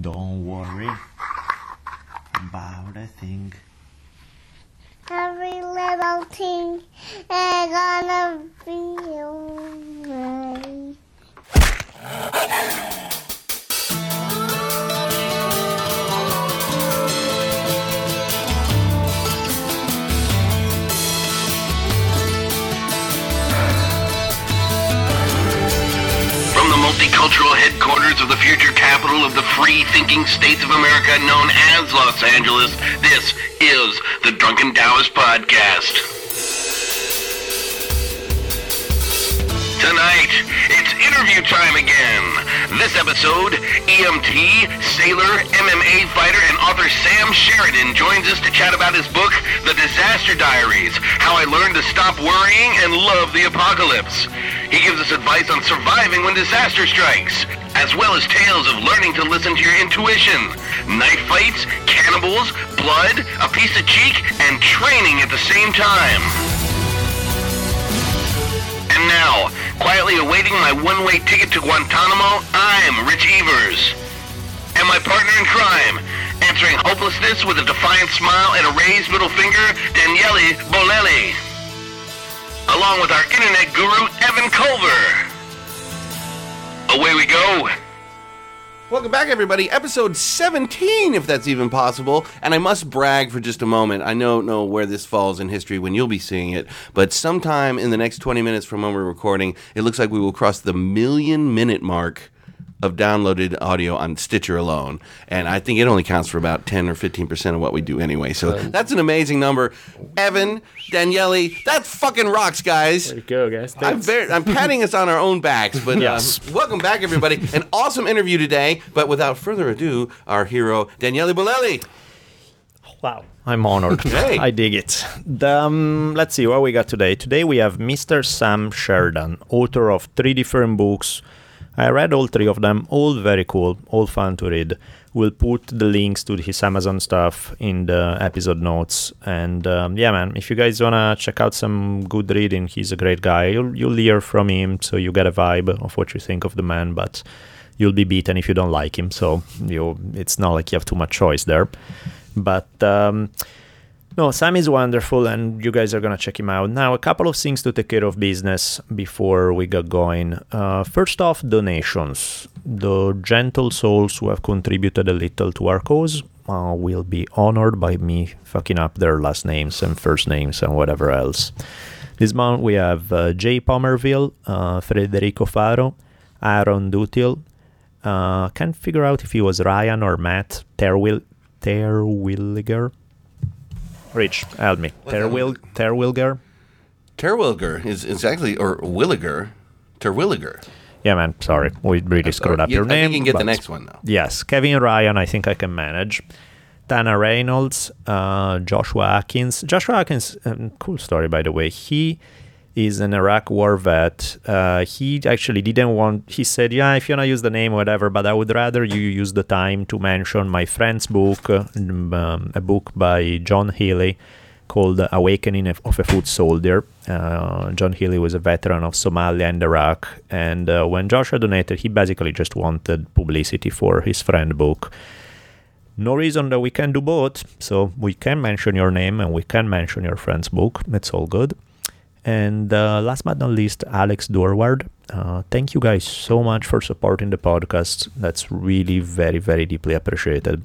Don't worry about a thing. Every little thing is gonna be alright. From the multicultural headquarters of the future capital of the free thinking states of America known as Los Angeles, this is the Drunken Taoist Podcast. Tonight, it's interview time again. This episode, EMT, sailor, MMA fighter, and author Sam Sheridan joins us to chat about his book, The Disaster Diaries, How I Learned to Stop Worrying and Love the Apocalypse. He gives us advice on surviving when disaster strikes, as well as tales of learning to listen to your intuition, knife fights, cannibals, blood, a piece of cheek, and training at the same time. And now, quietly awaiting my one-way ticket to Guantanamo, I'm Rich Evers. And my partner in crime, answering hopelessness with a defiant smile and a raised middle finger, Daniele Bolelli. Along with our internet guru, Evan Culver. Away we go. Welcome back, everybody. Episode 17, if that's even possible. And I must brag for just a moment. I don't know where this falls in history when you'll be seeing it, but sometime in the next 20 minutes from when we're recording, it looks like we will cross the million minute mark of downloaded audio on Stitcher alone. And I think it only counts for about 10 or 15% of what we do anyway. So that's an amazing number. Evan, Daniele, that fucking rocks, guys. There you go, guys. I'm, very, I'm patting us on our own backs, but Yes. uh, welcome back, everybody. An awesome interview today, but without further ado, our hero, Daniele Bolelli. Wow. I'm honored. Hey. I dig it. The, um, let's see what we got today. Today we have Mr. Sam Sheridan, author of three different books. I read all three of them, all very cool, all fun to read. We'll put the links to his Amazon stuff in the episode notes. And um, yeah, man, if you guys wanna check out some good reading, he's a great guy. You'll you'll hear from him, so you get a vibe of what you think of the man. But you'll be beaten if you don't like him. So you, it's not like you have too much choice there. But um, no, Sam is wonderful, and you guys are gonna check him out. Now, a couple of things to take care of business before we get going. Uh, first off, donations. The gentle souls who have contributed a little to our cause uh, will be honored by me fucking up their last names and first names and whatever else. This month we have uh, Jay Pomerville, uh, Federico Faro, Aaron Dutil. Uh, can't figure out if he was Ryan or Matt Terwil Terwilliger. Rich, help me. Terwil Terwilger. Terwilliger is, actually, or Williger, Terwilliger. Yeah, man. Sorry, we really screwed up You- your I name. you can get the next one, though. Yes, Kevin Ryan. I think I can manage. Tana Reynolds, uh, Joshua Atkins. Joshua Atkins, um, cool story by the way. He is an Iraq war vet. Uh, he actually didn't want. He said, "Yeah, if you wanna use the name, whatever, but I would rather you use the time to mention my friend's book, uh, um, a book by John Healy." Called Awakening of of a Foot Soldier. Uh, John Healy was a veteran of Somalia and Iraq, and uh, when Joshua donated, he basically just wanted publicity for his friend book no reason that we can do both. So we can mention your name and we can mention your friend's book. It's all good. And uh, last but not least, Alex Dorward. Uh, thank you guys so much for supporting the podcast. That's really very, very deeply appreciated.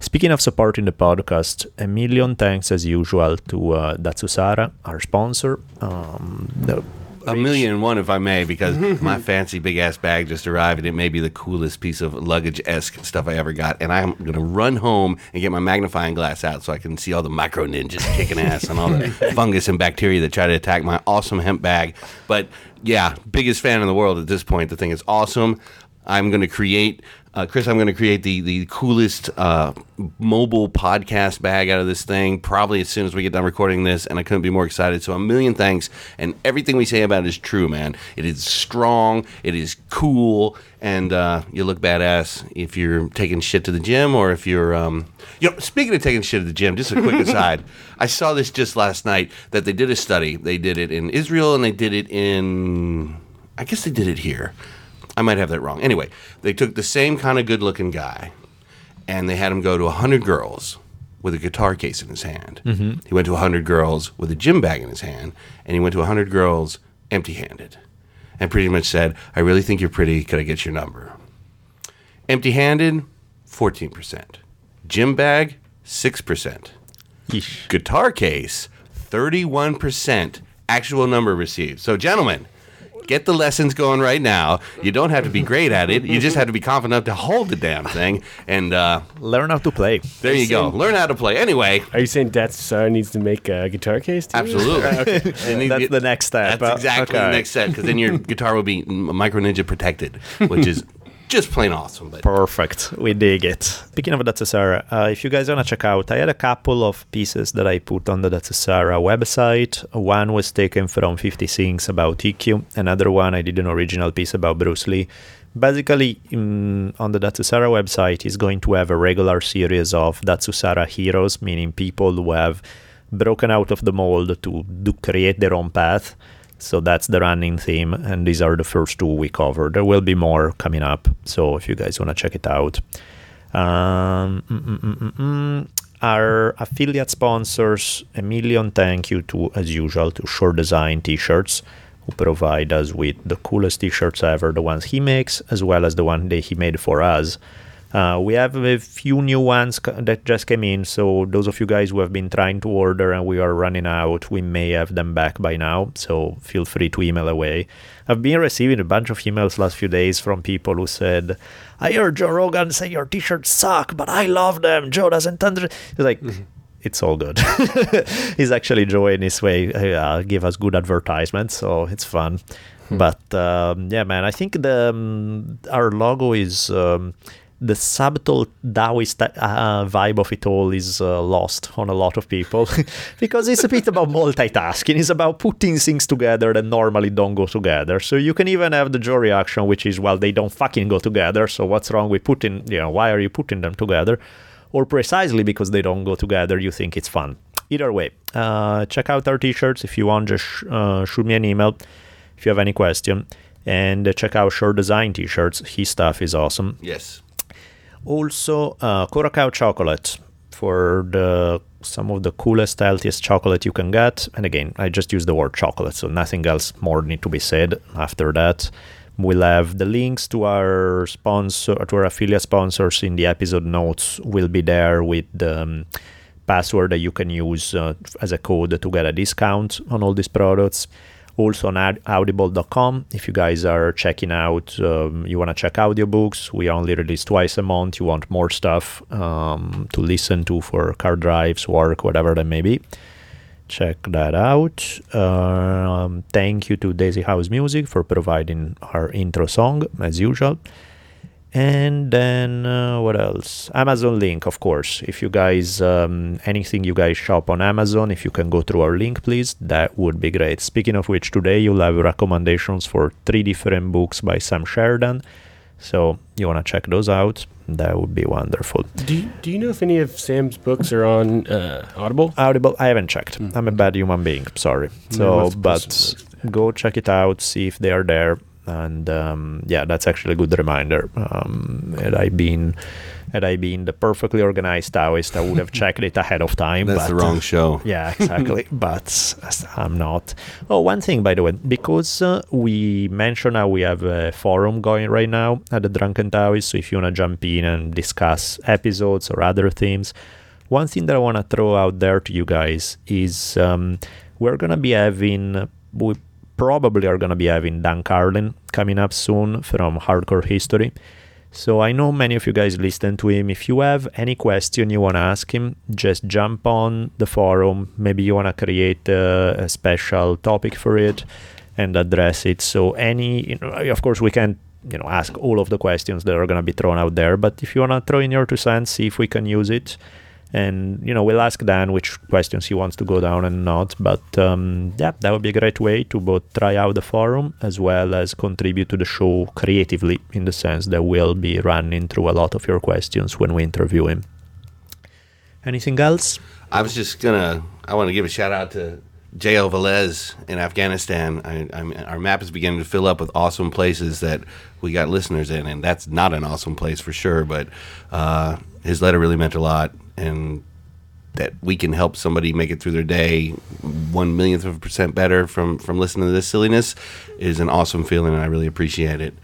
Speaking of supporting the podcast, a million thanks as usual to uh, Datsusara, our sponsor. Um, the A million and one, if I may, because my fancy big ass bag just arrived, and it may be the coolest piece of luggage esque stuff I ever got. And I'm gonna run home and get my magnifying glass out so I can see all the micro ninjas kicking ass and all the fungus and bacteria that try to attack my awesome hemp bag. But yeah, biggest fan in the world at this point. The thing is awesome. I'm gonna create. Uh, Chris, I'm going to create the the coolest uh, mobile podcast bag out of this thing probably as soon as we get done recording this, and I couldn't be more excited. So a million thanks, and everything we say about it is true, man. It is strong, it is cool, and uh, you look badass if you're taking shit to the gym or if you're, um, you know. Speaking of taking shit to the gym, just a quick aside, I saw this just last night that they did a study. They did it in Israel and they did it in, I guess they did it here. I might have that wrong. Anyway, they took the same kind of good looking guy and they had him go to 100 girls with a guitar case in his hand. Mm-hmm. He went to 100 girls with a gym bag in his hand, and he went to 100 girls empty handed and pretty much said, I really think you're pretty. Could I get your number? Empty handed, 14%. Gym bag, 6%. Yeesh. Guitar case, 31% actual number received. So, gentlemen, get the lessons going right now. You don't have to be great at it. You just have to be confident enough to hold the damn thing. And uh, Learn how to play. there you go. Learn how to play. Anyway, Are you saying Dad's son needs to make a guitar case? Too? absolutely. And you That's get- the next step. That's Uh, exactly okay. the next step because then your guitar will be m- Micro Ninja protected, which is just plain awesome. But Perfect. We dig it. Speaking of Datsusara, uh, if you guys want to check out, I had a couple of pieces that I put on the Datsusara website. One was taken from 50 Things about EQ. Another one, I did an original piece about Bruce Lee. Basically, mm, on the Datsusara website is going to have a regular series of Datsusara heroes, meaning people who have broken out of the mold to do, create their own path. So that's the running theme, and these are the first two we covered. There will be more coming up, so if you guys want to check it out. Um, mm, mm, mm. Our affiliate sponsors, a million thank you to, as usual, to Shore Design T-shirts, who provide us with the coolest T-shirts ever, the ones he makes, as well as the one that he made for us. Uh, we have a few new ones that just came in, so those of you guys who have been trying to order and we are running out, we may have them back by now. So feel free to email away. I've been receiving a bunch of emails last few days from people who said, "I heard Joe Rogan say your T-shirts suck, but I love them. Joe doesn't understand." It's like. It's all good. He's actually Joe in his way. Uh, give us good advertisement, so it's fun. But um, yeah, man, I think the um, our logo is um, the subtle Taoist uh, vibe of it all is uh, lost on a lot of people because it's a bit about multitasking. It's about putting things together that normally don't go together. So you can even have the Joe reaction, which is, well, they don't fucking go together. So what's wrong with putting, you know, why are you putting them together? Or precisely because they don't go together, you think it's fun. Either way, uh, check out our t-shirts if you want. Just sh- uh, shoot me an email if you have any question, and check out Shore Design t-shirts. His stuff is awesome yes, also uh, Curacao chocolate for the some of the coolest healthiest chocolate you can get. And again i just use the word chocolate so nothing else more need to be said after that. We'll have the links to our sponsor to our affiliate sponsors in the episode notes will be there with the um, password that you can use uh, as a code to get a discount on all these products also on ad- audible.com if you guys are checking out um, you want to check audiobooks we only release twice a month. You want more stuff um, to listen to for car drives work whatever that may be check that out. Um, thank you to daisy house music for providing our intro song as usual and then uh, what else? Amazon link, of course. If you guys um, anything you guys shop on Amazon, if you can go through our link, please, that would be great. Speaking of which, today you'll have recommendations for three different books by Sam Sheridan. So you want to check those out? That would be wonderful. Do you, do you know if any of Sam's books are on uh, Audible? Audible, I haven't checked. I'm a bad human being. Sorry. So, what's- but go check it out, see if they are there, and um, yeah, that's actually a good reminder. Um, had I been, had I been the perfectly organized Taoist, I would have checked it ahead of time. that's but, the wrong show. yeah, exactly. but I'm not. Oh, one thing, by the way, because uh, we mentioned how we have a forum going right now at the Drunken Taoist. So if you want to jump in and discuss episodes or other themes, one thing that I want to throw out there to you guys is um, we're going to be having, we probably are going to be having Dan Carlin coming up soon from Hardcore History. So I know many of you guys listen to him. If you have any question you want to ask him, just jump on the forum. Maybe you want to create a, a special topic for it and address it. So any, you know, of course, we can't you know ask all of the questions that are going to be thrown out there. But if you want to throw in your two cents, see if we can use it. And you know we'll ask Dan which questions he wants to go down and not. But um, yeah, that would be a great way to both try out the forum as well as contribute to the show creatively, in the sense that we'll be running through a lot of your questions when we interview him. Anything else? I was just gonna. I want to give a shout out to J.L. Velez in Afghanistan. I, I our map is beginning to fill up with awesome places that we got listeners in, and that's not an awesome place for sure. But uh, his letter really meant a lot, and that we can help somebody make it through their day one millionth of a percent better from from listening to this silliness is an awesome feeling, and I really appreciate it.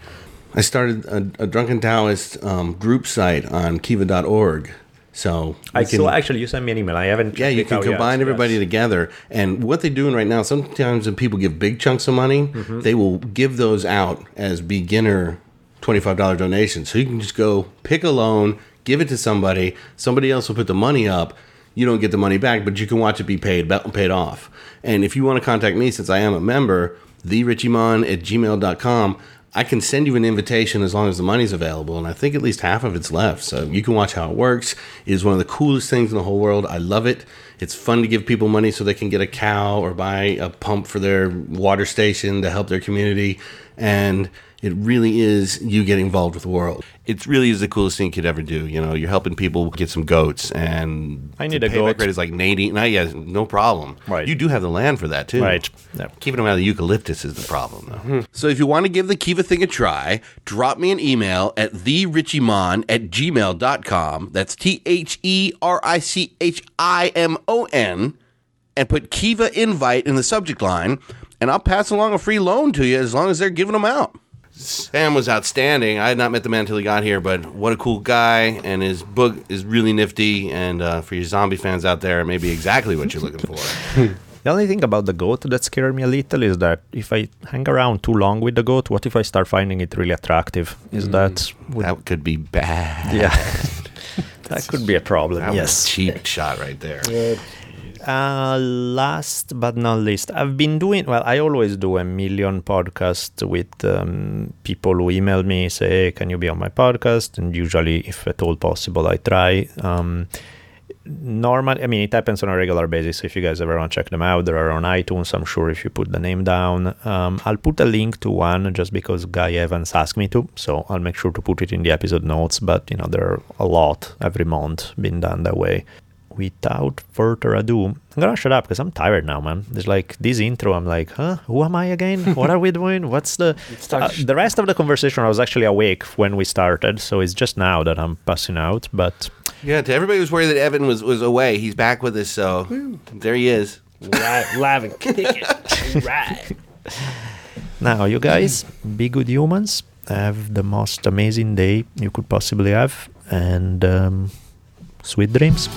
I started a, a drunken Taoist um, group site on Kiva.org, so I can- saw actually you sent me an email. I haven't. yeah, you can out yet. combine everybody Yes. together. And what they're doing right now, sometimes when people give big chunks of money, Mm-hmm. they will give those out as beginner $25 donations. So you can just go pick a loan, give it to somebody, somebody else will put the money up. You don't get the money back, but you can watch it be paid paid off. And if you want to contact me, since I am a member, therichimon at gmail.com, I can send you an invitation as long as the money's available, and I think at least half of it's left. So you can watch how it works. It is one of the coolest things in the whole world. I love it. It's fun to give people money so they can get a cow or buy a pump for their water station to help their community. And it really is you getting involved with the world. It really is the coolest thing you could ever do. You know, you're helping people get some goats, and I need the a payback goat. rate is like 80. No, yeah, no problem. Right. You do have the land for that too. Right. Yeah. Keeping them out of the eucalyptus is the problem, though. Hmm. So if you want to give the Kiva thing a try, drop me an email at therichimon at gmail.com. That's T H E R I C H I M O N. And put Kiva invite in the subject line, and I'll pass along a free loan to you as long as they're giving them out. Sam was outstanding. I had not met the man until he got here, but what a cool guy, and his book is really nifty. And uh, for your zombie fans out there, it may be exactly what you're looking for. The only thing about the goat that scared me a little is that if I hang around too long with the goat, what if I start finding it really attractive? Is that would, that could be bad. yeah? that could be a problem. That was a yes. cheap shot right there. Uh, last but not least, I've been doing well. I always do a million podcasts with um, people who email me, say, hey, "Can you be on my podcast?" And usually, if at all possible, I try. Um, normal, I mean, it happens on a regular basis. If you guys ever want to check them out, they are on iTunes. I'm sure if you put the name down, um, I'll put a link to one just because Guy Evans asked me to. So I'll make sure to put it in the episode notes. But you know, there are a lot every month being done that way without further ado, I'm gonna shut up because I'm tired now, man. There's like this intro. I'm like, huh? Who am I again? What are we doing? What's the uh, the rest of the conversation? I was actually awake when we started, so it's just now that I'm passing out. But Yeah, to everybody who's worried that Evan was, was away, he's back with us, so there he is. Right, live and kicking. right. now, you guys, be good humans. Have the most amazing day you could possibly have, and um, sweet dreams.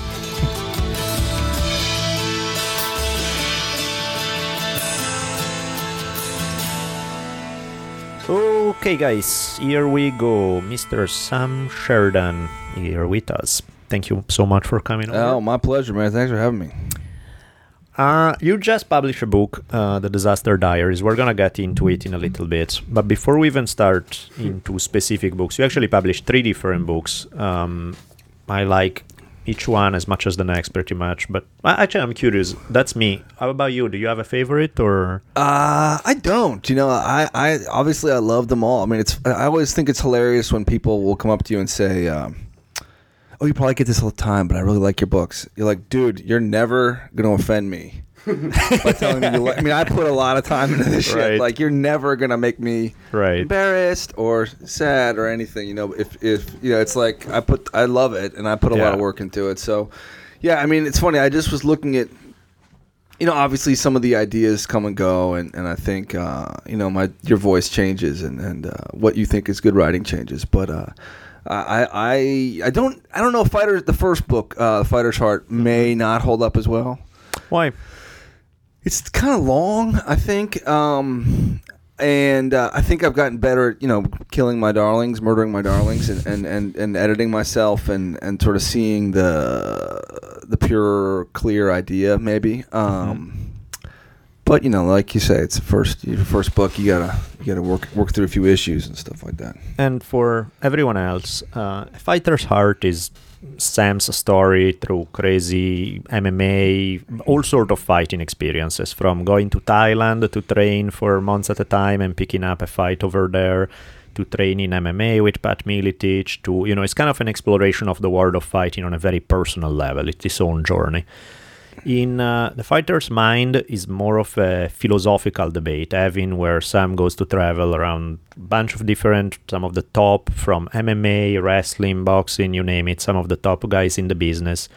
Okay, guys, here we go. Mr. Sam Sheridan here with us. Thank you so much for coming over. Oh, my pleasure, man. Thanks for having me. Uh, you just published a book, uh, The Disaster Diaries. We're gonna get into it in a little bit, but before we even start into specific books, you actually published three different books. Um, I like each one as much as the next, pretty much. But actually, I'm curious. That's me. How about you? Do you have a favorite or? Uh, I don't. You know, I, I obviously I love them all. I mean, it's I always think it's hilarious when people will come up to you and say, um, "Oh, you probably get this all the time, but I really like your books." You're like, "Dude, you're never gonna offend me." By telling me you I mean, I put a lot of time into this Right. shit. Like, you're never gonna make me Right. embarrassed or sad or anything. You know, if if you know, it's like I put, I love it, and I put a lot of work into it. So, yeah, I mean, it's funny. I just was looking at, you know, obviously some of the ideas come and go, and, and I think, uh, you know, my your voice changes, and and uh, what you think is good writing changes, but. Uh, I, I I don't I don't know if fighter the first book uh, Fighter's Heart may not hold up as well. Why? It's kind of long, I think, um, and uh, I think I've gotten better at you know killing my darlings, murdering my darlings, and, and, and, and editing myself, and, and sort of seeing the the pure, clear idea, maybe. Um, But you know, like you say, it's the first your first book. You gotta you gotta work work through a few issues and stuff like that. And for everyone else, uh, Fighter's Heart is Sam's story through crazy MMA, all sort of fighting experiences, from going to Thailand to train for months at a time and picking up a fight over there, to training MMA with Pat Miletich, to you know, it's kind of an exploration of the world of fighting on a very personal level. It's his own journey. In uh, the fighter's mind is more of a philosophical debate, having where Sam goes to travel around a bunch of different, some of the top from MMA, wrestling, boxing, you name it, some of the top guys in the business.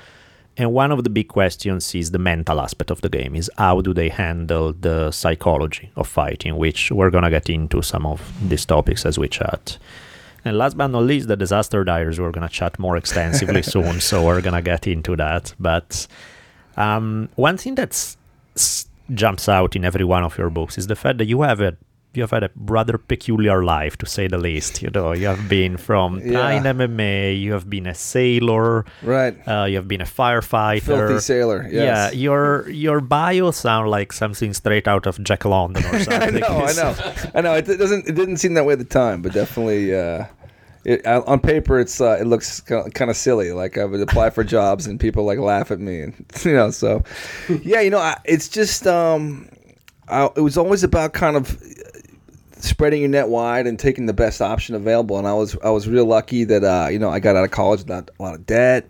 And one of the big questions is the mental aspect of the game is how do they handle the psychology of fighting, which we're gonna get into some of these topics as we chat. And last but not least, the disaster diaries. We're gonna chat more extensively soon, so we're gonna get into that. But um, one thing that jumps out in every one of your books is the fact that you have a you have had a rather peculiar life, to say the least. You know, you have been from Yeah. MMA, you have been a sailor, Right. uh, you have been a firefighter. Filthy sailor. Yes. Yeah, your your bio sound like something straight out of Jack London or something. I know, I know, I know. It doesn't. It didn't seem that way at the time, but definitely, uh, it, on paper, it's uh, it looks kind of silly. Like I would apply for jobs and people like laugh at me, and you know. So, yeah, you know, I, it's just um, I, it was always about kind of spreading your net wide and taking the best option available. And I was I was real lucky that uh, you know I got out of college without a lot of debt.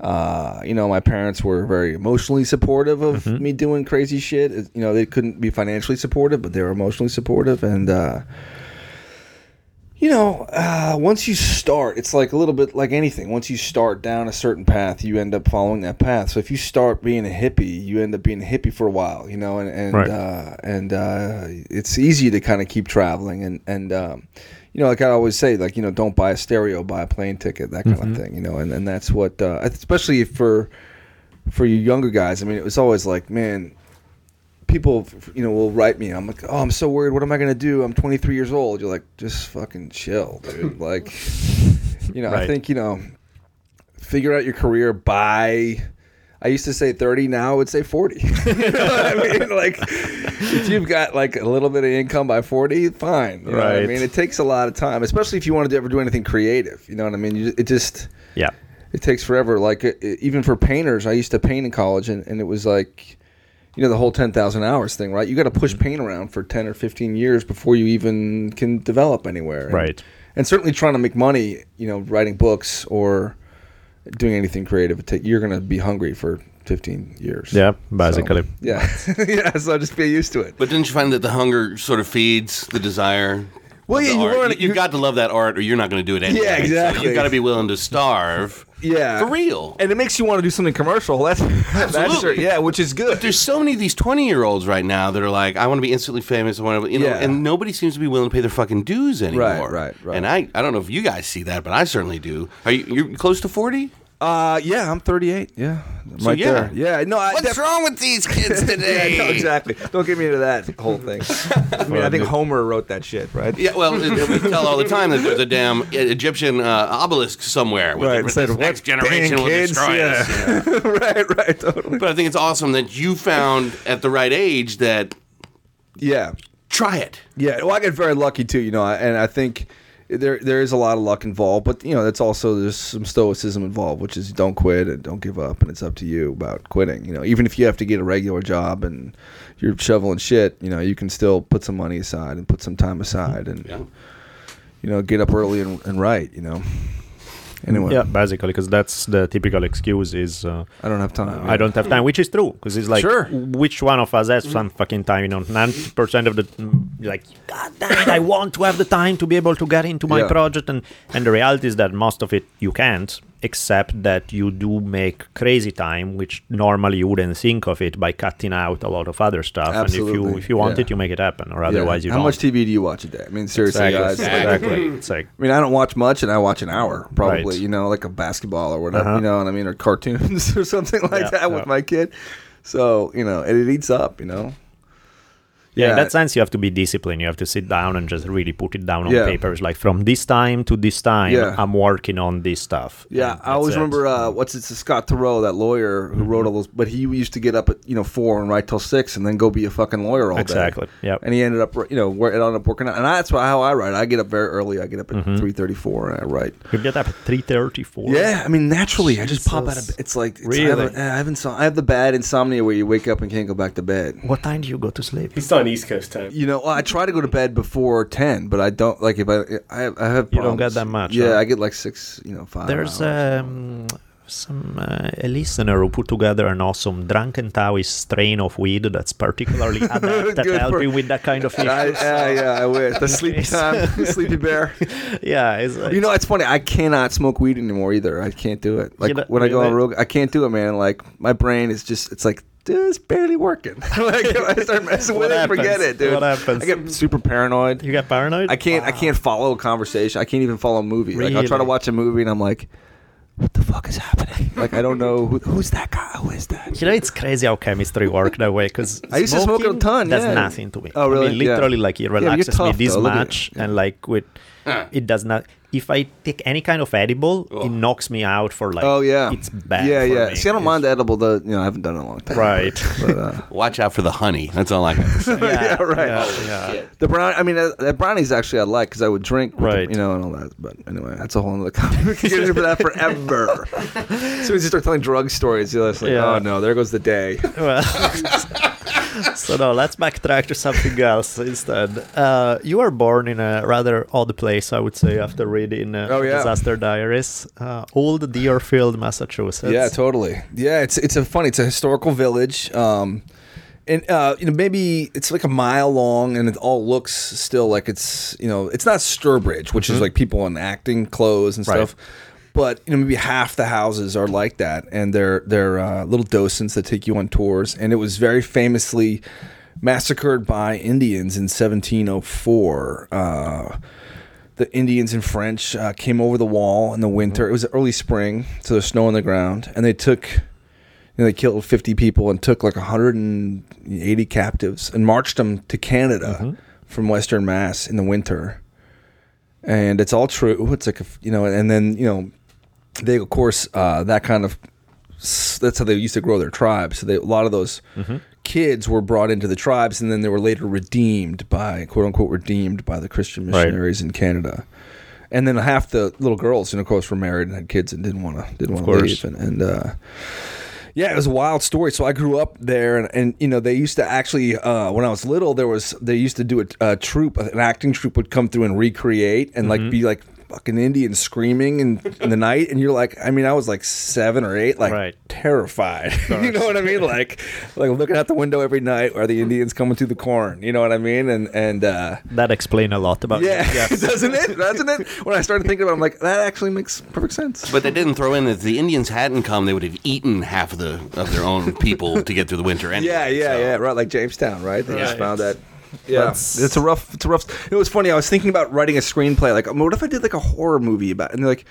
Uh, you know, my parents were very emotionally supportive of me doing crazy shit. You know, they couldn't be financially supportive, but they were emotionally supportive. And uh, you know, uh, once you start, it's like a little bit like anything. Once you start down a certain path, you end up following that path. So if you start being a hippie, you end up being a hippie for a while. You know, and and Right. uh, and uh, it's easy to kind of keep traveling and and. Um, you know, like I always say, like you know, don't buy a stereo, buy a plane ticket, that kind of thing. You know, and, and that's what, uh, especially for for you younger guys. I mean, it was always like, man, people, you know, will write me. I'm like, oh, I'm so worried. What am I gonna do? I'm 23 years old. You're like, just fucking chill, dude. like, you know, I think you know, figure out your career by. I used to say 30. Now I would say 40. you know what I mean? Like, if you've got like a little bit of income by 40, fine. You know what I mean? It takes a lot of time, especially if you want to ever do anything creative. You know what I mean? You, it just yeah. it takes forever. Like uh, even for painters, I used to paint in college, and, and it was like, you know, the whole ten thousand hours thing, right? You got to push Mm-hmm. around for ten or fifteen years before you even can develop anywhere. And- Right. And certainly trying to make money, you know, writing books or doing anything creative, you're going to be hungry for fifteen years. Yeah, So, basically. yeah, yeah. So just be used to it. But didn't you find that the hunger sort of feeds the desire? Well, yeah, you learn- You- You've you- got to love that art, or you're not going to do it anyway. Yeah, So exactly. you've got to be willing to starve. Yeah, For real. And it makes you want to do something commercial. That's that's Absolutely. yeah, which is good. But there's so many of these 20 year olds right now that are like, I want to be instantly famous. I want to, you know, Yeah. and nobody seems to be willing to pay their fucking dues anymore. right, right. And I, I don't know if you guys see that, but I certainly do. Are you you're close to 40? Uh, yeah, I'm 38. Yeah, So, right yeah. there. Yeah, no, I What's def- wrong with these kids today? Yeah, no, exactly. Don't get me into that whole thing. I mean, I think Homer wrote that shit, right? Yeah, well, we tell all the time that there's a damn Egyptian uh, obelisk somewhere. With Right, the, instead this of, next generation will kids?" destroy Yeah. us. you know. right, right, totally. But I think it's awesome that you found at the right age that Yeah, try it. yeah. Well, I get very lucky too, you know, and I think there there is a lot of luck involved, but you know, that's also there's some stoicism involved, which is don't quit and don't give up, and it's up to you about quitting. You know, even if you have to get a regular job and you're shoveling shit, you know, you can still put some money aside and put some time aside, and Yeah. you know, get up early and, and write. You know. Anyway, Yeah, basically, because that's the typical excuse is uh, I don't have time. I don't have time, which is true. Because it's like, Sure. which one of us has some fucking time? You know, ninety percent of the mm, like, God damn it, I want to have the time to be able to get into my Yeah. project, and and the reality is that most of it you can't, except that you do make crazy time, which normally you wouldn't think of it by cutting out a lot of other stuff. Absolutely. And if you if you want Yeah. it, you make it happen, or Yeah. otherwise you How don't. How much TV do you watch a day? I mean, seriously, Exactly. guys. like- exactly. It's like I mean, I don't watch much, and I watch an hour probably. Right. You know, like a basketball or whatever. Uh-huh. You know what I mean, or cartoons or something like Yeah, that with my kid. So you know, and it eats up. You know. Yeah, in that sense, you have to be disciplined. You have to sit down and just really put it down on Yeah. paper. It's like from this time to this time, Yeah. I'm working on this stuff. Yeah, I always it. remember uh, what's it, Scott Turow, that lawyer who wrote all those. But he used to get up at you know four and write till six, and then go be a fucking lawyer all Exactly, day. yep. And he ended up, you know, where it ended up working out. And that's why how I write. I get up very early. I get up at Mm-hmm. three thirty four, and I write. You get up at three thirty four. Yeah, I mean, naturally, I just pop out of bed. It's like it's, Really? I, have a, I have insom- I have the bad insomnia where you wake up and can't go back to bed. What time do you go to sleep? He's on East Coast time. You know, I try to go to bed before ten, but I don't like if I I, I have. You don't get that much, Yeah, huh? I get like six, you know, five. There's hours. um, some uh, a listener who put together an awesome drunken Taoist strain of weed that's particularly adept at Good for- helping with that kind of issue. I, yeah, yeah, I wish. The sleepy case. time, sleepy bear. yeah, it's, uh, You know, it's funny. I cannot smoke weed anymore either. I can't do it. Like You know- when I go on really? road, I can't do it, man. Like my brain is just, it's like, dude, it's barely working. like if I start messing with it, forget it, dude. What happens? I get super paranoid. you get paranoid. I can't. I can't follow a conversation. I can't even follow a movie. Like I'll try to watch a movie and I'm like, what the fuck is happening? Like I don't know who, who's that guy. Who is that? You know, it's crazy how chemistry work that way. Because I used to smoke a ton, Does yeah. nothing to me. Oh, I really? mean, Yeah. literally, like it Yeah, but you're relaxes me this though. Much, and like with it does not. If I take any kind of edible, it knocks me out for like. Oh yeah. it's bad. Yeah, for yeah. me. See, I don't It's- mind the edible. The you know, I haven't done it in a long time. Right. But, uh, Watch out for the honey. That's all I got to say. Yeah, Yeah, right. Yeah, yeah. The brown, I mean, uh, the brownies actually I like because I would drink, with the- Right. you know, and all that. But anyway, that's a whole other. we can get into that forever. as soon as you start telling drug stories, you're just like, Yeah. oh no, there goes the day. Well, so no, let's backtrack to something else instead. Uh, you were born in a rather odd place, I would say, after reading uh, Oh, yeah. Disaster Diaries, uh, Old Deerfield, Massachusetts. yeah, totally. Yeah, it's it's a funny. It's a historical village. Um, and uh, you know, maybe it's like a mile long, and it all looks still like it's you know, it's not Sturbridge, which is like people in acting clothes and Right. stuff. But you know, maybe half the houses are like that, and they're they're uh, little docents that take you on tours. And it was very famously massacred by Indians in 1704. Uh, the Indians and French uh, came over the wall in the winter. It was early spring, so there's snow on the ground, and they took, you know, they killed 50 people and took like 180 captives and marched them to Canada from Western Mass in the winter. And it's all true. It's like a, you know, and then you know, they of course uh, that kind of that's how they used to grow their tribes. So they, a lot of those kids were brought into the tribes, and then they were later redeemed by quote unquote redeemed by the Christian Right. missionaries in Canada. And then half the little girls, you know, of course, were married and had kids and didn't want to didn't want to leave. And, and uh, yeah, it was a wild story. So I grew up there, and, and you know, they used to actually uh, when I was little, there was they used to do a, a troupe, an acting troupe would come through and recreate and Mm-hmm. like be like fucking Indians screaming in, in the night, and you're like, I mean, I was like seven or eight, like Right. terrified. you know what I mean? Like like looking out the window every night, are the Indians coming through the corn? You know what I mean? And and uh, That explains a lot about yeah, Yes. doesn't it? Doesn't it? When I started thinking about, it, I'm like, that actually makes perfect sense. But they didn't throw in that if the Indians hadn't come, they would have eaten half of the of their own people to get through the winter. Anyway, Yeah, yeah, so- yeah. Right, like Jamestown, right? They just found that. Yeah, That's- it's a rough. It's a rough. It was funny. I was thinking about writing a screenplay. Like, what if I did like a horror movie about? And they're like,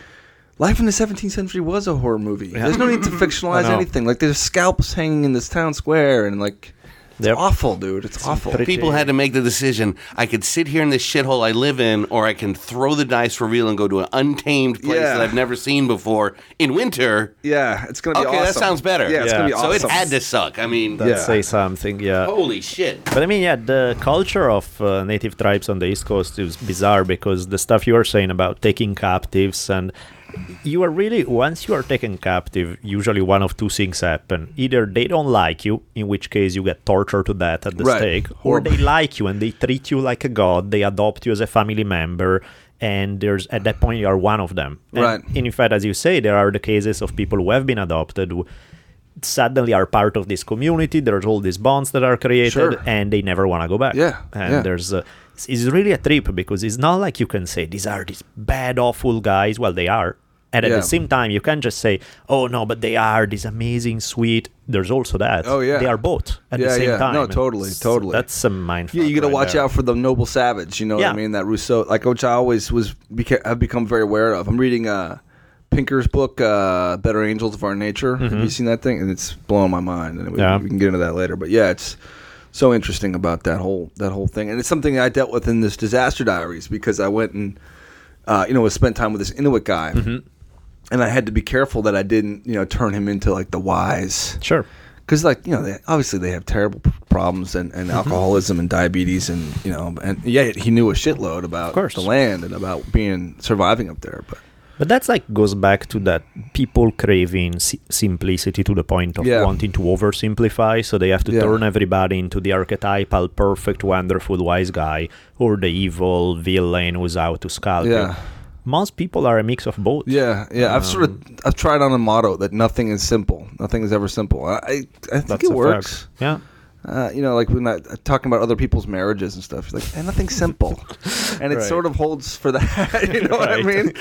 life in the 17th century was a horror movie. There's no need to fictionalize know. anything. Like, there's scalps hanging in this town square, and like, They're- awful, dude. It's awful. pretty- People had to make the decision. I could sit here in this shithole I live in, or I can throw the dice for real and go to an untamed place Yeah. that I've never seen before in winter. yeah, it's gonna be Okay, awesome. that sounds better. Yeah, it's Yeah. gonna be So awesome. it had to suck. I mean, That Yeah. say something, yeah. holy shit. But I mean, yeah, the culture of uh, native tribes on the East Coast is bizarre because the stuff you were saying about taking captives and you are really once you are taken captive, usually one of two things happen: either they don't like you, in which case you get tortured to death at the Right. stake, or they like you and they treat you like a god. They adopt you as a family member. And there's at that point you are one of them. And Right. In fact, as you say, there are the cases of people who have been adopted who suddenly are part of this community. There's all these bonds that are created, Sure. and they never want to go back. Yeah, and yeah. there's a, it's, really a trip because it's not like you can say these are these bad, awful guys. Well, they are. And at Yeah. the same time, you can't just say, "Oh no," but they are this amazing, sweet. There's also that. Oh, yeah. they are both at Yeah, the same yeah. time. No, totally, totally. That's a mindfuck. Yeah, you got to right watch there. out for the noble savage. You know what I mean? That Rousseau, like which I always was, beca- I've become very aware of. I'm reading uh, Pinker's book, uh, "Better Angels of Our Nature." Have you seen that thing? And it's blowing my mind. And Mm-hmm. Yeah. we can get into that later. But yeah, it's so interesting about that whole that whole thing, and it's something I dealt with in this disaster diaries because I went and uh, you know was spent time with this Inuit guy. Mm-hmm. And I had to be careful that I didn't, you know, turn him into like the wise Sure. because like you know they, obviously they have terrible problems and, and Mm-hmm. alcoholism and diabetes and you know and yeah he knew a shitload about the land and about being surviving up there but But that's like goes back to that people craving si- simplicity to the point of Yeah. wanting to oversimplify, so they have to Yeah. turn everybody into the archetypal, perfect, wonderful, wise guy or the evil villain who's out to scalp Yeah. you. most people are a mix of both. Yeah, yeah. I've um, sort of I've tried on a motto that nothing is simple. Nothing is ever simple. I I, I think it works. fact. Yeah. Uh, you know, like when I talking about other people's marriages and stuff. Like, eh, nothing's simple, and it Right. sort of holds for that. You know what I mean?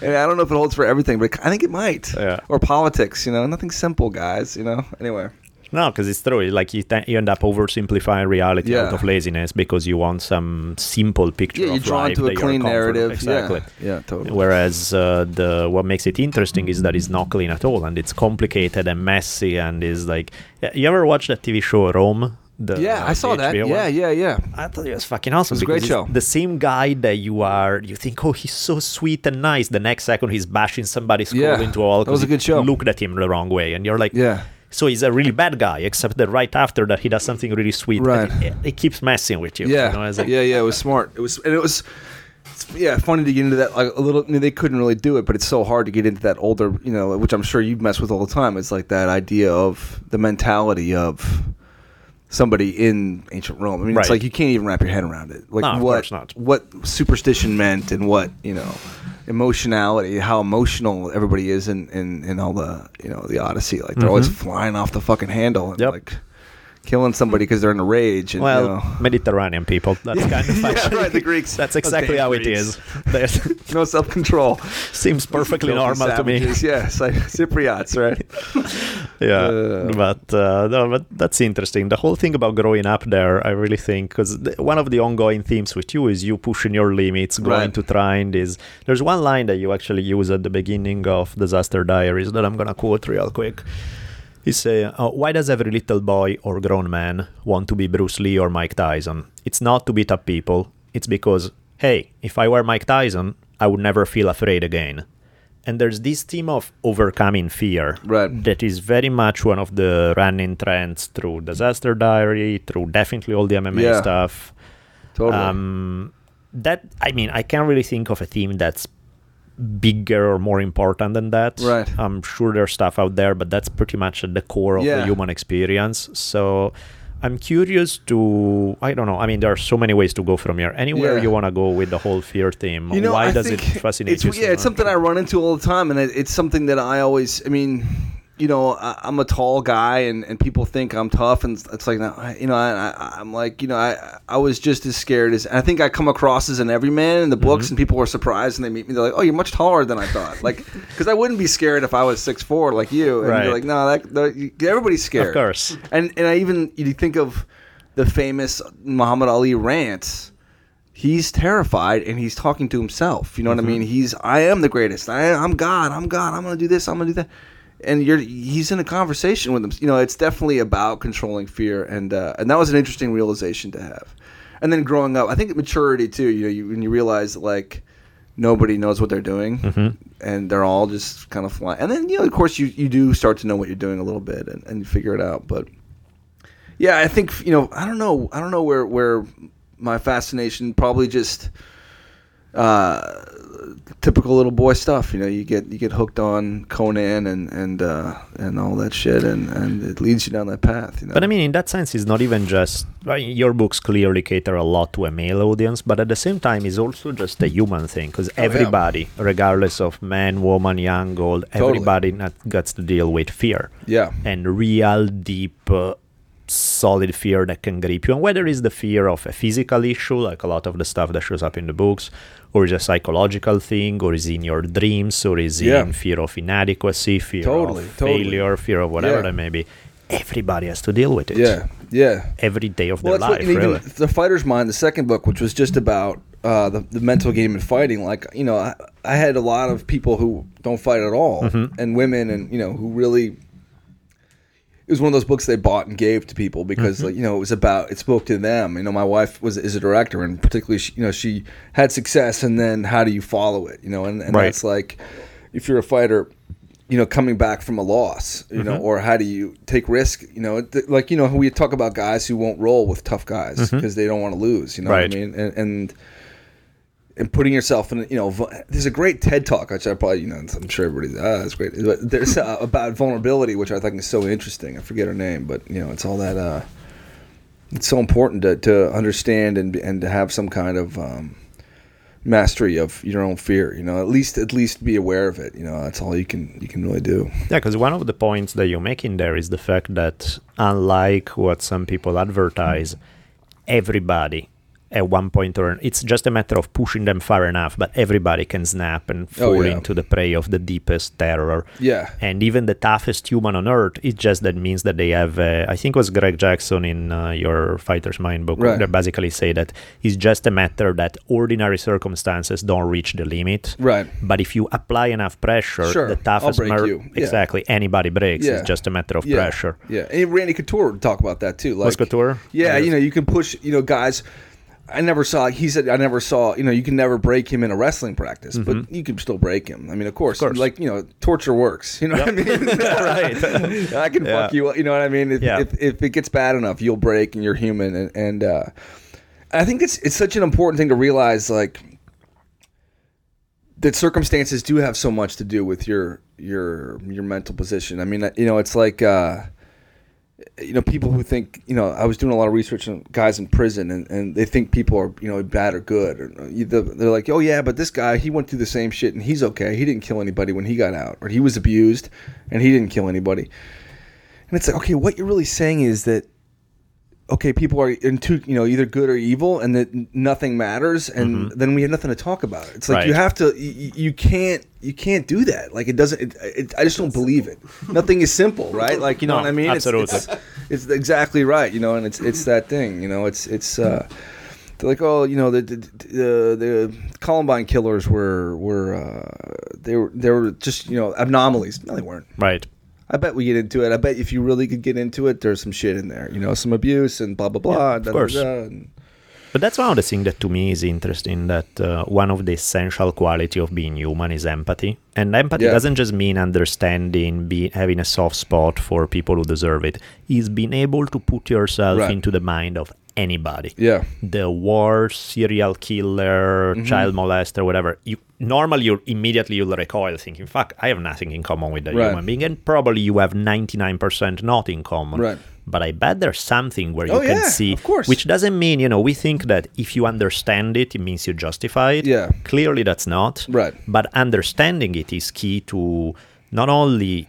And I don't know if it holds for everything, but I think it might. Yeah. Or politics. You know, nothing simple, guys. You know. Anyway. No, because it's true. Like you, you end up oversimplifying reality Yeah. out of laziness because you want some simple picture. Yeah, you're of drawn life to a clean narrative. Exactly. Yeah. Yeah. Totally. Whereas uh, the what makes it interesting is that it's not clean at all, and it's complicated and messy, and is like. You ever watch that TV show Rome? The, yeah, I saw that. HBO Yeah, yeah, yeah. I thought it was fucking awesome. It was a great show. The same guy that you are, you think, oh, he's so sweet and nice. The next second, he's bashing somebody's skull Yeah, into a wall that was a good show. looked at him the wrong way, and you're like, Yeah. So he's a really bad guy, except that right after that, he does something really sweet. Right. And it, it keeps messing with you. Yeah, You know, like, yeah, yeah. It was smart. It was, and it was, yeah, funny to get into that. Like a little, I mean, they couldn't really do it, but it's so hard to get into that older, you know, which I'm sure you mess with all the time. It's like that idea of the mentality of somebody in ancient Rome. I mean, Right. it's like you can't even wrap your head around it. Like No, of what, course not. what superstition meant and what you know. Emotionality, how emotional everybody is in, in, in all the you know the Odyssey, like they're always flying off the fucking handle and Mm-hmm. Yep. like killing somebody because they're in a rage. And, Well, you know. Mediterranean people. That's kind of Yeah, right, the Greeks. That's exactly how it is. There's- no self control. seems perfectly normal to me. Yes, like Cypriots, right? yeah Uh, but uh, no, but that's interesting the whole thing about growing up there i really think because one of the ongoing themes with you is you pushing your limits going Right. to trying this there's one line that you actually use at the beginning of disaster diaries that i'm gonna quote real quick you say, uh, why does every little boy or grown man want to be Bruce Lee or Mike Tyson? It's not to beat up people. It's because, hey, if I were Mike Tyson, I would never feel afraid again. And there's this theme of overcoming fear Right. that is very much one of the running trends through Disaster Diary, through definitely all the MMA Yeah. stuff. Totally. Um, that I mean, I can't really think of a theme that's bigger or more important than that. Right. I'm sure there's stuff out there, but that's pretty much at the core of the human experience. So I'm curious to I don't know. I mean, there are so many ways to go from here. Anywhere Yeah. you want to go with the whole fear theme. you know, why I does it fascinate it's, you? so Yeah, it's much? something I run into all the time, and it, it's something that I always. I mean, you know, I, I'm a tall guy, and, and people think I'm tough, and it's like, you know, I, I'm like, you know, I I was just as scared as. I think I come across as an everyman in the books, Mm-hmm. and people are surprised, and they meet me, they're like, oh, you're much taller than I thought, like, because I wouldn't be scared if I was six four like you, and Right. you're like, no, that, that everybody's scared, Of course. and and I even you think of the famous Muhammad Ali rants he's terrified and he's talking to himself. You know Mm-hmm. what I mean? He's I am the greatest. I, I'm God. I'm God. I'm gonna do this. I'm gonna do that. And you're he's in a conversation with him. You know, it's definitely about controlling fear, and uh, and that was an interesting realization to have. And then growing up, I think maturity too. You know, you, when you realize like nobody knows what they're doing, Mm-hmm. and they're all just kind of flying. And then you know, of course, you you do start to know what you're doing a little bit, and, and figure it out. But yeah, I think you know. I don't know. I don't know where where my fascination probably just uh, typical little boy stuff. You know, you get you get hooked on Conan and and uh, and all that shit, and and it leads you down that path. You know. But I mean, in that sense, it's not even just your books clearly cater a lot to a male audience, but at the same time, it's also just a human thing because Oh, yeah. everybody, regardless of man, woman, young, old, Totally. everybody not, gets to deal with fear yeah, and real deep. Uh, solid fear that can grip you and whether it's the fear of a physical issue like a lot of the stuff that shows up in the books or is a psychological thing or is in your dreams or is Yeah. in fear of inadequacy fear Totally, of totally. failure fear of whatever Yeah. that may be everybody has to deal with it yeah, yeah. every day of Well, their that's what life really the fighter's mind, the second book, which was just about uh, the the mental game in fighting. Like you know, I, I had a lot of people who don't fight at all, Mm-hmm. and women, and you know, who really. It was one of those books they bought and gave to people because, Mm-hmm. like, you know, it was about it spoke to them. You know, my wife was is a director, and particularly, she, you know, she had success, and then how do you follow it? You know, and, and Right. that's like, if you're a fighter, you know, coming back from a loss, you Mm-hmm. know, or how do you take risk? You know, th- like you know, we talk about guys who won't roll with tough guys because they don't want to lose. You know Mm-hmm. Right. what I mean? And, and and putting yourself in, you know, there's a great TED talk which I probably, you know, I'm sure everybody's ah, that's great. But there's uh, about vulnerability, which I think is so interesting. I forget her name, but you know, it's all that. uh It's so important to, to understand and and to have some kind of um, mastery of your own fear. You know, at least at least be aware of it. You know, that's all you can you can really do. Yeah, because one of the points that you're making there is the fact that, unlike what some people advertise, everybody at one point or it's just a matter of pushing them far enough, but everybody can snap and Oh, fall yeah. into the prey of the deepest terror. Yeah. And even the toughest human on earth, it just that means that they have. Uh, I think it was Greg Jackson in uh, your Fighter's Mind book. Right. They basically say that it's just a matter that ordinary circumstances don't reach the limit. Right. But if you apply enough pressure, Sure, the I'll toughest break mur- you. Yeah. exactly anybody breaks. Yeah. It's just a matter of pressure. Yeah, and Randy Couture would talk about that too. Like Was Couture? Yeah, Yes. you know, you can push. You know, guys. I never saw. He said I never saw. You know, you can never break him in a wrestling practice, but you can still break him. I mean, of course, Mm-hmm. course. like you know, torture works. You know what I mean? Right. I can Yeah. fuck you. up, You know what I mean? If, Yeah. if, if it gets bad enough, you'll break, and you're human. And, and uh, I think it's it's such an important thing to realize, like that circumstances do have so much to do with your your your mental position. I mean, you know, it's like. Uh, you know, people who think, you know, I was doing a lot of research on guys in prison, and, and they think people are, you know, bad or good. Uh, or they're they're like, oh yeah, but this guy, he went through the same shit, and he's okay. He didn't kill anybody when he got out, or he was abused, and he didn't kill anybody. And it's like, okay, what you're really saying is that, okay, people are into, you know, either good or evil, and that nothing matters, and then we have nothing to talk about. It's like you have to, you, you can't, you can't do that. Like it doesn't. It, it, I just don't believe it. Nothing is simple, right? Like you know No, what I mean? It's- absolutely. It's, it's exactly right. You know, and it's it's that thing. You know, it's it's. uh they're like, oh, you know, the the, the, the Columbine killers were were uh, they were they were just you know anomalies. No, they weren't. Right. I bet we get into it. I bet if you really could get into it, there's some shit in there. You know, some abuse and blah blah blah. of da, da, course. da, and- But that's one of the things that to me is interesting. That uh, one of the essential quality of being human is empathy, and empathy Yeah. doesn't just mean understanding, be having a soft spot for people who deserve it. Is being able to put yourself Right. into the mind of anybody. Yeah. The war, serial killer, Mm-hmm. child molester, whatever. You normally you immediately you'll recoil, thinking, "Fuck, I have nothing in common with that Right. human being," and probably you have ninety nine percent not in common. Right. But I bet there's something where you Oh, can yeah, see, of course. which doesn't mean you know we think that if you understand it it means you justify it Yeah. clearly that's not Right. but understanding it is key to not only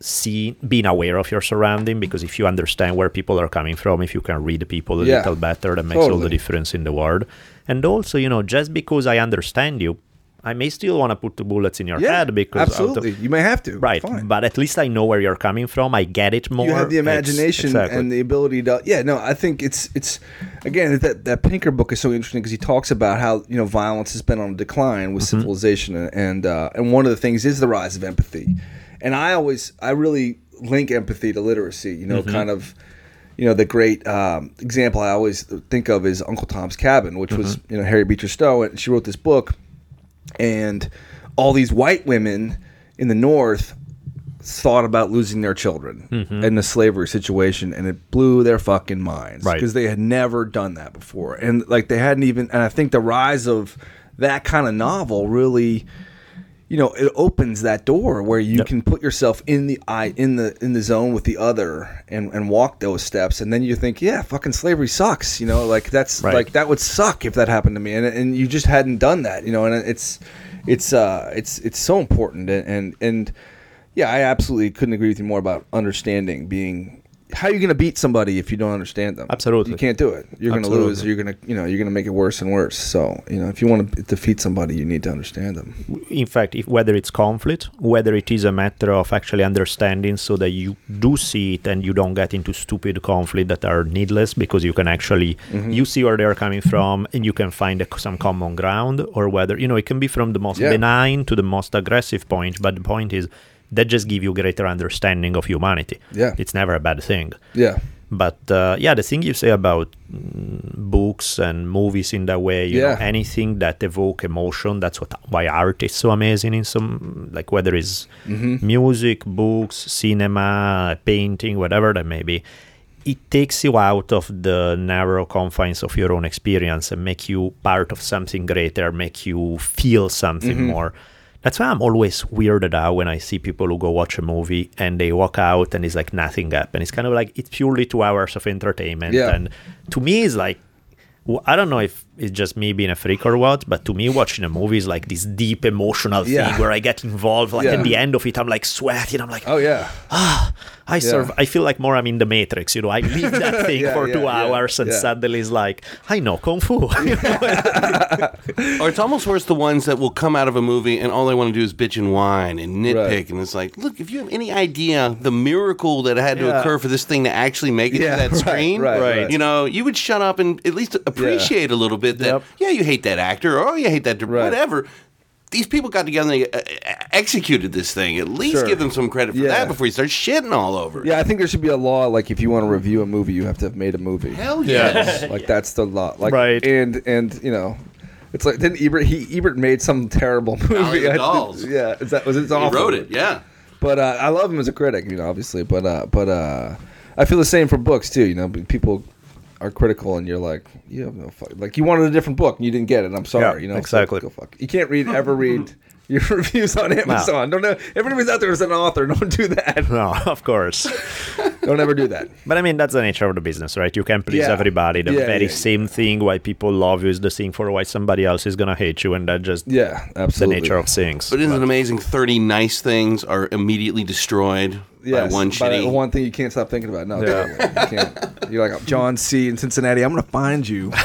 see being aware of your surrounding because if you understand where people are coming from if you can read people a Yeah. little better that makes all the difference in the world and also you know just because i understand you i may still want to put the bullets in your yeah, head because of absolutely, you may have to. right Fine. but at least i know where you're coming from i get it more you have the imagination exactly. and the ability to yeah no i think it's it's again that that pinker book is so interesting because he talks about how you know violence has been on a decline with Mm-hmm. civilization and uh, and one of the things is the rise of empathy and i always i really link empathy to literacy you know Mm-hmm. kind of you know the great um, example i always think of is uncle tom's cabin which was Mm-hmm. you know harriet beecher stowe and she wrote this book and all these white women in the north thought about losing their children mm-hmm. in the slavery situation and it blew their fucking minds Right. because they had never done that before and like they hadn't even and i think the rise of that kind of novel really you know it opens that door where you Yep. can put yourself in the eye in the in the zone with the other and and walk those steps and then you think yeah fucking slavery sucks you know like that's Right. like that would suck if that happened to me and and you just hadn't done that you know and it's it's uh it's it's so important and and, and yeah i absolutely couldn't agree with you more about understanding being how are you going to beat somebody if you don't understand them? Absolutely. you can't do it. You're going to lose. You're going to you know you're going to make it worse and worse. So you know if you want to defeat somebody you need to understand them. In fact, if, whether it's conflict, whether it is a matter of actually understanding so that you do see it and you don't get into stupid conflict that are needless because you can actually mm-hmm. you see where they're coming from and you can find a, some common ground or whether you know it can be from the most Yeah. benign to the most aggressive point but the point is that just give you greater understanding of humanity Yeah. it's never a bad thing yeah but uh, yeah, the thing you say about mm, books and movies in that way, you Yeah. know, anything that evoke emotion, that's what why art is so amazing in some like whether it's Mm-hmm. music, books, cinema, painting, whatever that may be. It takes you out of the narrow confines of your own experience and make you part of something greater, make you feel something Mm-hmm. more. That's why I'm always weirded out when I see people who go watch a movie and they walk out and it's like nothing happened. It's kind of like it's purely two hours of entertainment. Yeah. And to me, it's like, I don't know if it's just me being a freak or what, but to me, watching a movie is like this deep emotional Yeah. thing where I get involved. Like Yeah. at the end of it, I'm like sweating. I'm like, Oh yeah. Ah, I serve. I feel like more I'm in the Matrix. You know, I leave that thing Yeah, for yeah, two yeah, hours, and yeah. suddenly it's like, I know kung fu. Or it's almost worse the ones that will come out of a movie and all they want to do is bitch and whine and nitpick. Right. And it's like, look, if you have any idea the miracle that had to Yeah. occur for this thing to actually make it Yeah, to that right, screen, right, right. you know, you would shut up and at least appreciate a little bit that, Yep. yeah, you hate that actor or oh, you hate that, di- Right. whatever. These people got together and they uh, uh, executed this thing. At least Sure. give them some credit for Yeah. that before you start shitting all over. it. Yeah, I think there should be a law like if you want to review a movie, you have to have made a movie. Hell yes. Like that's the law. Like Right. and and you know, it's like didn't Ebert he Ebert made some terrible movie. Valley of I- Dolls. Yeah, is that was it? he wrote it, yeah. But uh, I love him as a critic, you know, obviously. But uh, but uh, I feel the same for books too. You know, people are critical, and you're like, you have no fuck. Like you wanted a different book, and you didn't get it. I'm sorry. Yeah, you know, so exactly. go fuck. You can't read ever read your reviews on Amazon. Don't know. Everybody's out there as an author. Don't do that. no, of course. Don't ever do that. But I mean, that's the nature of the business, right? You can please Yeah. everybody. The Yeah, very yeah. same thing why people love you is the thing for why somebody else is gonna hate you, and that just Yeah, absolutely. the absolutely. nature of things. But isn't it amazing? 30 nice things are immediately destroyed Yes, by one by one thing you can't stop thinking about. No, Yeah. you can't. You're like John C. in Cincinnati. I'm gonna find you.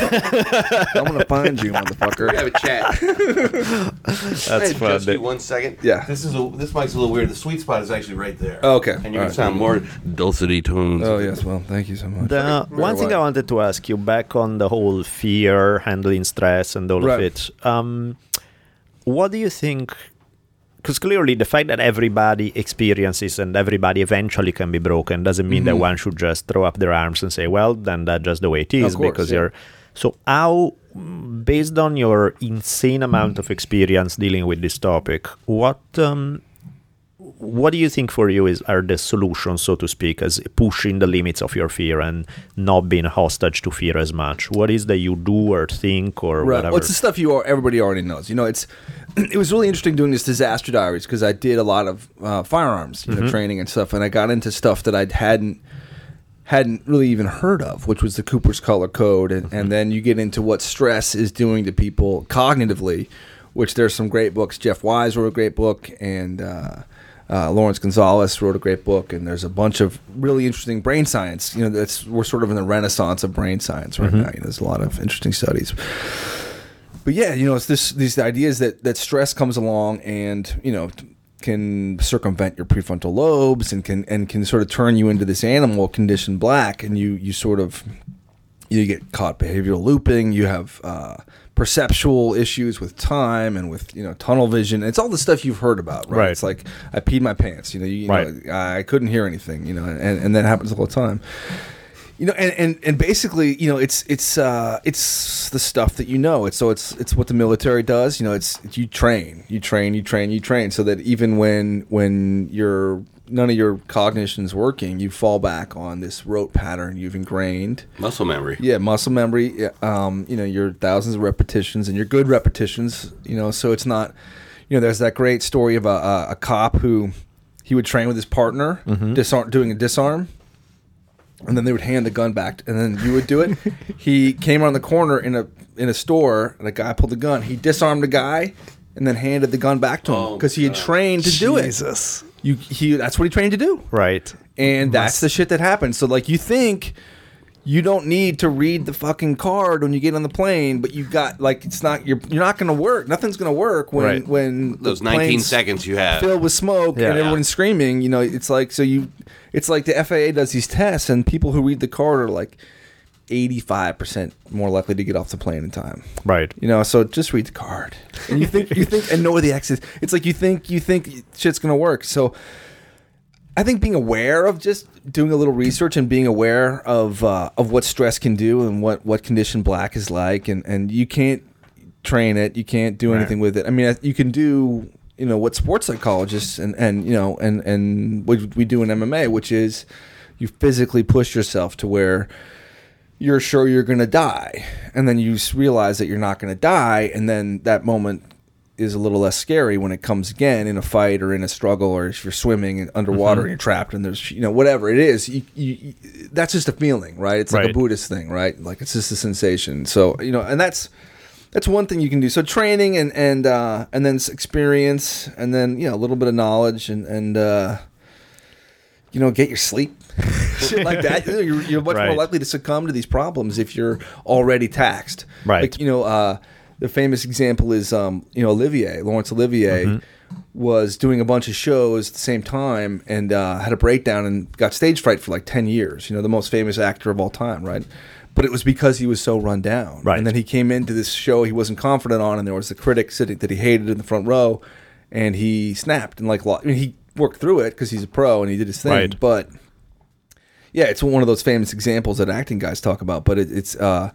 I'm gonna find you, motherfucker. have a chat. That's Hey, fun. just give one second. Yeah. This is a this mic's a little weird. The sweet spot is actually right there. Okay. And you All can right. sound more dulcety tones. Oh yes, well, thank you so much. The, one thing I wanted to ask you back on the whole fear, handling stress, and all Right. of it. Um, what do you think? Because clearly, the fact that everybody experiences and everybody eventually can be broken doesn't mean that one should just throw up their arms and say, "Well, then that's just the way it is." Course, because yeah. you're so how, based on your insane amount of experience dealing with this topic, what um, what do you think for you is are the solutions, so to speak, as pushing the limits of your fear and not being a hostage to fear as much? What is that you do or think or Right. whatever? Well, it's the stuff you are, everybody already knows. You know, it's it was really interesting doing this disaster diaries because I did a lot of uh, firearms, you know, training and stuff, and I got into stuff that I hadn't hadn't really even heard of, which was the Cooper's color code, and, and then you get into what stress is doing to people cognitively, which there's some great books. Jeff Wise wrote a great book, and uh, uh, Laurence Gonzales wrote a great book, and there's a bunch of really interesting brain science. You know, that's we're sort of in the renaissance of brain science right now. You know, there's a lot of interesting studies but yeah, you know, it's this these ideas that that stress comes along and you know can circumvent your prefrontal lobes and can and can sort of turn you into this animal condition black, and you you sort of you get caught behavioral looping. You have uh, perceptual issues with time and with you know tunnel vision. It's all the stuff you've heard about, right? Right. It's like I peed my pants. You know, you, you Right. know, I couldn't hear anything. You know, and, and that happens all the time you know and, and and basically you know it's it's uh it's the stuff that you know it's so it's it's what the military does you know it's you train you train you train you train so that even when when you're none of your cognition's working you fall back on this rote pattern you've ingrained Muscle memory. yeah muscle memory um you know your thousands of repetitions and your good repetitions you know so it's not you know there's that great story of a, a, a cop who he would train with his partner disarm doing a disarm and then they would hand the gun back, and then you would do it. he came around the corner in a in a store, and a guy pulled the gun. He disarmed the guy, and then handed the gun back to him Oh, because he had trained to do it. You he that's what he trained to do, right. and that's the shit that happens. So like you think. You don't need to read the fucking card when you get on the plane, but you've got like it's not you're you're not going to work. Nothing's going to work when Right. when the Those 19 plane's seconds you have. filled with smoke Yeah. and everyone's screaming. You know, it's like so you, it's like the FAA does these tests, and people who read the card are like eighty five percent more likely to get off the plane in time. Right. You know, so just read the card, and you think you think and know where the exit. It's like you think you think shit's gonna work. So. I think being aware of just doing a little research and being aware of uh, of what stress can do and what, what condition black is like, and, and you can't train it, you can't do Right. anything with it. I mean, you can do you know what sports psychologists and, and you know and and what we do in MMA, which is you physically push yourself to where you're sure you're going to die, and then you realize that you're not going to die, and then that moment is a little less scary when it comes again in a fight or in a struggle or if you're swimming and underwater Mm-hmm. and you're trapped and there's you know whatever it is you, you, you, that's just a feeling right? It's like a buddhist thing right? Like it's just a sensation. So you know and that's that's one thing you can do. So training and and uh and then experience and then you know a little bit of knowledge and and uh you know get your sleep shit like that you're, you're much more likely to succumb to these problems if you're already taxed Right. like you know uh the famous example is um you know olivier laurence olivier Mm-hmm. was doing a bunch of shows at the same time and uh, had a breakdown and got stage fright for like 10 years you know the most famous actor of all time right but it was because he was so run down Right. and then he came into this show he wasn't confident on and there was the critic sitting that he hated in the front row and he snapped and like I mean, he worked through it because he's a pro and he did his thing Right. but yeah it's one of those famous examples that acting guys talk about but it, it's uh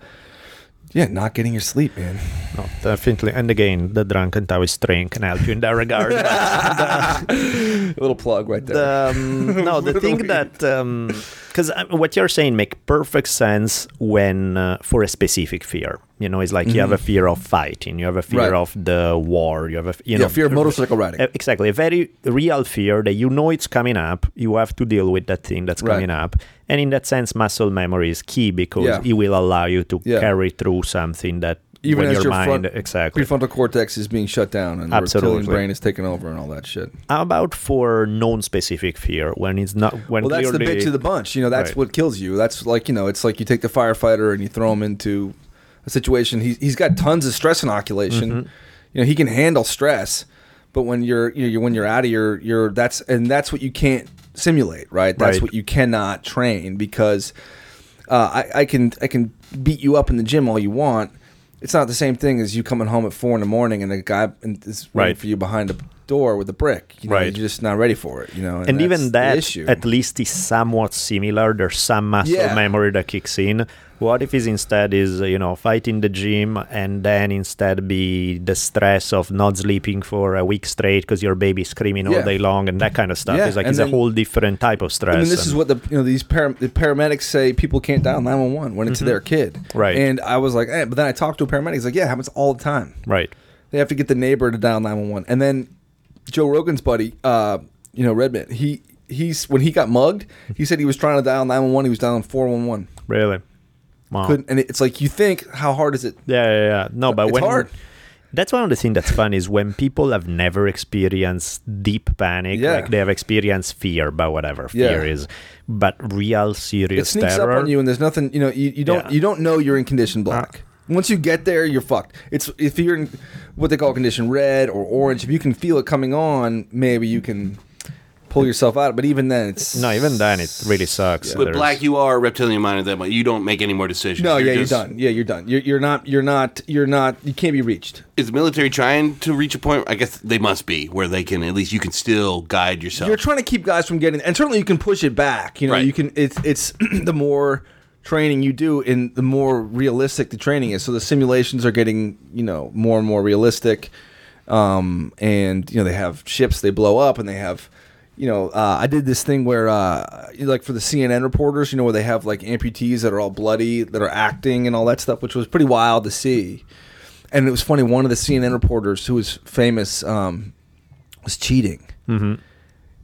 yeah not getting your sleep man No, definitely. And again, the drunken Taoist train can help you in that regard. a little plug right there the, um, no, the thing that because what you're saying make perfect sense when uh, for a specific fear. You know, it's like you have a fear of fighting, you have a fear Mm-hmm. Right. of the war, you have a you yeah know fear of motorcycle riding Exactly, a very real fear that you know it's coming up. You have to deal with that thing that's Right. coming up, and in that sense, muscle memory is key because Yeah. it will allow you to Yeah. carry through something that even when as your, your mind front, exactly. prefrontal cortex is being shut down and the Absolutely. reptilian brain is taking over and all that shit. How about for non-specific fear when it's not when Well, that's the clearly bitch of the bunch. You know, that's Right. what kills you. That's like you know, it's like you take the firefighter and you throw him into situation. He's he's got tons of stress inoculation. Mm-hmm. You know, he can handle stress, but when you're you know you're, when you're out of your your that's and that's what you can't simulate, right? That's Right. what you cannot train because uh, I, I can I can beat you up in the gym all you want. It's not the same thing as you coming home at four in the morning and a guy is waiting Right. for you behind a door with a brick. You know, Right. You're just not ready for it. You know, and that's even that issue. at least is somewhat similar there's some muscle Yeah. memory that kicks in what if is instead is you know fight in the gym and then instead be the stress of not sleeping for a week straight because your baby's screaming all Yeah. day long and that kind of stuff Yeah, it's like and it's a whole different type of stress I mean, this is what the you know these para- the paramedics say people can't dial nine one one when it's their kid, Mm-hmm. Right. And I was like, eh, but then I talked to a paramedic. He's like, yeah, it happens all the time. right They have to get the neighbor to dial nine one one, and then Joe Rogan's buddy, uh, you know, Redban, he he's when he got mugged, he said he was trying to dial nine one one, he was dialing four one one. really wow. Couldn't, and it's like you think, how hard is it? yeah yeah, yeah. no but It's when hard. that's one of the things that's fun is when people have never experienced deep panic Yeah. like they have experienced fear but whatever Yeah. fear is but real serious It sneaks terror up on you, and there's nothing. You know, you, you don't Yeah. you don't know you're in condition ah. black. Once you get there, you're fucked. It's if you're in what they call condition red or orange. If you can feel it coming on, maybe you can pull yourself out. But even then, it's No, even then it really sucks. But There's- black, you are a reptilian mind at that point. You don't make any more decisions. No, yeah, just- you're done. Yeah, you're done. You're, you're not. You're not. You're not. You can't be reached. Is the military trying to reach a point? I guess they must be where they can at least you can still guide yourself. You're trying to keep guys from getting, and certainly you can push it back. You know, Right. you can. It's it's the more training you do, and the more realistic the training is. So the simulations are getting you know more and more realistic, um, and you know they have ships they blow up, and they have. You know, uh, I did this thing where, uh, like for the CNN reporters, you know, where they have like amputees that are all bloody, that are acting and all that stuff, which was pretty wild to see. And it was funny. One of the CNN reporters, who was famous, um, was cheating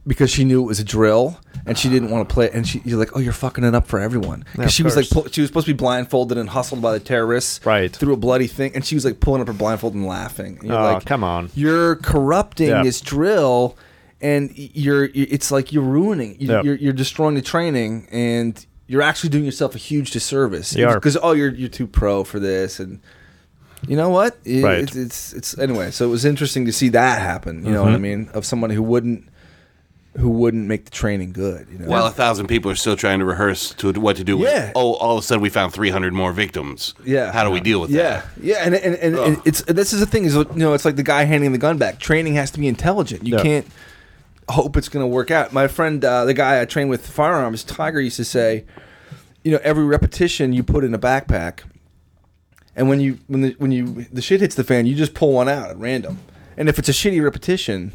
because she knew it was a drill and she didn't want to play. it. And she, you're like, oh, you're fucking it up for everyone. Yeah, Because of she was like, pull, she was supposed to be blindfolded and hustled by the terrorists, Right. Through a bloody thing, and she was like pulling up her blindfold and laughing. And you're Oh, like, come on. you're corrupting Yeah. this drill, and you're, it's like you're ruining, you, Yeah. you're, you're destroying the training, and you're actually doing yourself a huge disservice. You because oh, you're you're too pro for this, and you know what? It- Right. It's, it's it's anyway. So it was interesting to see that happen. You know what I Mhm. mean? Of someone who wouldn't who wouldn't make the training good. You know? While a thousand people are still trying to rehearse to what to do. with, Yeah. oh, all of a sudden we found 300 more victims. Yeah. How do we deal with yeah, that? yeah, and and, and, and it's this is the thing is you know it's like the guy handing the gun back. Training has to be intelligent. You Yeah. can't hope it's going to work out. My friend, uh, the guy I trained with firearms, Tiger, used to say, you know, every repetition you put in a backpack, and when you when the when you the shit hits the fan, you just pull one out at random. And if it's a shitty repetition,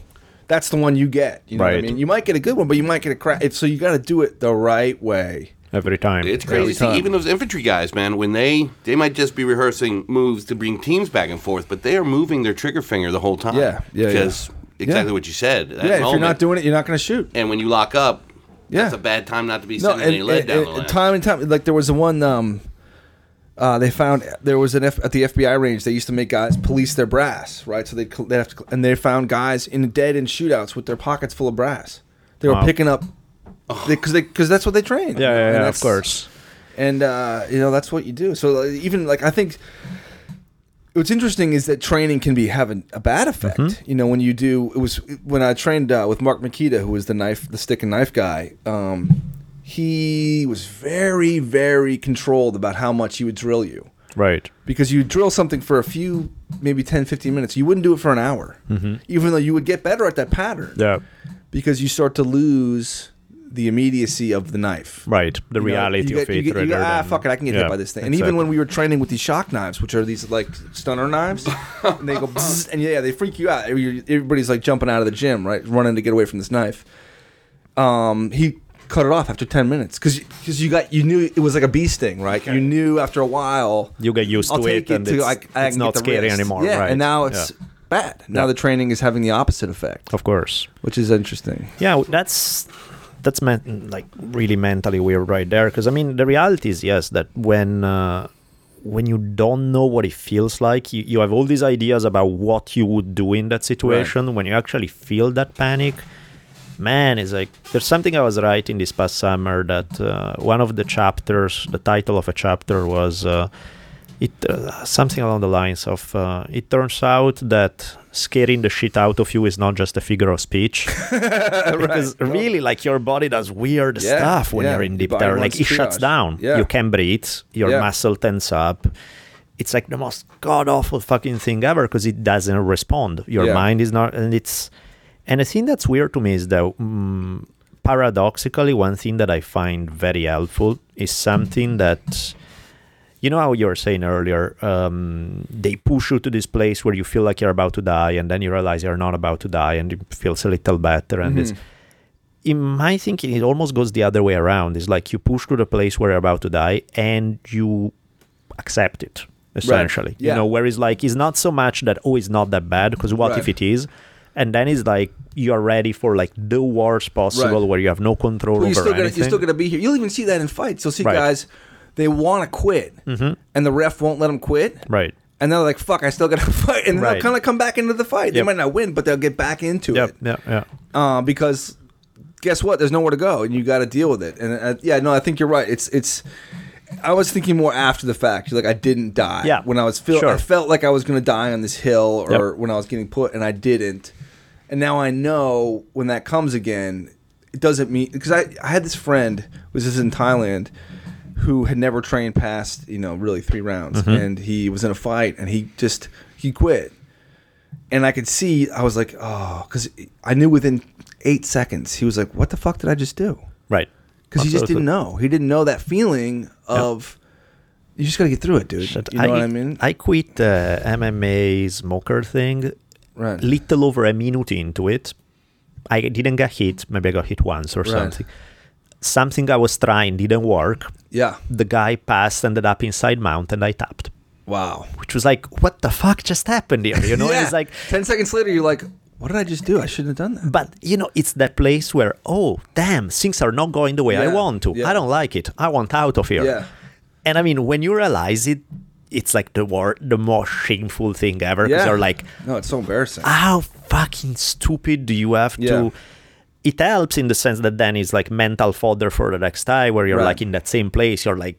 that's the one you get. You know what I mean? You might get a good one, but you might get a crap. So you got to do it the right way. every time. It's crazy. to See, even those infantry guys, man, when they they might just be rehearsing moves to bring teams back and forth, but they are moving their trigger finger the whole time. Yeah, yeah, yeah. Because exactly Yeah. what you said. that yeah, if you're not doing it, you're not going to shoot. and when you lock up, Yeah. that's a bad time not to be No, sending and, any lead and- down and the line. time and time, like there was a one. Um, uh, they found there was an F, at the FBI range. They used to make guys police their brass, right? So they they have to, and they found guys in dead in shootouts with their pockets full of brass. They were Wow. picking up because they because that's what they train. yeah, yeah, And yeah, of course. and uh, you know that's what you do. So like, even like I think what's interesting is that training can be having a, bad effect. Mm-hmm. You know, when you do it was when I trained uh, with Mark Makita, who was the knife, the stick and knife guy. Um, he was very, very controlled about how much he would drill you Right. because you drill something for a few, maybe 10, 15 minutes. You wouldn't do it for an hour, even though you would get better at that pattern Mm-hmm. Yeah. because you start to lose the immediacy of the knife. Right. The You know, reality you get, of it. you get, you get, rather ah, fuck it, I can get Yeah, hit by this thing. And even when we were training with these shock knives, which are these like stunner knives, and they go, and yeah, they freak you out. Everybody's like jumping out of the gym, right, running to get away from this knife. Um, he cut it off after ten minutes because you got you knew it was like a bee sting, right? You knew after a while you get used I'll to take it, it and to it's, I, I it's not scary wrist. anymore. Yeah, right. and now it's Yeah. bad. Now Yeah. the training is having the opposite effect, of course. which is interesting. Yeah, that's that's men- like really mentally weird right there. Because I mean, the reality is yes that when uh, when you don't know what it feels like, you, you have all these ideas about what you would do in that situation. When you actually feel that panic, man, it's like there's something I was writing this past summer that uh, one of the chapters, the title of a chapter was. Uh, it uh, something along the lines of uh, it turns out that scaring the shit out of you is not just a figure of speech. Because really like your body does weird Yeah, stuff when yeah. you're in deep terror. like it shuts down. Yeah. you can't breathe. Your muscle tense up. It's like the most god awful fucking thing ever because it doesn't respond. Your mind is not and it's and the thing that's weird to me is that mm, paradoxically one thing that i find very helpful is something that you know how you were saying earlier um, they push you to this place where you feel like you're about to die and then you realize you're not about to die and it feels a little better and it's in my thinking it almost goes the other way around it's like you push to the place where you're about to die and you accept it essentially Yeah. you know where it's like it's not so much that oh it's not that bad because what Right. if it is and then it's like you're ready for like the worst possible Right. where you have no control Well, you're over still gonna anything you're still gonna be here. You'll even see that in fights. You'll see Right. guys they want to quit, Mhm. and the ref won't let them quit. right And they're like, "Fuck, I still got to fight," and Right. they'll kind of come back into the fight. They might not win, but they'll get back into yep it yeah yeah uh, because guess what? There's nowhere to go, and you got to deal with it. And uh, yeah, no, I think you're right. It's it's. I was thinking more after the fact. Like I didn't die. Yeah, When I was feel, sure. I felt like I was going to die on this hill, or Yep. when I was getting put, and I didn't. And now I know when that comes again, it doesn't mean because I I had this friend was this in Thailand who had never trained past you know really three rounds, Mm-hmm. and he was in a fight, and he just he quit and I could see I was like, oh, because I knew within eight seconds he was like, what the fuck did I just do? right Because he just didn't know. He didn't know that feeling of you just got to get through it, dude. Shit, you know what I mean? I quit the MMA smoker thing right. little over a minute into it. I didn't get hit. Maybe I got hit once or Right. something. Something I was trying didn't work. Yeah. The guy passed, ended up inside mount, and I tapped. Wow. Which was like, what the fuck just happened here? You know, yeah. it's like, ten seconds later, you're like, what did I just do? I shouldn't have done that. but you know, it's that place where, oh, damn, things are not going the way I want to. yeah. I don't like it. I want out of here. Yeah. And I mean, when you realize it, it's like the wor- the most shameful thing ever because Yeah. you're like, No, it's so embarrassing. how fucking stupid do you have Yeah. to it helps in the sense that then it's like mental fodder for the next time where you're Right. like in that same place you're like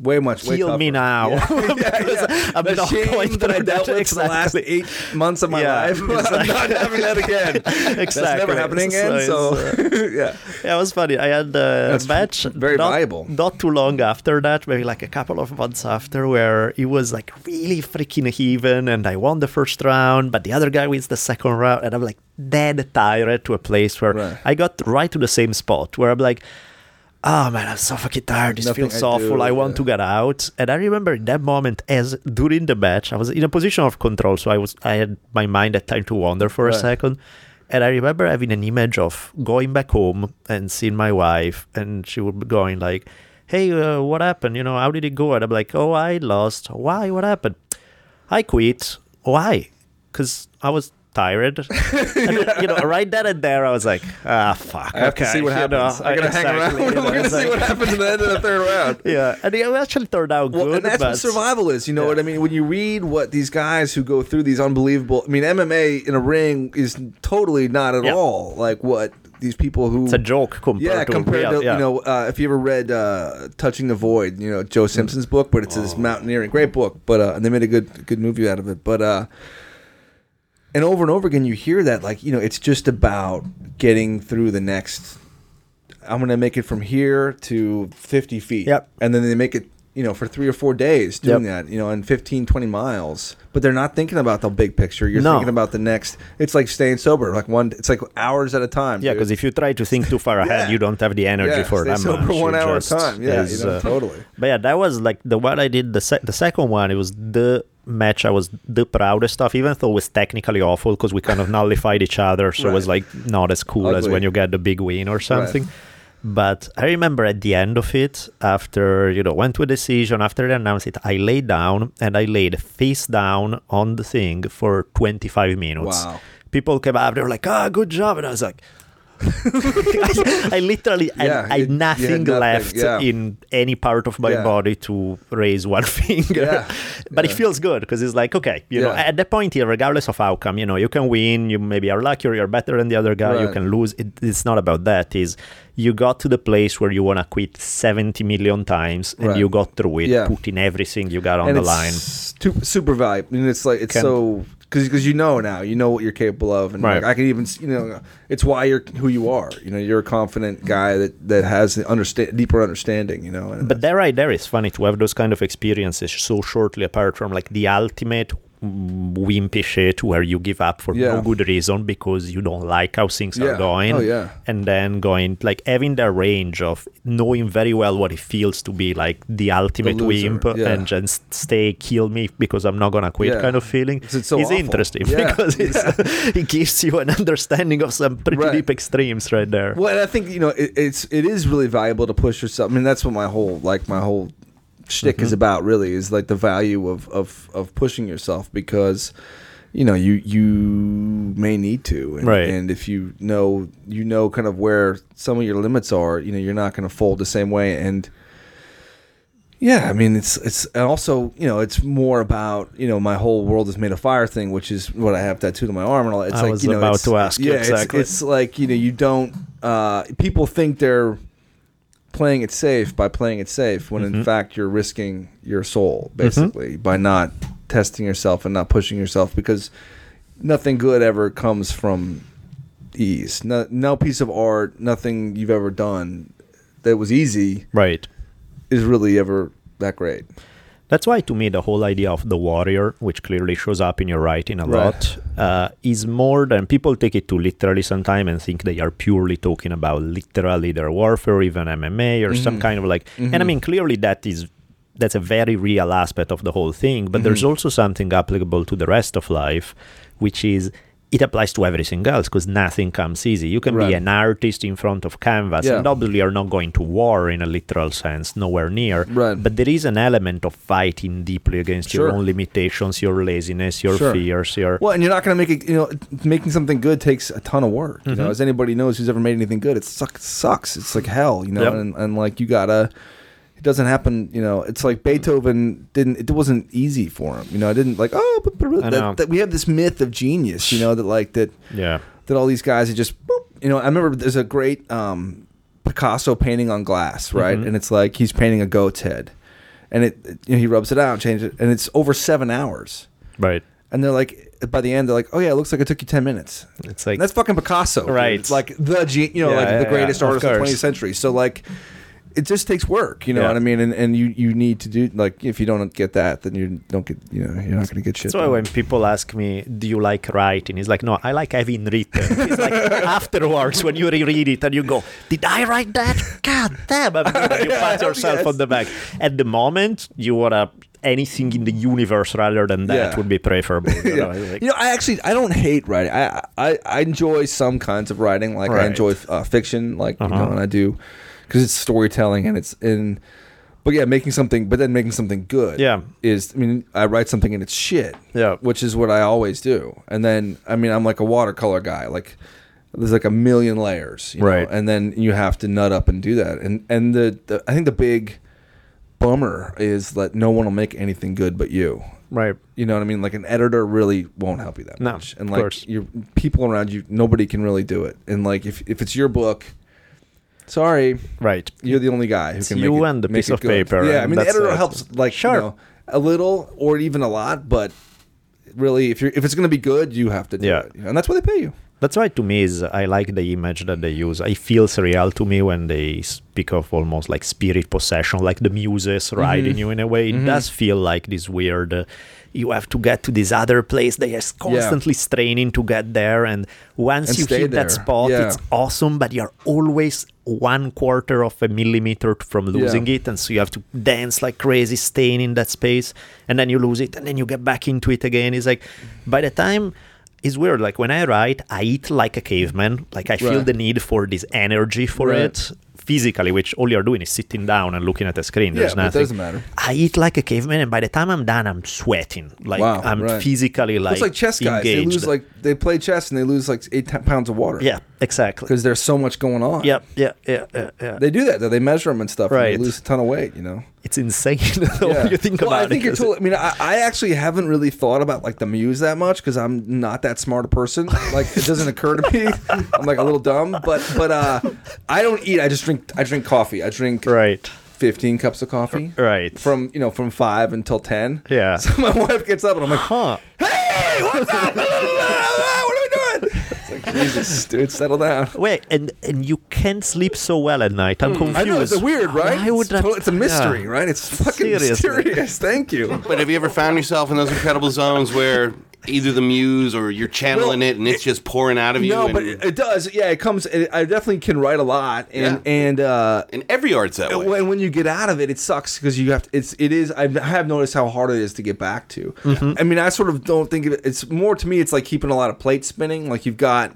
way much. way kill me now Yeah, yeah. I'm the not going that I dealt with for the last eight months of my Yeah, life. I'm not having that again. exactly. That's Exactly. never happening again. So So, it's, uh, yeah. yeah it was funny i had a That's match very not, valuable. not too long after that maybe like a couple of months after where it was like really freaking even and i won the first round but the other guy wins the second round and i'm like dead tired to a place where Right. i got right to the same spot where i'm like oh man i'm so fucking tired this Nothing feels I awful do, i want yeah. to get out and i remember in that moment as during the match i was in a position of control so i was i had my mind had time to wander for a second And I remember having an image of going back home and seeing my wife, and she would be going like, "Hey, uh, what happened? You know, how did it go?" And I'm like, "Oh, I lost. Why? What happened? I quit. Why? Because I was." Tired, and then, you know, right then and there, I was like, "Ah, fuck." I have to okay, see what you know, happens. I gotta hang around. exactly, you know, We're gonna see like- what happens at the end of the third round. Yeah, and it actually turned out Well, good. and that's but what survival is. You know what I mean? When you read what these guys who go through these unbelievable, I mean, MMA in a ring is totally not at Yeah. all like what these people who It's a joke compared yeah, to compared real, to yeah. you know, uh, if you ever read uh, "Touching the Void," you know Joe Simpson's book, but it's this mountaineering, great book. But uh, and they made a good good movie out of it. But uh, and over and over again, you hear that like you know, it's just about getting through the next. I'm gonna make it from here to 50 feet. Yep. And then they make it, you know, for three or four days doing Yep. that, you know, in 15, 20 miles. But they're not thinking about the big picture. You're No. thinking about the next. It's like staying sober, like one. It's like hours at a time. Yeah, because if you try to think too far ahead, Yeah. you don't have the energy Yeah, for that sober much. one You hour at a time. Yeah, is, you know, uh, totally. But yeah, that was like the one I did. The sec- the second one, it was the match I was the proudest of, even though it was technically awful because we kind of nullified each other, so it was like not as cool as when you get the big win or something. But I remember at the end of it, after you know went to a decision, after they announced it, I laid down and I laid face down on the thing for 25 minutes. Wow. People came up, they were like, "Ah, good job," and I was like. I, I literally Yeah, I, I had nothing, nothing, left yeah. in any part of my Yeah. body to raise one finger. But it feels good because it's like, okay, you know, at that point here, regardless of outcome, you know, you can win, you maybe are luckier, you're better than the other guy, you can lose. It, it's not about that. Is you got to the place where you want to quit 70 million times and Right. you got through it, putting everything you got on and the line. super. I mean, it's like it's Can- so because you know now, you know what you're capable of, and Right. like, I can even you know it's why you're who you are. You know, you're a confident guy that that has the understand deeper understanding. You know, and But there, right there, it's funny to have those kind of experiences so shortly apart from like the ultimate wimpy shit where you give up for Yeah. no good reason because you don't like how things Yeah. are going. Oh, yeah. And then going like having the range of knowing very well what it feels to be like the ultimate loser, wimp and just stay kill me because I'm not gonna quit kind of feeling It's- so is interesting because it's, it gives you an understanding of some pretty Right. deep extremes right there. Well, and I think you know it, it's it is really valuable to push yourself. I mean, that's what my whole like my whole shtick Mm-hmm. is about. Really, is like the value of of of pushing yourself because you know you you may need to, and, Right. And if you know you know kind of where some of your limits are, you know, you're not going to fold the same way. And yeah, I mean, it's it's and also you know it's more about you know my whole world is made of fire thing, which is what I have tattooed on my arm and all. that. It's I like was you know, about to ask yeah, it's- it's like you know you don't uh, people think they're playing it safe by playing it safe when Mm-hmm. in fact you're risking your soul basically by not testing yourself and not pushing yourself because nothing good ever comes from ease no, no piece of art nothing you've ever done that was easy Right. is really ever that great That's why, to me, the whole idea of the warrior, which clearly shows up in your writing a Right. lot, uh, is more than people take it too literally sometimes and think they are purely talking about literally their warfare, even MMA, or Mm-hmm. some kind of like. And I mean, clearly that is that's a very real aspect of the whole thing. But there's Mm-hmm. also something applicable to the rest of life, which is. It applies to everything else because nothing comes easy. You can Right. be an artist in front of canvas, Yeah. and obviously you're not going to war in a literal sense, nowhere near. Right. But there is an element of fighting deeply against your own limitations, your laziness, your Sure. fears, your Well, and you're not going to make it. You know, making something good takes a ton of work. You Mm-hmm. know, as anybody knows who's ever made anything good, it sucks. Sucks. It's like hell. You know, Yep. and, and like you gotta. It doesn't happen. You know, it's like Beethoven didn't. It wasn't easy for him. You know, I didn't like. Oh, but, but that, that we have this myth of genius. You know, that like that yeah. that all these guys are just. Boop, you know, I remember there's a great um, Picasso painting on glass, right? Mhm. And it's like he's painting a goat's head, and it, it- you know, he rubs it out, and changes it, and it's over seven hours. Right. And they're like, by the end, they're like, "Oh yeah, it looks like it took you ten minutes." It's like And that's fucking Picasso. Right. It's like the you know, Yeah, like yeah, the greatest yeah, of artist of the 20th century. So like, it just takes work. You know Yeah. what I mean? And and you you need to do like if you don't get that, then you don't get you know you're not going to get shit. That's why done. when people ask me, "Do you like writing?" He's like, "No, I like having written." It's like afterwards when you reread it and you go, "Did I write that? God damn!" I'm good. You pat yourself on the back. At the moment, you wanna anything in the universe rather than that Yeah. would be preferable. you know, like- you know, I actually I don't hate writing. I I, I enjoy some kinds of writing. Like I Right. enjoy uh, fiction, like you know, Uh-huh. and I do because it's storytelling and it's in. But yeah, making something, but then making something good. Yeah. is I mean, I write something and it's shit. Yeah. which is what I always do. And then I mean, I'm like a watercolor guy. Like there's like a million layers, you know, Right. And then you have to nut up and do that. And and the, the I think the big bummer is that no one will make anything good but you. right. You know what I mean? Like an editor really won't help you that No, much. And like your people around you, nobody can really do it. And like if if it's your book, sorry, Right. you're the only guy who It's can you make it, and the piece of good. paper, Yeah, I mean the editor it. helps like Sure. you know, a little or even a lot, but really if you're if it's going to be good, you have to do Yeah. it. and that's why they pay you. That's why to me is I like the image that they use. It feels real to me when they speak of almost like spirit possession, like the muses riding Mm-hmm. you in a way. It does feel like this weird. Uh, you have to get to this other place. They are constantly straining to get there, and once And you hit that spot, Yeah. it's awesome. But you're always one quarter of a millimeter from losing Yeah. it, and so you have to dance like crazy, staying in that space, and then you lose it, and then you get back into it again. It's like by the time it's weird. Like when I write, I eat like a caveman. Like I feel Right. the need for this energy for Right. it physically, which all you're doing is sitting down and looking at a screen. Yeah, There's it nothing. doesn't matter. I eat like a caveman, and by the time I'm done, I'm sweating. Like Wow, I'm right. physically like it's like chess guys. They lose like they play chess and they lose like eight t- pounds of water. yeah, exactly. because there's so much going on. Yeah, yeah, yeah, yeah, yeah. They do that. though. They measure them and stuff. And Right. they lose a ton of weight. You know. It's insane way you think well, about I think it. you're totally. I mean, I, I actually haven't really thought about like the muse that much because I'm not that smart a person. Like it doesn't occur to me. I'm like a little dumb, but but uh, I don't eat. I just drink. I drink coffee. I drink right, 15 cups of coffee. right. From you know from five until ten. Yeah. So my wife gets up and I'm like, huh. Hey, what's up? what are we doing? It's like Jesus, dude, settle down. Wait, and and you can't sleep so well at night. I'm confused. Hmm. I know it's weird, right? Why would it's, that- to- it's a mystery, yeah. right? It's fucking Seriously. mysterious. Thank you. But have you ever found yourself in those incredible zones where either the muse or you're channeling Well, it and it's just pouring out of you? No, and, but it, it does. Yeah, it comes. It, I definitely can write a lot, and Yeah. and uh, and every art's that way. when when you get out of it, it sucks because you have to. It's it is. I have noticed how hard it is to get back to. Mm-hmm. I mean, I sort of don't think of it. It's more to me. It's like keeping a lot of plates spinning. Like you've got,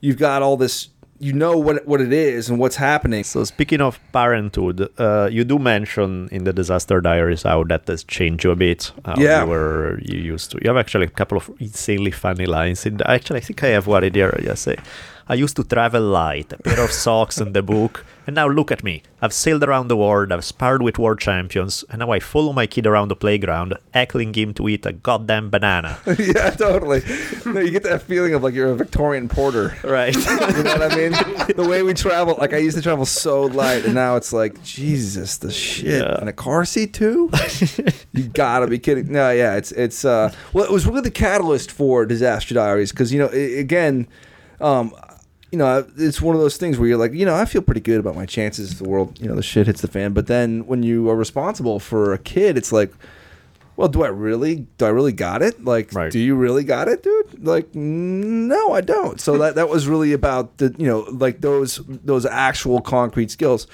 you've got all this. You know what what it is and what's happening. So speaking of parenthood, uh, you do mention in the Disaster Diaries how that has changed you a bit. Yeah. you were you used to. You have actually a couple of insanely funny lines. In the, actually, I think I have one in here. You say, "I used to travel light, a pair of socks and the book, and now look at me. I've sailed around the world. I've sparred with world champions, and now I follow my kid around the playground, heckling him to eat a goddamn banana." yeah, totally. No, you get that feeling of like you're a Victorian porter. right. You know what I mean? the way we travel, like I used to travel so light, and now it's like Jesus, the shit, Yeah. in a car seat too. you gotta be kidding! No, yeah, it's it's. uh Well, it was really the catalyst for Disaster Diaries because you know, i again, um, you know, it's one of those things where you're like, you know, I feel pretty good about my chances if the world, you know, the shit hits the fan. But then when you are responsible for a kid, it's like. Well, do I really? Do I really got it? Like, Right. do you really got it, dude? Like, no, I don't. So that that was really about the you know like those those actual concrete skills,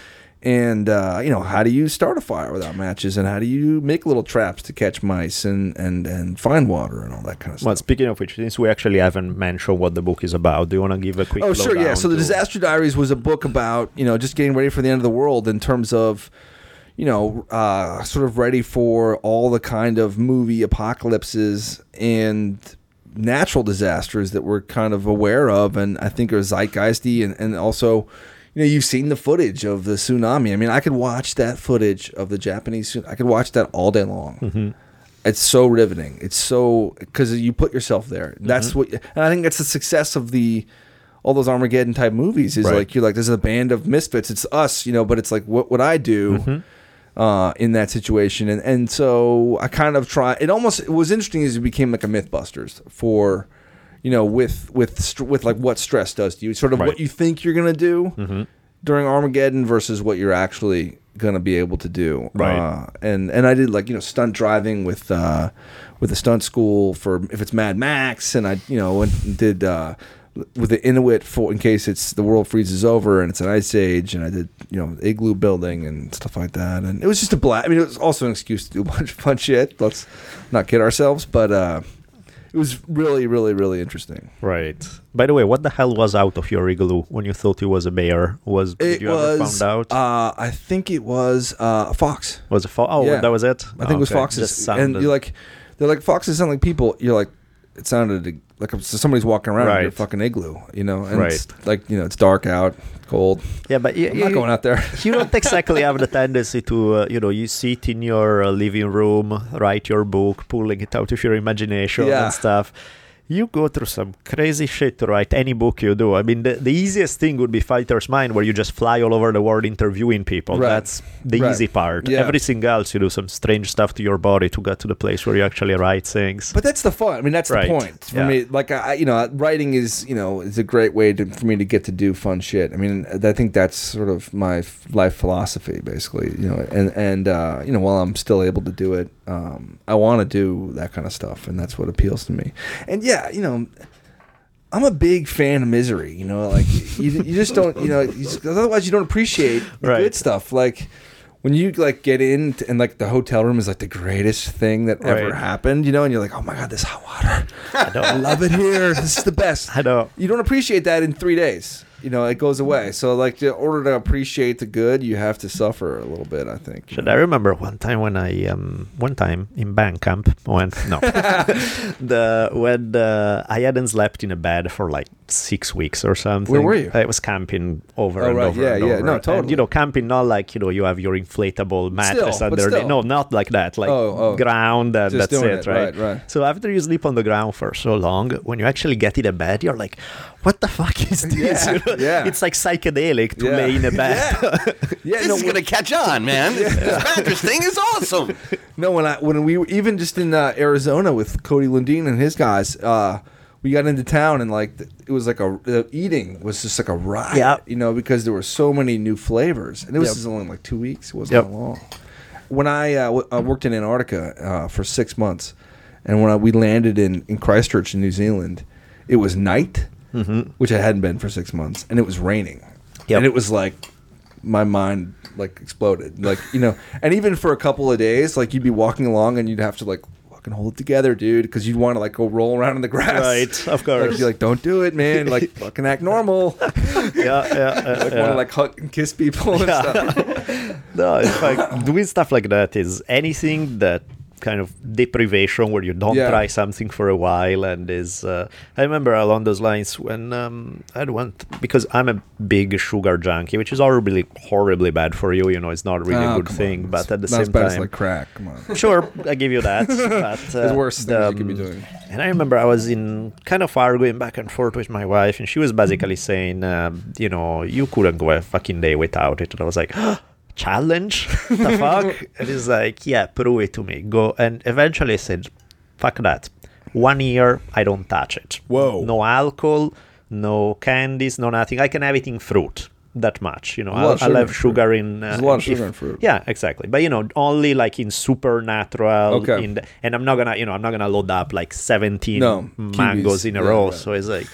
and uh, you know how do you start a fire without matches, and how do you make little traps to catch mice and and and find water and all that kind of stuff. Well, speaking of which, since we actually haven't mentioned what the book is about, do you want to give a quick? Oh, sure, yeah. So the Disaster Diaries was a book about you know just getting ready for the end of the world in terms of you know uh, sort of ready for all the kind of movie apocalypses and natural disasters that we're kind of aware of, and I think are zeitgeisty, and and also. You know, you've seen the footage of the tsunami. I mean, I could watch that footage of the Japanese. I could watch that all day long. Mm-hmm. It's so riveting. It's so because you put yourself there. Mm-hmm. That's what, and I think that's the success of the all those Armageddon type movies. Is Right. like you're like there's a band of misfits. It's us, you know. But it's like what would I do mm-hmm. uh, in that situation? And and so I kind of try. It almost it was interesting as it became like a MythBusters for. You know, with with with like what stress does to you, sort of Right. what you think you're gonna do during Armageddon versus what you're actually gonna be able to do. Right. Uh, and and I did like you know stunt driving with uh, with a stunt school for if it's Mad Max, and I you know and did uh, with the Inuit for in case it's the world freezes over and it's an ice age, and I did you know igloo building and stuff like that, and it was just a blast. I mean, it was also an excuse to do a bunch of fun shit. Let's not kid ourselves, but uh, it was really, really, really interesting. Right. By the way, what the hell was out of your igloo when you thought it was a bear? Was did It you ever was. found out? Uh, I think it was uh, a fox. was it fo- Oh, yeah. that was it. I think it was Okay. foxes. And you're like, they're like foxes sound like people. You're like, it sounded like somebody's walking around in your fucking igloo, you know. And Right. it's like you know, it's dark out, cold. yeah, but you, I'm not going out there. you don't exactly have the tendency to, uh, you know, you sit in your uh, living room, write your book, pulling it out of your imagination Yeah. and stuff. You go through some crazy shit to write any book you do. I mean, the, the easiest thing would be Fighter's Mind, where you just fly all over the world interviewing people. Right. That's the Right. easy part. Yeah. Everything else, you do some strange stuff to your body to get to the place where you actually write things. But that's the fun. I mean, that's Right. the point for Yeah. me. Like I, you know, writing is you know is a great way to, for me to get to do fun shit. I mean, I think that's sort of my life philosophy, basically. You know, and and uh, you know, while I'm still able to do it, um, I want to do that kind of stuff, and that's what appeals to me. And yeah, you know. I'm a big fan of misery, you know. Like you, you just don't, you know. You just, otherwise, you don't appreciate the Right. good stuff. Like when you like get in and like the hotel room is like the greatest thing that ever happened, you know, and you're like, oh my god, this hot water, I love it here. This is the best. I know. You don't appreciate that in three days. You know, it goes away. So like, in order to appreciate the good, you have to suffer a little bit. I think. Should I remember one time when I um one time in band camp when no the when uh, I hadn't slept in a bed for like six weeks or something. Where were you? I was camping over Oh, and right. over. Yeah, and yeah. over. No, And, totally. you know, camping not like you know you have your inflatable mattress but under. still. No, not like that. Like Oh, oh. ground and Just that's doing it, it. right? Right, right. So after you sleep on the ground for so long, when you actually get in a bed, you're like, "What the fuck is this?" Yeah, You know? yeah. It's like psychedelic to Yeah. lay in a bed. Yeah, This no, is when- gonna catch on, man. This, this mattress thing is awesome. No, when I when we were even just in uh, Arizona with Cody Lundin and his guys, uh, we got into town and like it was like a the eating was just like a riot, Yeah. you know, because there were so many new flavors, and it was Yep. just only like two weeks. It wasn't Yep. long. When I, uh, w- I worked in Antarctica uh, for six months, and when I, we landed in in Christchurch in New Zealand, it was night, which I hadn't been for six months, and it was raining, Yep. and it was like my mind like exploded. Like you know, and even for a couple of days, like you'd be walking along and you'd have to like fucking hold it together, dude, because you'd want to like go roll around in the grass. Right, of Like, course. you're like, don't do it, man. Like fucking act normal. like yeah, yeah, yeah, want to like hug and kiss people and stuff. No, it's like doing stuff like that is anything that kind of deprivation where you don't Yeah. try something for a while and is uh, I remember along those lines when um, I went because I'm a big sugar junkie, which is horribly horribly bad for you. You know, it's not really Oh, a good thing, on. but at the same time, like crack. Come on. sure, I give you that. But uh, There's worse things you could be um, doing. And I remember I was in kind of arguing back and forth with my wife, and she was basically saying, um, you know, you couldn't go a fucking day without it. And I was like, challenge? the fuck? and he's like, yeah, prove it to me. Go. And eventually I said, fuck that. One year, I don't touch it. Whoa. No alcohol, no candies, no nothing. I can have it in fruit. That much, you know. There's a lot I'll, I'll sugar have in fruit. in. Uh, There's a lot of if- in fruit. Yeah, exactly. But you know, only like in supernatural. Okay. In the, and I'm not gonna, you know, I'm not gonna load up like 17 No, mangoes kiwis. in a Yeah, row. right. So it's like,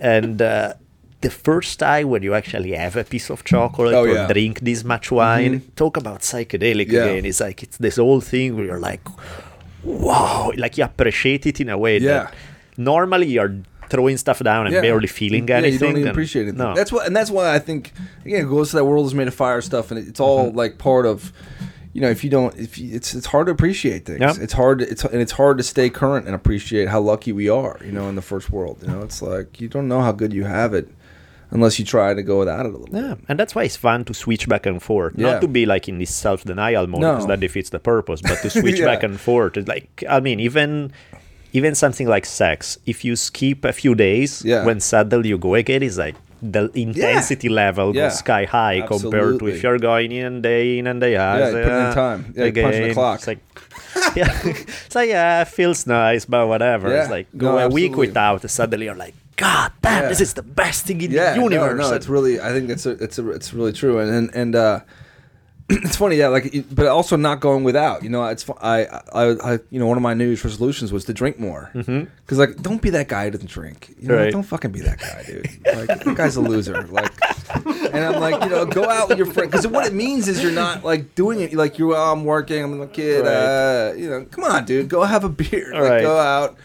and uh, the first time when you actually have a piece of chocolate Oh, or yeah. drink this much wine, talk about psychedelic Yeah. again. It's like it's this whole thing where you're like, wow, like you appreciate it in a way Yeah. that normally you're throwing stuff down and Yeah. barely feeling anything. Yeah, you don't even and- appreciate it. No. That's what, and that's why I think again it goes to that world is made of fire stuff, and it's all Mm-hmm. like part of. You know, if you don't, if you, it's it's hard to appreciate things. Yeah. It's hard. To, it's and it's hard to stay current and appreciate how lucky we are. You know, in the first world. You know, it's like you don't know how good you have it unless you try to go without it a little. Yeah, and that's why it's fun to switch back and forth. Yeah. Not to be like in this self-denial mode No. because that defeats the purpose, but to switch Yeah. back and forth. It's like I mean, even even something like sex, if you skip a few days, Yeah. when suddenly you go again, it's like the intensity level Yeah. goes sky high compared to if you're going in day in and day out. Yeah, it's putting in like, time. Yeah, again, punching the clock. It's like, yeah, it's like yeah, it feels nice, but whatever. Yeah. It's like go No, a week without, suddenly you're like, God damn, Yeah. this is the best thing in yeah, the universe. No, no, And- it's really. I think it's a, it's a, it's really true, and and, and uh, it's funny, yeah. Like, but also not going without. You know, it's I, I, I you know, one of my New Year's resolutions was to drink more. Because like, don't be that guy who doesn't drink. You know, Right. don't fucking be that guy, dude. Like, that guy's a loser. Like, and I'm like, you know, go out with your friend. Because what it means is you're not like doing it. Like, you're, oh, I'm working. I'm a kid. Uh, you know, come on, dude. Go have a beer. Like, Right. go out.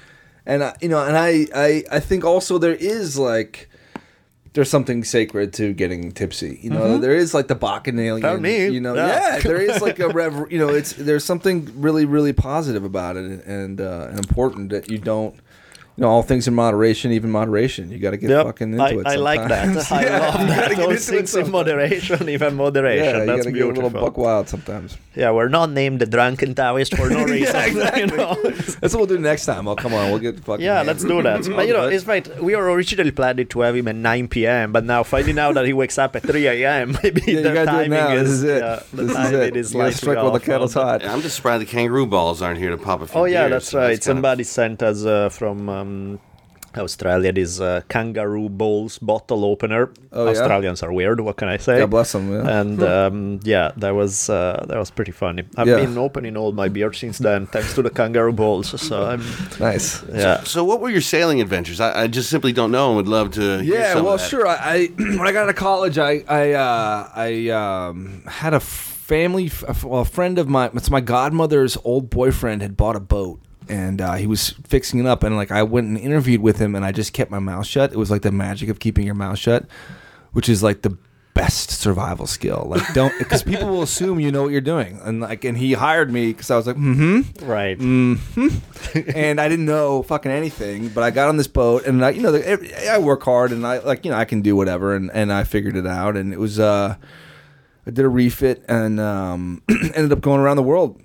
And I, you know, and I, I, I think also there is like there's something sacred to getting tipsy. You know, there is like the bacchanalian. Tell me. You know, Yeah. yeah. there is like a rever- You know, it's there's something really, really positive about it, and uh, and important that you don't. You know, all things in moderation, even moderation. You got to get Yep. fucking into I, it. I like that. I Yeah, love that. gotta get All things in moderation, even moderation. Yeah, you That's gotta get a beautiful. little buck wild sometimes. Yeah, we're not named the drunken Taoist for no reason. yeah, exactly. you know? That's what we'll do next time. Oh, come on, we'll get fucking. Yeah, let's do that. But you know, it's right. We were originally planning to have him at 9 p.m., but now finding out that he wakes up at 3 a.m., maybe Yeah, you the gotta do it timing now. is, This is it. Yeah, the this is timing it. is You strike while the kettle's uh, hot. I'm just surprised the kangaroo balls aren't here to pop a few Oh yeah, that's right. Somebody sent us uh, from um, Australia this uh, kangaroo bowls bottle opener. Oh, yeah? Australians are weird. What can I say? God bless them. Yeah. And um, yeah, that was uh, that was pretty funny. I've Yeah. been opening all my beer since then, thanks to the kangaroo bowls. So I'm nice. yeah. So, what were your sailing adventures? I, I just simply don't know and would love to. hear Yeah, some of well, that. sure. I, I when I got out of college, I I uh, I um, had a family, f- a f- well, a friend of my, it's my godmother's old boyfriend had bought a boat. And uh, he was fixing it up, and like I went and interviewed with him, and I just kept my mouth shut. It was like the magic of keeping your mouth shut, which is like the best survival skill. Like don't because people will assume you know what you're doing, and like and he hired me because I was like, mm-hmm, Right. Mm-hmm. And I didn't know fucking anything. But I got on this boat, and I, you know, the, I work hard, and I like, you know, I can do whatever, and, and I figured it out, and it was, uh, I did a refit, and um, ended up going around the world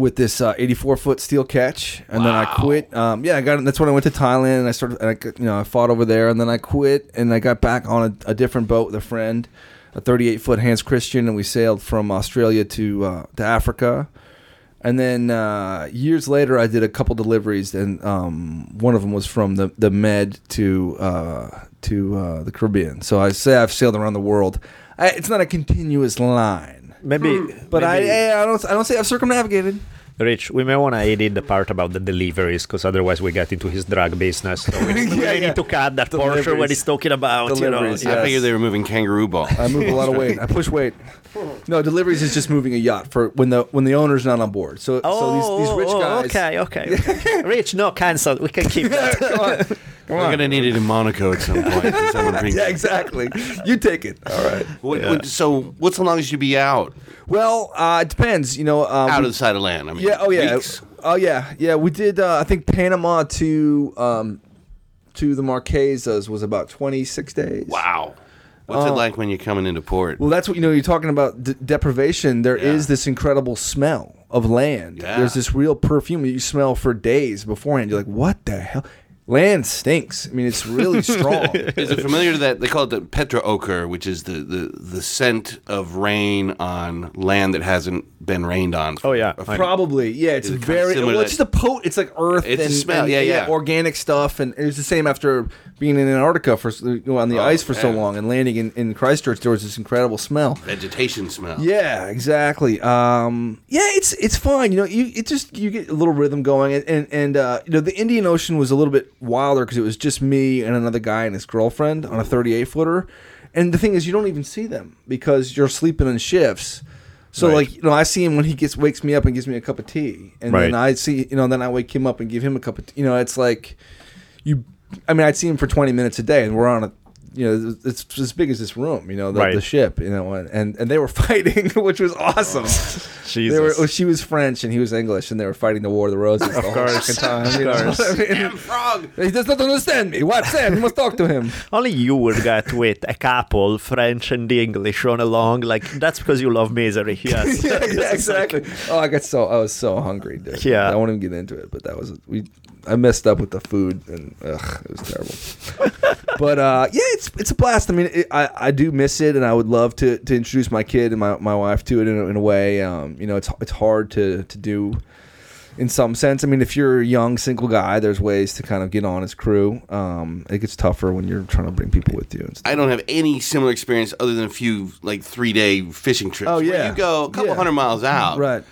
with this uh, 84 foot steel ketch, and then I quit. Um, yeah, I got. That's when I went to Thailand, and I started, and I, you know, I fought over there, and then I quit, and I got back on a, a different boat with a friend, a 38 foot Hans Christian, and we sailed from Australia to uh, to Africa. And then uh, years later, I did a couple deliveries, and um, one of them was from the, the Med to uh, to uh, the Caribbean. So I say I've sailed around the world. I, it's not a continuous line, Maybe, hmm. but I, maybe- I I don't I don't say I've circumnavigated. Rich, we may want to edit the part about the deliveries because otherwise we get into his drug business. So we, we Yeah, need yeah. to cut that portion when he's talking about you know. Deliveries, I yes. figured they were moving kangaroo balls. I move a lot of weight. I push weight. No, deliveries is just moving a yacht for when the when the owner's not on board. So Oh, so these, these rich oh, guys. okay, okay, okay. Rich, no, cancel. We can keep that. Come on. Come We're on. gonna need it in Monaco at some point. when someone brings Yeah, exactly. You take it. All right. What, what- so, what's the longest you'd be out? Well, uh, it depends. You know, um, Out of the side of land? I mean, Yeah. Oh yeah. weeks? Oh yeah. Yeah. We did. Uh, I think Panama to um, to the Marquesas was about twenty six days. Wow. What's it oh. like when you're coming into port? Oh. Well, that's what you know. You're talking about d- deprivation. There is Yeah. this incredible smell of land. Yeah. There's this real perfume that you smell for days beforehand. You're like, what the hell? Land stinks. I mean, it's really strong. Is it familiar to that? They call it the petrichor, which is the, the, the scent of rain on land that hasn't been rained on. Oh, yeah. for- Probably, yeah. It's Is it kinda very. similar Well, it's that- just a pot. It's like earth. It's a and, smell, and, yeah, yeah. organic stuff, and it was the same after being in Antarctica for s- you know, on the Oh, ice for so man. long and landing in, in Christchurch. There was this incredible smell. vegetation smell. Yeah, exactly. Um, yeah, it's it's fine. You know, you it just you get a little rhythm going, and and, and uh, you know the Indian Ocean was a little bit wilder because it was just me and another guy and his girlfriend on a 38 footer, and the thing is you don't even see them because you're sleeping in shifts. So Right. like you know, I see him when he gets wakes me up and gives me a cup of tea, and then I see you know then I wake him up and give him a cup of tea. You know, it's like you. I mean, I'd see him for 20 minutes a day, and we're on a. You know, it's as big as this room. You know, the, Right. the ship. You know, and, and and they were fighting, which was awesome. Jesus. They were, well, she was French and he was English, and they were fighting the War of the Roses the course. fucking time. you know what I mean? Damn frog. He does not understand me. What, Sam? You must talk to him. Only you would get with a couple, French and English, run along. Like that's because you love misery. Yes. yeah, yeah, is like- exactly. Oh, I got so I was so hungry. Dude. Yeah. I won't even get into it, but that was we. I messed up with the food, and ugh, it was terrible. but uh, yeah, it's it's a blast. I mean, it, I I do miss it, and I would love to to introduce my kid and my, my wife to it in a, in a way. Um, you know, it's it's hard to to do in some sense. I mean, if you're a young single guy, there's ways to kind of get on his crew. Um, it gets tougher when you're trying to bring people with you. And stuff. I don't have any similar experience other than a few like three day fishing trips. Oh, where yeah. you go a couple Yeah. hundred miles out, Right.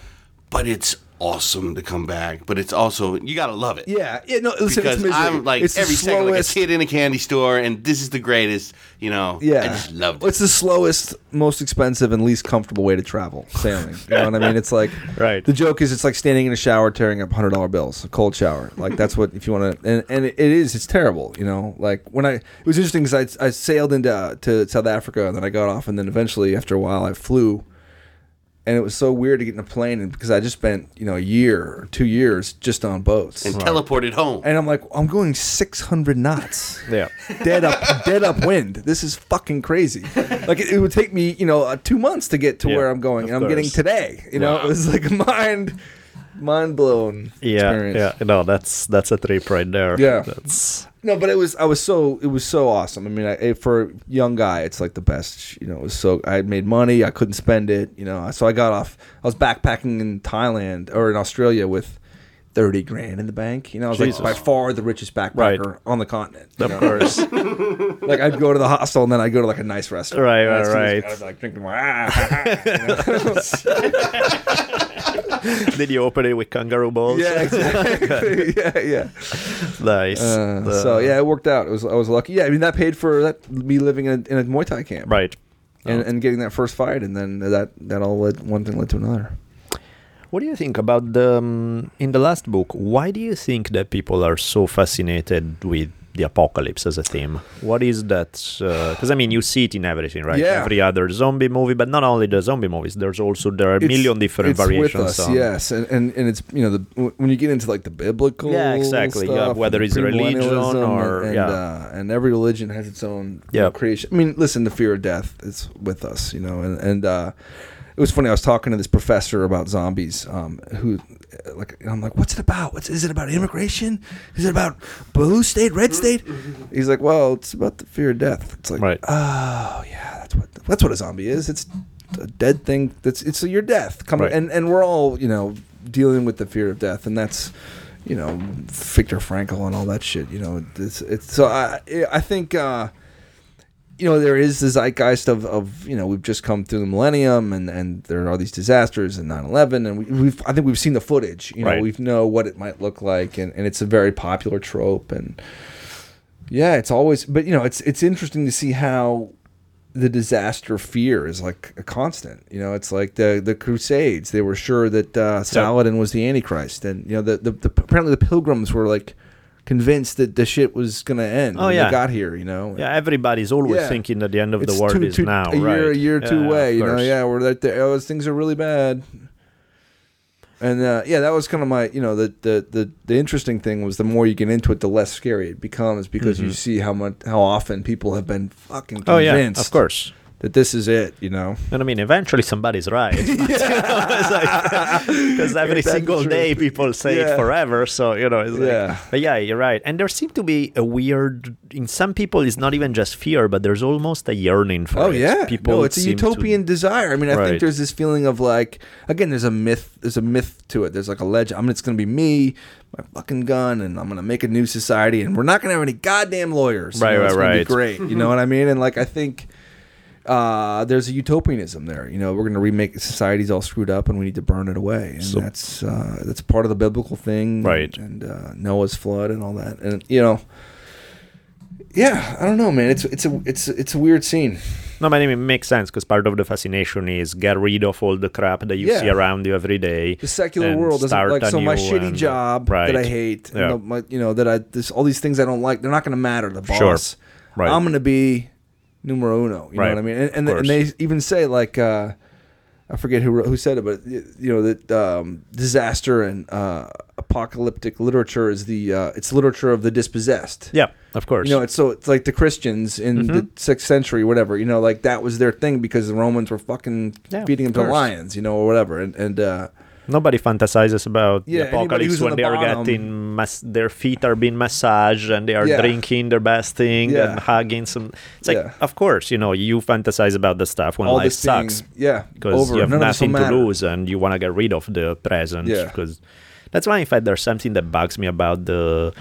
But it's awesome to come back. But it's also you gotta love it. Yeah. Yeah. No. Listen, because it's. I'm like it's every second like a kid in a candy store, and this is the greatest. You know, Yeah, I just loved it. It's the slowest, most expensive, and least comfortable way to travel sailing. You know what I mean? It's like Right. The joke is, it's like standing in a shower tearing up hundred dollar bills, a cold shower. Like that's what if you want to, and, and it is, it's terrible. You know, like when I, it was interesting because I, I sailed into uh, to South Africa and then I got off, and then eventually after a while I flew. And it was so weird to get in a plane, and because I just spent you know a year or two years just on boats, and teleported home. and I'm like, I'm going 600 knots Yeah. dead up dead up wind. This is fucking crazy. Like it, it would take me, you know, uh, two months to get to Yeah, where I'm going, and I'm getting today. You know, Wow. it was like a mind mind blown Yeah, experience. yeah, no, that's that's a trip right there. Yeah. that's No, but it was I was so it was so awesome. I mean, I, for a young guy, it's like the best. You know, it was so I had made money, I couldn't spend it. You know, so I got off. I was backpacking in Thailand or in Australia with. 30 grand in the bank. You know, I was Jesus. like by far the richest backpacker on the continent. of know? course. like I'd go to the hostel and then I'd go to like a nice restaurant. Right, right, see these right. like drinking more. Ah, Did you open it with kangaroo balls? yeah, exactly. yeah, yeah. nice. Uh, The- so yeah, it worked out. It was I was lucky. Yeah, I mean that paid for that me living in a, in a Muay Thai camp, right. And, and getting that first fight, and then that that all led one thing led to another. What do you think about the um, in the last book? Why do you think that people are so fascinated with the apocalypse as a theme? What is that? Because I mean, you see it in everything, right? Yeah. Every other zombie movie, but not only the zombie movies. There's also there are a million different it's variations. With us, on- yes, and, and and it's you know the when you get into like the biblical, Yeah, exactly, yeah, whether it's religion or- and, yeah. uh, and every religion has its own Yeah. creation. I mean, listen, the fear of death is with us, you know, and and uh, it was funny. I was talking to this professor about zombies, um, who like I'm like, what's it about? What's is it about immigration? Is it about blue state, red state? He's like, well, it's about the fear of death. It's like, Right. oh yeah, that's what that's what a zombie is. It's a dead thing. That's it's your death coming, Right. and and we're all you know dealing with the fear of death, and that's you know Viktor Frankl and all that shit. You know, it's it's so I I think. uh you know there is the zeitgeist of, of you know we've just come through the millennium and, and there are these disasters and 9-11 and we, we've I think we've seen the footage you know Right. we know what it might look like and, and it's a very popular trope and yeah it's always but you know it's it's interesting to see how the disaster fear is like a constant you know it's like the the crusades they were sure that uh, Saladin was the antichrist and you know the, the, the apparently the pilgrims were like convinced that the shit was gonna end Oh, yeah. got here you know Yeah, everybody's always Yeah. thinking that the end of it's the world two- is two- now, a year, right? a year or two Yeah, away. You know, yeah, we're that there. Oh, things are really bad. And uh, yeah, that was kind of my, you know, the, the the the interesting thing was the more you get into it, the less scary it becomes because you see how much how often people have been fucking Mm-hmm. Oh yeah, of course. That this is it. You know, And I mean, eventually somebody's right. Because every That's single day people say Yeah. it forever. So, you know, it's like, Yeah. but yeah, you're right. And there seemed to be a weird, in some people, it's not even just fear, but there's almost a yearning for Oh it. Oh, yeah, People no, it's a seem to- utopian desire. I mean, I Right. think there's this feeling of like, again, there's a myth. There's a myth to it. There's like a legend. I mean, it's gonna be me, my fucking gun, and I'm gonna make a new society, and we're not gonna have any goddamn lawyers. You Right, know, right, right. Be great. You know what I mean? And like, I think. Uh, there's a utopianism there. You know, we're going to remake society's all screwed up, and we need to burn it away. And So- that's uh, that's part of the biblical thing, Right. And, uh, Noah's flood and all that. And you know, yeah, I don't know, man. It's it's a it's it's a weird scene. No, but I mean, it makes sense because part of the fascination is get rid of all the crap that you Yeah. see around you every day. the secular world doesn't start like so my shitty and- job right. that I hate, Yeah. and the, my, you know that I this all these things I don't like. They're not going to matter. The boss. Sure. boss, Right. I'm going to be numero uno. You Right. know what I mean? And, and, and they even say like uh, I forget who wrote- who said it, but you know that um, disaster and uh, apocalyptic literature is the uh, it's literature of the dispossessed. Yeah, of course. You know, it's so it's like the Christians in the Mm-hmm. sixth century, whatever. You know, like that was their thing because the Romans were fucking Yeah, feeding them to lions, you know, or whatever. And and uh, Nobody fantasizes about Yeah, the apocalypse when the they are getting mas- their feet are being massaged and they are Yeah. drinking their best thing Yeah. and hugging some. It's like, of course, you know, you fantasize about the stuff when all life sucks yeah, because over. you have None of this will nothing to lose and you want to get rid of the present Yeah. because That's why, in fact, there's something that bugs me about the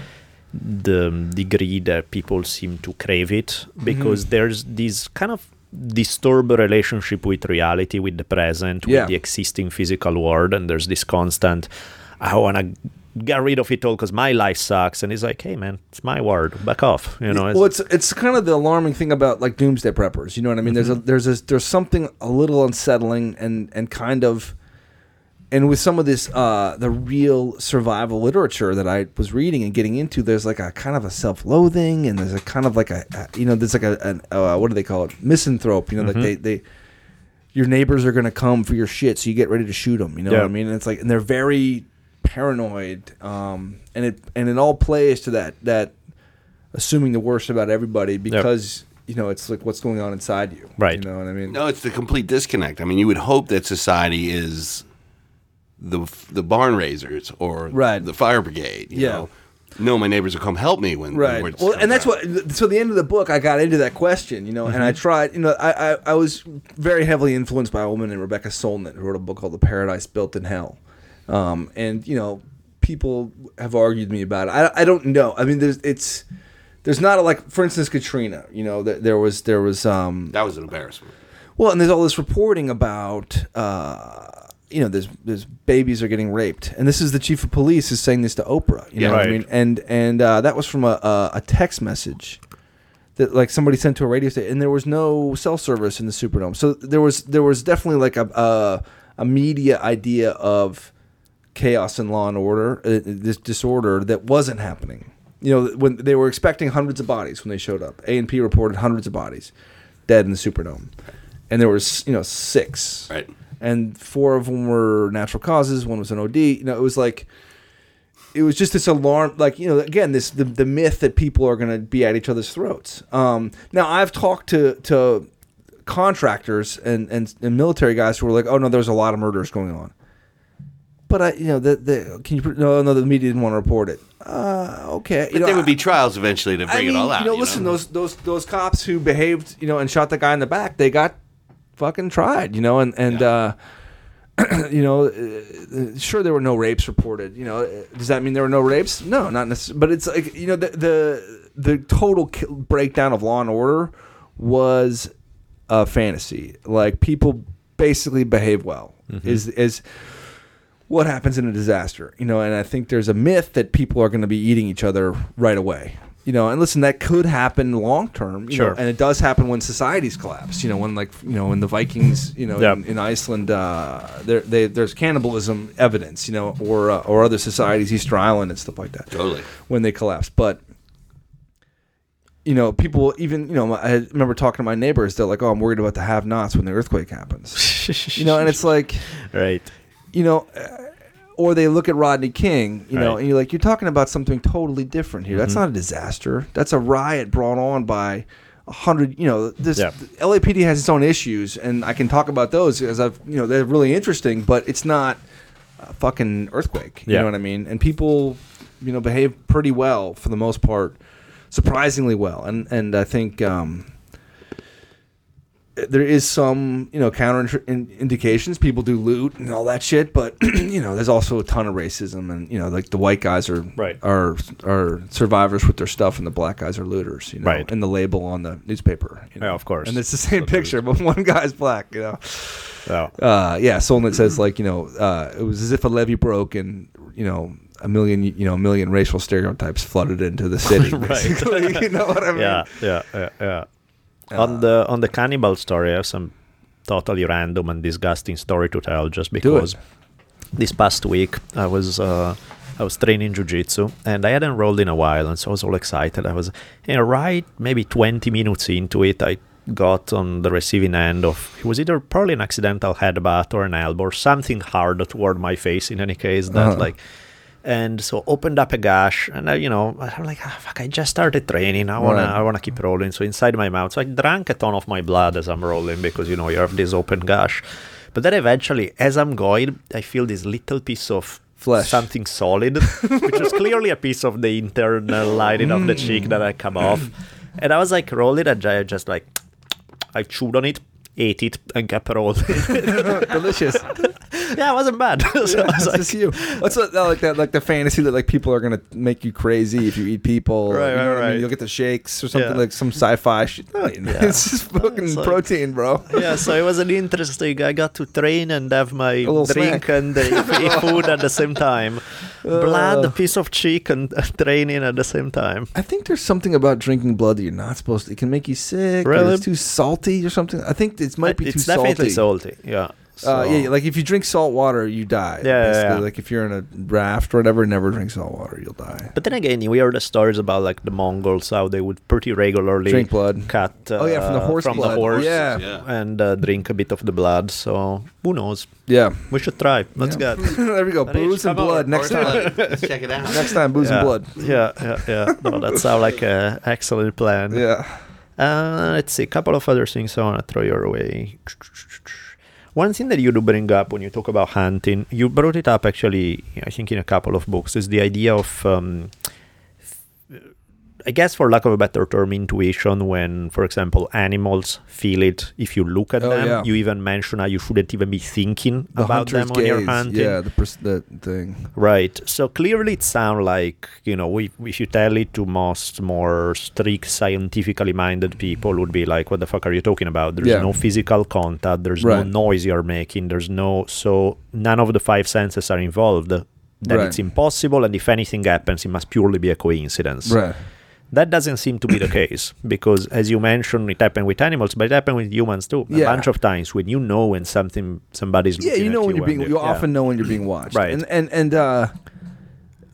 the degree that people seem to crave it mm-hmm. because there's this kind of disturbed relationship with reality, with the present, Yeah. with the existing physical world, and there's this constant, I want to get rid of it all because my life sucks, and he's like, hey man, it's my world, back off, you know? well, it's it's kind of the alarming thing about like doomsday preppers. You know what I mean? There's a mm-hmm. there's a, there's something a little unsettling and and kind of, and with some of this uh the real survival literature that I was reading and getting into, there's like a kind of a self-loathing and there's a kind of like a, a you know there's like a an, uh, what do they call it misanthrope? You know, like they they your neighbors are gonna come for your shit, so you get ready to shoot them. You know Yeah. what I mean? And it's like, and they're very paranoid, um, and it and it all plays to that that assuming the worst about everybody because you know it's like what's going on inside you. Right. You know what I mean? No, it's the complete disconnect. I mean, you would hope that society is the the barn raisers or Right. the fire brigade. You Yeah. know? No, my neighbors will come help me when Right. when Well, and that's time. what. So the end of the book, I got into that question, you know, and I tried. You know, I, I I was very heavily influenced by a woman named Rebecca Solnit who wrote a book called The Paradise Built in Hell, um, and you know, people have argued me about it. I, I don't know. I mean, there's it's there's not a, like, for instance, Katrina. You know, there, there was there was um, that was an embarrassment. well, and there's all this reporting about, uh, you know, there's there's babies are getting raped, and this is the chief of police is saying this to Oprah. You know Yeah. what I mean? And and uh, that was from a, a a text message that like somebody sent to a radio station, and there was no cell service in the Superdome, so there was there was definitely like a a, a media idea of chaos and law and order, uh, this disorder that wasn't happening. You know, when they were expecting hundreds of bodies when they showed up, A and P reported hundreds of bodies dead in the Superdome, and there was you know six, Right. And four of them were natural causes. One was an OD. You know, it was like it was just this alarm like you know again this the, the myth that people are going to be at each other's throats um, now i've talked to to contractors and, and and military guys who were like oh no there's a lot of murders going on but i you know the, the can you no no the media didn't want to report it uh, okay you But know, there would be trials eventually to bring I mean, it all out. You know, listen, those those those cops who behaved, you know, and shot the guy in the back, they got fucking tried, you know, and and uh, you know, uh, sure there were no rapes reported. You know, does that mean there were no rapes? No, not necessarily. But it's like you know the the the total breakdown of law and order was a fantasy. Like people basically behave well. Is is what happens in a disaster, you know, and I think there's a myth that people are going to be eating each other right away. You know, and listen, that could happen long term, Sure. know, and it does happen when societies collapse. You know, when like you know, when the Vikings, you know, Yeah. in, in Iceland, uh, there they, there's cannibalism evidence, you know, or uh, or other societies, Easter Island and stuff like that Totally. when they collapse. But you know, people even you know, I remember talking to my neighbors. They're like, "Oh, I'm worried about the have-nots when the earthquake happens." you know, and it's like, right. you know, uh, or they look at Rodney King, you know, Right. Mm-hmm. and you're like, you're talking about something totally different here. That's not a disaster. That's a riot brought on by a hundred. You know, this Yeah. LAPD has its own issues, and I can talk about those as I've, you know, they're really interesting, but it's not a fucking earthquake. You Yeah. know what I mean? And people, you know, behave pretty well for the most part, surprisingly well, and and I think. um there is some, you know, counter in- indications. People do loot and all that shit, but you know, there's also a ton of racism, and you know, like the white guys are Right. are are survivors with their stuff, and the black guys are looters. You know, Right. and the label on the newspaper. You know? Yeah, of course. And it's the same picture, but one guy's black. You know, Oh. uh, yeah. Solnit says like you know, uh, it was as if a levee broke and you know. A million, you know, a million racial stereotypes flooded into the city. Basically, you know what I mean? yeah, yeah, yeah, yeah. On the on the cannibal story, I have some totally random and disgusting story to tell. Just because this past week I was uh, I was training jujitsu and I hadn't rolled in a while, and so I was all excited. I was know, right maybe twenty minutes into it, I got on the receiving end of it was either probably an accidental headbutt or an elbow or something hard toward my face. In any case, that Uh-huh. like and so opened up a gash and I, you know i'm like ah, fuck i just started training. I want Right. to i want to keep rolling. So inside my mouth so i drank a ton of my blood as i'm rolling because you know you have this open gash. But then eventually as i'm going i feel this little piece of Flesh. something solid which was clearly a piece of the internal lining of the cheek that i come off. And i was like rolling and i just like i chewed on it ate it and kept rolling delicious. yeah, it wasn't bad. so I was like, just you. That's what, like that, like the fantasy that like people are gonna make you crazy if you eat people. Right, you know right, what I mean? right. You'll get the shakes or something Yeah. like some sci-fi shit. No, Yeah. It's just fucking It's like- protein, bro. yeah, so it was an interesting. I got to train and have my drink snack. and uh, eat food at the same time. Blood, a piece of chicken, training at the same time. I think there's something about drinking blood that you're not supposed to. It can make you sick. Or Really? it's too salty or something. I think it might be it's too definitely salty. salty. Yeah. Uh, yeah, like if you drink salt water, you die. Yeah, yeah, yeah. Like if you're in a raft or whatever, never drink salt water, you'll die. But then again, you hear the stories about like the Mongols how they would pretty regularly Drink blood. cut. Uh, Oh, yeah, from the horse from blood. the horse, Yeah. Yeah. and uh, drink a bit of the blood. So who knows? Yeah. We should try. Let's Yeah. get. there we go. Booze and blood next time. Let's check it out. Next time, booze yeah. and blood. Yeah, yeah, yeah. No, that sounds like an excellent plan. Yeah. Uh, let's see, a couple of other things I want to throw your way. One thing that you do bring up when you talk about hunting, you brought it up actually, I think, in a couple of books, is the idea of, um, I guess, for lack of a better term, intuition. When, for example, animals feel it if you look at Oh, them. yeah. You even mention how you shouldn't even be thinking The about them hunter's when you're hunting. Yeah, the, pers- the thing. Right. So clearly, it sounds like you know, we, if you tell it to most more strict, scientifically minded people, would be like, "What the fuck are you talking about?" There's Yeah. no physical contact. There's Right. no noise you're making. There's no so none of the five senses are involved. Then Right. it's impossible, and if anything happens, it must purely be a coincidence. Right. That doesn't seem to be the case because, as you mentioned, it happened with animals, but it happened with humans too. A bunch of times when you know when something somebody's Yeah, you know when you you're being. You yeah. often know when you're being watched. Right. And and and uh,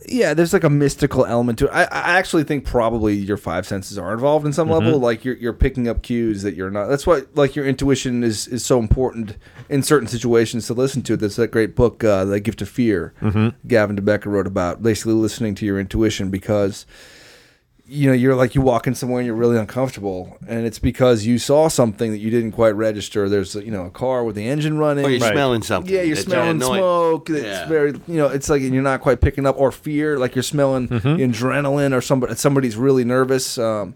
yeah, there's like a mystical element to it. I, I actually think probably your five senses are involved in some Mm-hmm. level. Like you're you're picking up cues that you're not. That's why like your intuition is is so important in certain situations to listen to. There's that great book, uh, The Gift of Fear. Mm-hmm. Gavin de Becker wrote about basically listening to your intuition because you know you're like you walk in somewhere and you're really uncomfortable and it's because you saw something that you didn't quite register there's you know a car with the engine running Or you're Right. smelling something. yeah, you're that smelling annoying. smoke. It's Yeah. very, you know, it's like you're not quite picking up or fear, like you're smelling adrenaline or somebody somebody's really nervous. Um,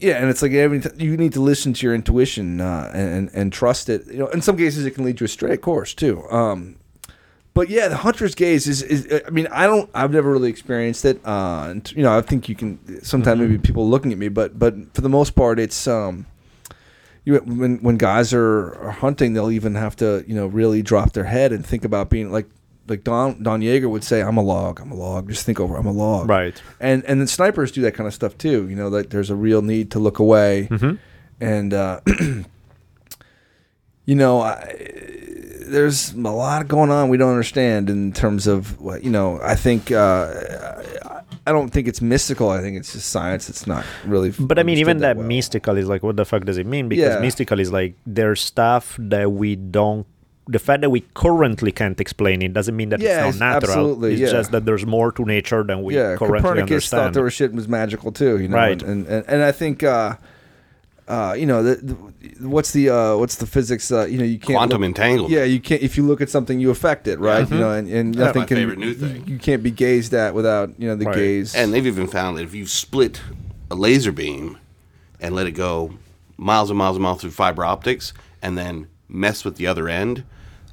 yeah, and it's like every t- you need to listen to your intuition uh, and and trust it. You know, in some cases it can lead you astray, of course, too. Um, but yeah, the hunter's gaze is, is. I mean, I don't. I've never really experienced it. Uh, and, you know, I think you can. Sometimes maybe people looking at me, but but for the most part, it's um. You, when when guys are, are hunting, they'll even have to you know really drop their head and think about being like like Don Don Yeager would say, "I'm a log. I'm a log. Just think over. I'm a log." Right. And and then snipers do that kind of stuff too. You know, that there's a real need to look away, Mm-hmm. and uh, you know, I, there's a lot going on we don't understand in terms of what you know. I think uh, I- don't think it's mystical. I think it's just science. It's not really. But I mean, even understood that, well. mystical is like, what the fuck does it mean? Because Yeah. mystical is like there's stuff that we don't. The fact that we currently can't explain it doesn't mean that Yeah, it's not natural. absolutely, it's yeah. just that there's more to nature than we yeah, currently Copernicus thought understand. there was shit was magical too. You know, Right. And and, and I think. Uh, uh, you know, the, the, what's the uh, what's the physics? Uh, you know, you can't Quantum look- entanglement. Yeah, you can't. If you look at something, you affect it, right? You know, and, and That's nothing my can. favorite new thing. You, you can't be gazed at without you know the Right. gaze. And they've even found that if you split a laser beam and let it go miles and miles and miles through fiber optics and then mess with the other end,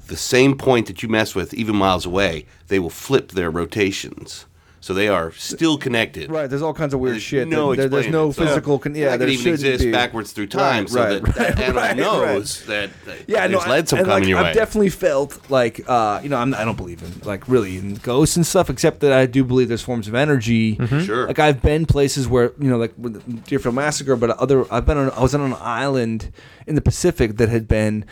the same point that you mess with, even miles away, they will flip their rotations. So they are still connected. right, there's all kinds of weird There's shit. No there- there's no explaining it. So physical. Con- yeah, that there could even shouldn't exist be. backwards through time, Right, so right, that that right, animal right, knows that, that Yeah, there's no, lead some and, coming like, your I've way. definitely felt like uh, you know I'm, I don't believe in like really in ghosts and stuff, except that I do believe there's forms of energy. Sure. Like I've been places where you know like with Deerfield massacre, but other I've been on I was on an island in the Pacific that had been.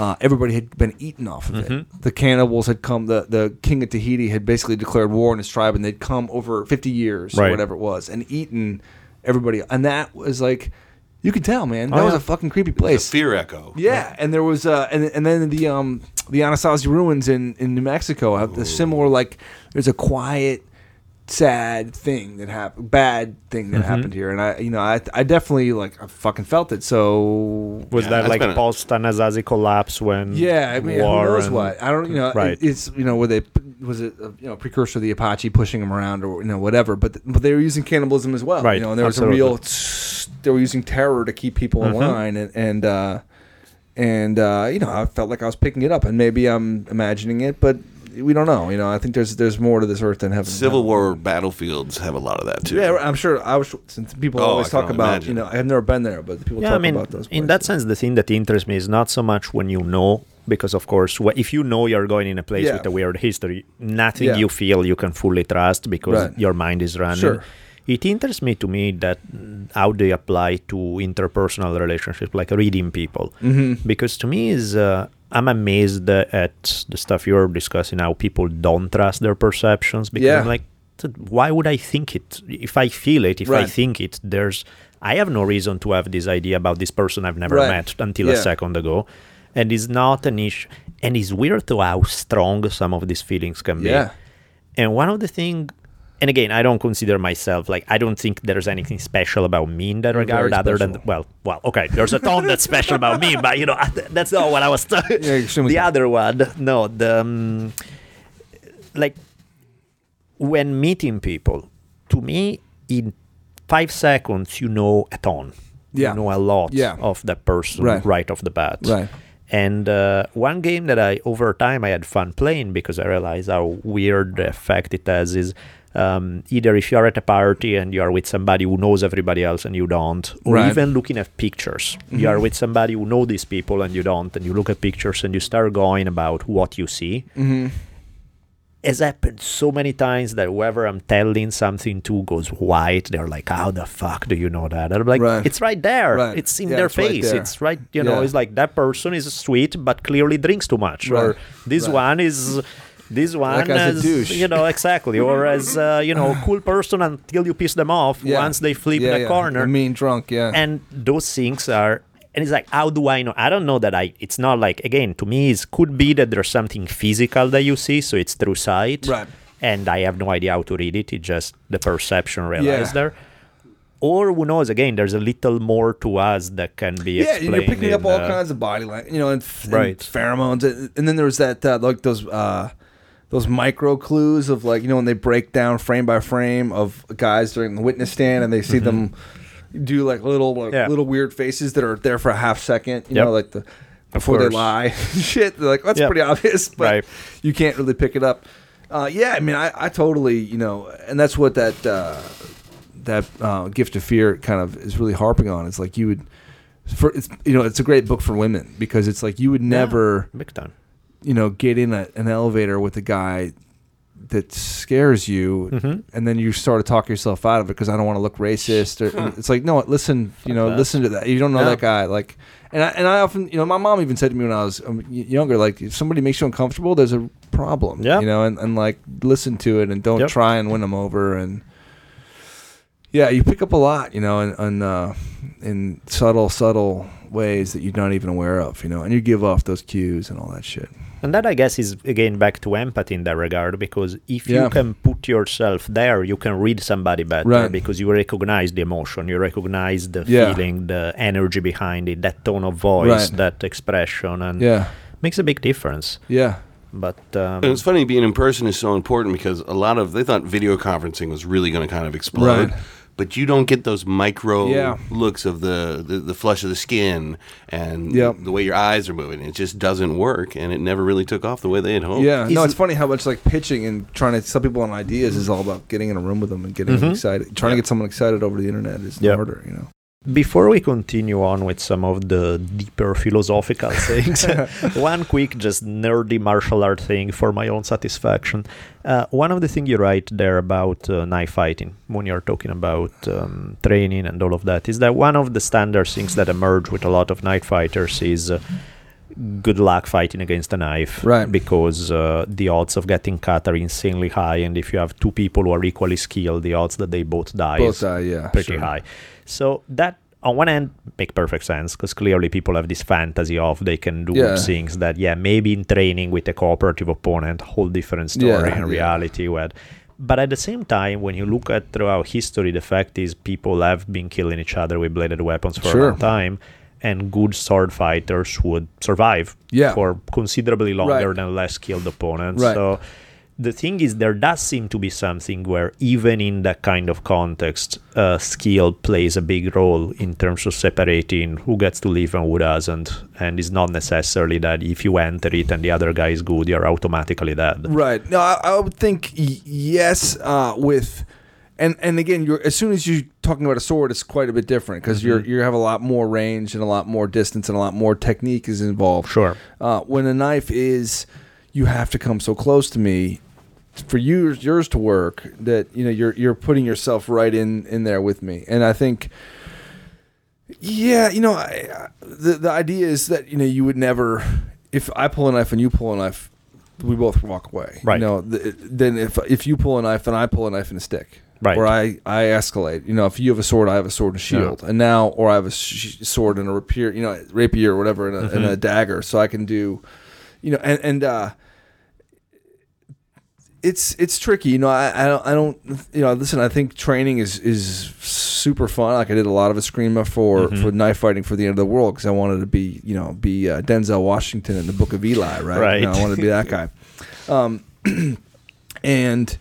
Uh, everybody had been eaten off of it. The cannibals had come. The, the king of Tahiti had basically declared war on his tribe, and they'd come over fifty years or whatever it was, and eaten everybody. And that was like, you could tell, man. That Oh, was a fucking creepy It's place. a fear echo. Yeah, and there was uh, and and then the um the Anasazi ruins in in New Mexico have the similar like there's a quiet, sad thing that happened, bad thing that happened here, and I you know I I definitely like I fucking felt it. So Was Yeah, that like been a- post Anasazi collapse when yeah, I mean who knows and- what I don't you know Right. it- it's you know where they was it uh, you know precursor of the Apache pushing them around or you know whatever, but but they were using cannibalism as well. Right, You know, and there was absolutely. a real they were using terror to keep people in line and and. uh and uh, you know, I felt like I was picking it up, and maybe I'm imagining it, but we don't know. You know, I think there's there's more to this earth than heaven. Civil. War battlefields have a lot of that too. Yeah, I'm sure. I was since people Oh, always I talk about. imagine. You know, I've never been there, but people yeah, talk I mean, about those. in that sense, the thing that interests me is not so much when you know, because of course, if you know you're going in a place Yeah. with a weird history, nothing Yeah. you feel you can fully trust because Right. your mind is running. Sure. It interests me to me that how they apply to interpersonal relationships, like reading people, Mm-hmm. because to me is. Uh, I'm amazed at the stuff you're discussing. How people don't trust their perceptions because Yeah. I'm like, why would I think it? If I feel it, if I think it, there's I have no reason to have this idea about this person I've never Right. met until a second ago. And it's not an issue. And it's weird to how strong some of these feelings can be. Yeah. And one of the things, and again, I don't consider myself like I don't think there's anything special about me in that You're regard, other than special. well, well, okay, there's a ton that's special about me, but you know that's not what I was. talking. Yeah, the other one, no, the um, like when meeting people, to me, in five seconds, you know a ton. Yeah. You know a lot Yeah. of that person Right. right, off the bat. Right. And uh, one game that I, over time, I had fun playing because I realized how weird the effect it has is um, either if you're at a party and you're with somebody who knows everybody else and you don't, or Right. even looking at pictures. You're with somebody who know these people and you don't, and you look at pictures and you start going about what you see. Mm-hmm. It's happened so many times that whoever I'm telling something to goes white. They're like, "How the fuck do you know that?" And I'm like, Right. "It's right there. Right. It's in Yeah, their it's face. it's right. You know, it's like that person is sweet but clearly drinks too much, or this one is." This one guy's a is, douche. you know, exactly, or as uh, you know, cool person until you piss them off. Yeah. Once they flip yeah, the yeah. corner, mean drunk. Yeah. and those things are and it's like how do i know i don't know that i it's not like again to me it could be that there's something physical that you see so it's through sight Right. and i have no idea how to read it it's just the perception realized there or who knows again there's a little more to us that can be yeah, you're picking up all kinds of body language, you know, and, and Right. pheromones, and, and then there's that uh, like those uh, those micro clues of like you know when they break down frame by frame of guys during the witness stand, and they see them do like little like, Mm-hmm. Yeah. little weird faces that are there for a half second, you Yep. know, like the before they lie, shit. They're like that's Yep. pretty obvious, but Right. you can't really pick it up. Uh, yeah, I mean, I, I totally, you know, and that's what that uh, that uh, gift of fear kind of is really harping on. It's like you would, for it's you know, it's a great book for women because it's like you would never, big time you know, get in a, an elevator with a guy that scares you, Mhm. and then you start to talk yourself out of it because I don't want to look racist. Or, and it's like, no, listen, you know, that. listen to that. You don't know Yeah. that guy, like. And I, and I often, you know, my mom even said to me when I was um, younger, like, if somebody makes you uncomfortable, there's a problem. Yeah. You know, and, and like, listen to it and don't Yep. try and win them over. And yeah, you pick up a lot, you know, in, in, uh, in subtle, subtle ways that you're not even aware of, you know, and you give off those cues and all that shit. And that, I guess, is again back to empathy in that regard because if Yeah. you can put yourself there, you can read somebody better Right. because you recognize the emotion, you recognize the Yeah. feeling, the energy behind it, that tone of voice, Right. that expression, and Yeah. makes a big difference. Yeah. But um, And it's funny being in person is so important because a lot of they thought video conferencing was really going to kind of explode. Right. But you don't get those micro Yeah. looks of the, the, the flush of the skin and Yep. the way your eyes are moving. It just doesn't work, and it never really took off the way they had hoped. Yeah, no, it's funny how much like pitching and trying to sell people on ideas is all about getting in a room with them and getting them Mhm. excited. Trying to get someone excited over the internet is Yep. harder, you know. Before we continue on with some of the deeper philosophical things, one quick, just nerdy martial art thing for my own satisfaction. Uh, one of the things you write there about uh, knife fighting, when you're talking about um, training and all of that, is that one of the standard things that emerge with a lot of knife fighters is uh, good luck fighting against a knife. Right. Because uh, the odds of getting cut are insanely high, and if you have two people who are equally skilled, the odds that they both die Both is sides, yeah, pretty sure. high. So that on one end make perfect sense because clearly people have this fantasy of they can do Yeah. things that yeah maybe in training with a cooperative opponent whole different story Yeah, in yeah. reality with but at the same time when you look at throughout history the fact is people have been killing each other with bladed weapons for Sure. a long time and good sword fighters would survive Yeah. for considerably longer Right. than less skilled opponents Right. so the thing is, there does seem to be something where, even in that kind of context, uh, skill plays a big role in terms of separating who gets to live and who doesn't. And it's not necessarily that if you enter it and the other guy is good, you're automatically dead. Right. No, I, I would think y- yes. Uh, with and and again, you're as soon as you're talking about a sword, it's quite a bit different because you're you have a lot more range and a lot more distance and a lot more technique is involved. Sure. Uh, when a knife is, you have to come so close to me for you yours to work that you know you're you're putting yourself right in in there with me, and I think. Yeah, you know, I, the the idea is that you know you would never, if I pull a knife and you pull a knife, we both walk away. Right. You know, th- then if if you pull a knife, and I pull a knife and a stick. Right. Or I I escalate. You know, if you have a sword, I have a sword and shield, and now or I have a sh- sword and a rapier, you know, rapier or whatever, and a, Mm-hmm. a dagger, so I can do, you know, and and uh, it's it's tricky. You know, I, I don't I don't you know. Listen, I think training is is super fun. Like I did a lot of eskrima for Mm-hmm. for knife fighting for the end of the world because I wanted to be you know be uh, Denzel Washington in the Book of Eli, right? Right. You know, I wanted to be that guy. Um, and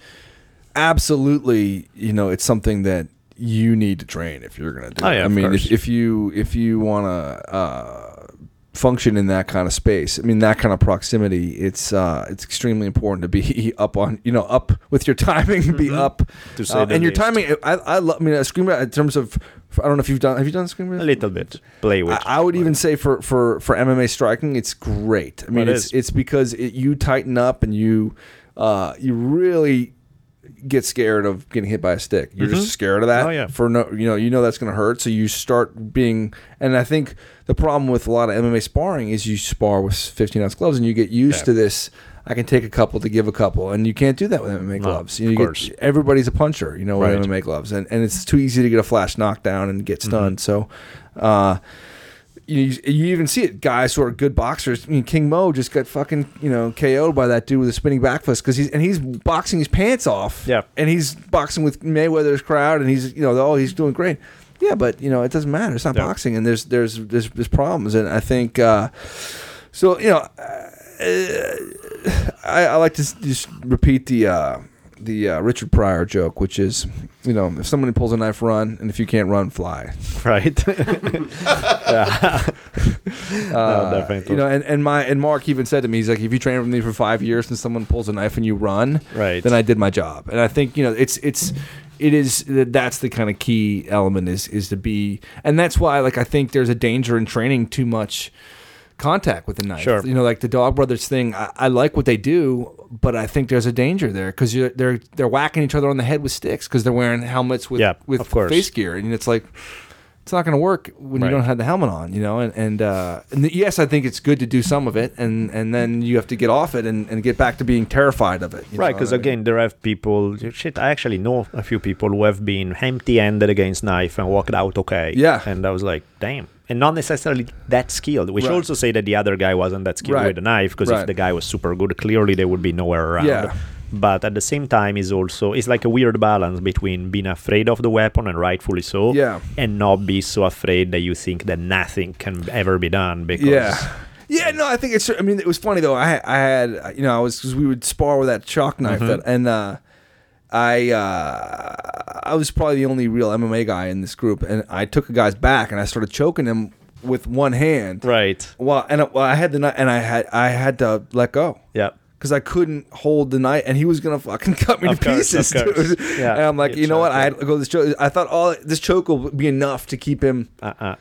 absolutely, you know, it's something that you need to train if you're going to do. Oh, it. I mean, if, if you if you want to uh, function in that kind of space, I mean, that kind of proximity, it's uh, it's extremely important to be up on, you know, up with your timing, be up, Mm-hmm. To say uh, and your least. timing. I I, love, I mean, eskrima in terms of, I don't know if you've done. Have you done a? A little bit. Play with. I, I would even say for, for, for MMA striking, it's great. I mean, It it's is. it's because it, you tighten up and you uh, you really get scared of getting hit by a stick. You're just scared of that. Oh, yeah. For no, you know, you know that's going to hurt. So you start being, and I think the problem with a lot of MMA sparring is you spar with 15 ounce gloves and you get used Yeah. to this. I can take a couple to give a couple, and you can't do that with MMA gloves. You, know, of you course. Get, everybody's a puncher, you know, with Right. MMA gloves, and and it's too easy to get a flash knockdown and get stunned. Mm-hmm. So. uh you, you even see it. Guys who are good boxers. I mean, King Mo just got fucking you know KO'd by that dude with a spinning back fist because he's and he's boxing his pants off. Yeah. and he's boxing with Mayweather's crowd, and he's you know oh he's doing great. Yeah, but you know it doesn't matter. It's not Yeah. boxing, and there's there's there's, there's problems, and I think uh, so. You know, uh, I, I like to just repeat the. Uh, the uh, Richard Pryor joke, which is, you know, if somebody pulls a knife, run, and if you can't run, fly. right. Uh, definitely. You know, and, and my and Mark even said to me, he's like, if you train with me for five years and someone pulls a knife and you run, Right. then I did my job. And I think you know, it's it's it is that's the kind of key element is is to be, and that's why like I think there's a danger in training too much contact with the knife. Sure. You know, like the Dog Brothers thing. I, I like what they do, but I think there's a danger there because they're they're whacking each other on the head with sticks because they're wearing helmets with Yeah, with face gear, and it's like it's not going to work when Right. you don't have the helmet on, you know. And and, uh, and yes, I think it's good to do some of it, and and then you have to get off it and, and get back to being terrified of it. you Right, because I mean? again, there have people. Shit, I actually know a few people who have been empty-handed against knife and walked out okay. Yeah. and I was like, damn, and not necessarily that skilled. Which Right. also say that the other guy wasn't that skilled Right. with a knife. Because Right. if the guy was super good, clearly they would be nowhere around. Yeah. But at the same time, is also it's like a weird balance between being afraid of the weapon and rightfully so, Yeah. and not be so afraid that you think that nothing can ever be done. Because Yeah. Yeah, no, I think it's. I mean, it was funny though. I I had you know I was because we would spar with that chalk knife that, and uh, I uh, I was probably the only real MMA guy in this group, and I took a guy's back and I started choking him with one hand. right, Well, and I, well, I had the knife, and I had I had to let go. yeah. because I couldn't hold the knife, and he was gonna fucking cut me Of to course, pieces. dude. Yeah, and I'm like, you you know what? I had to go this choke. I thought all this choke will be enough to keep him. Uh-uh.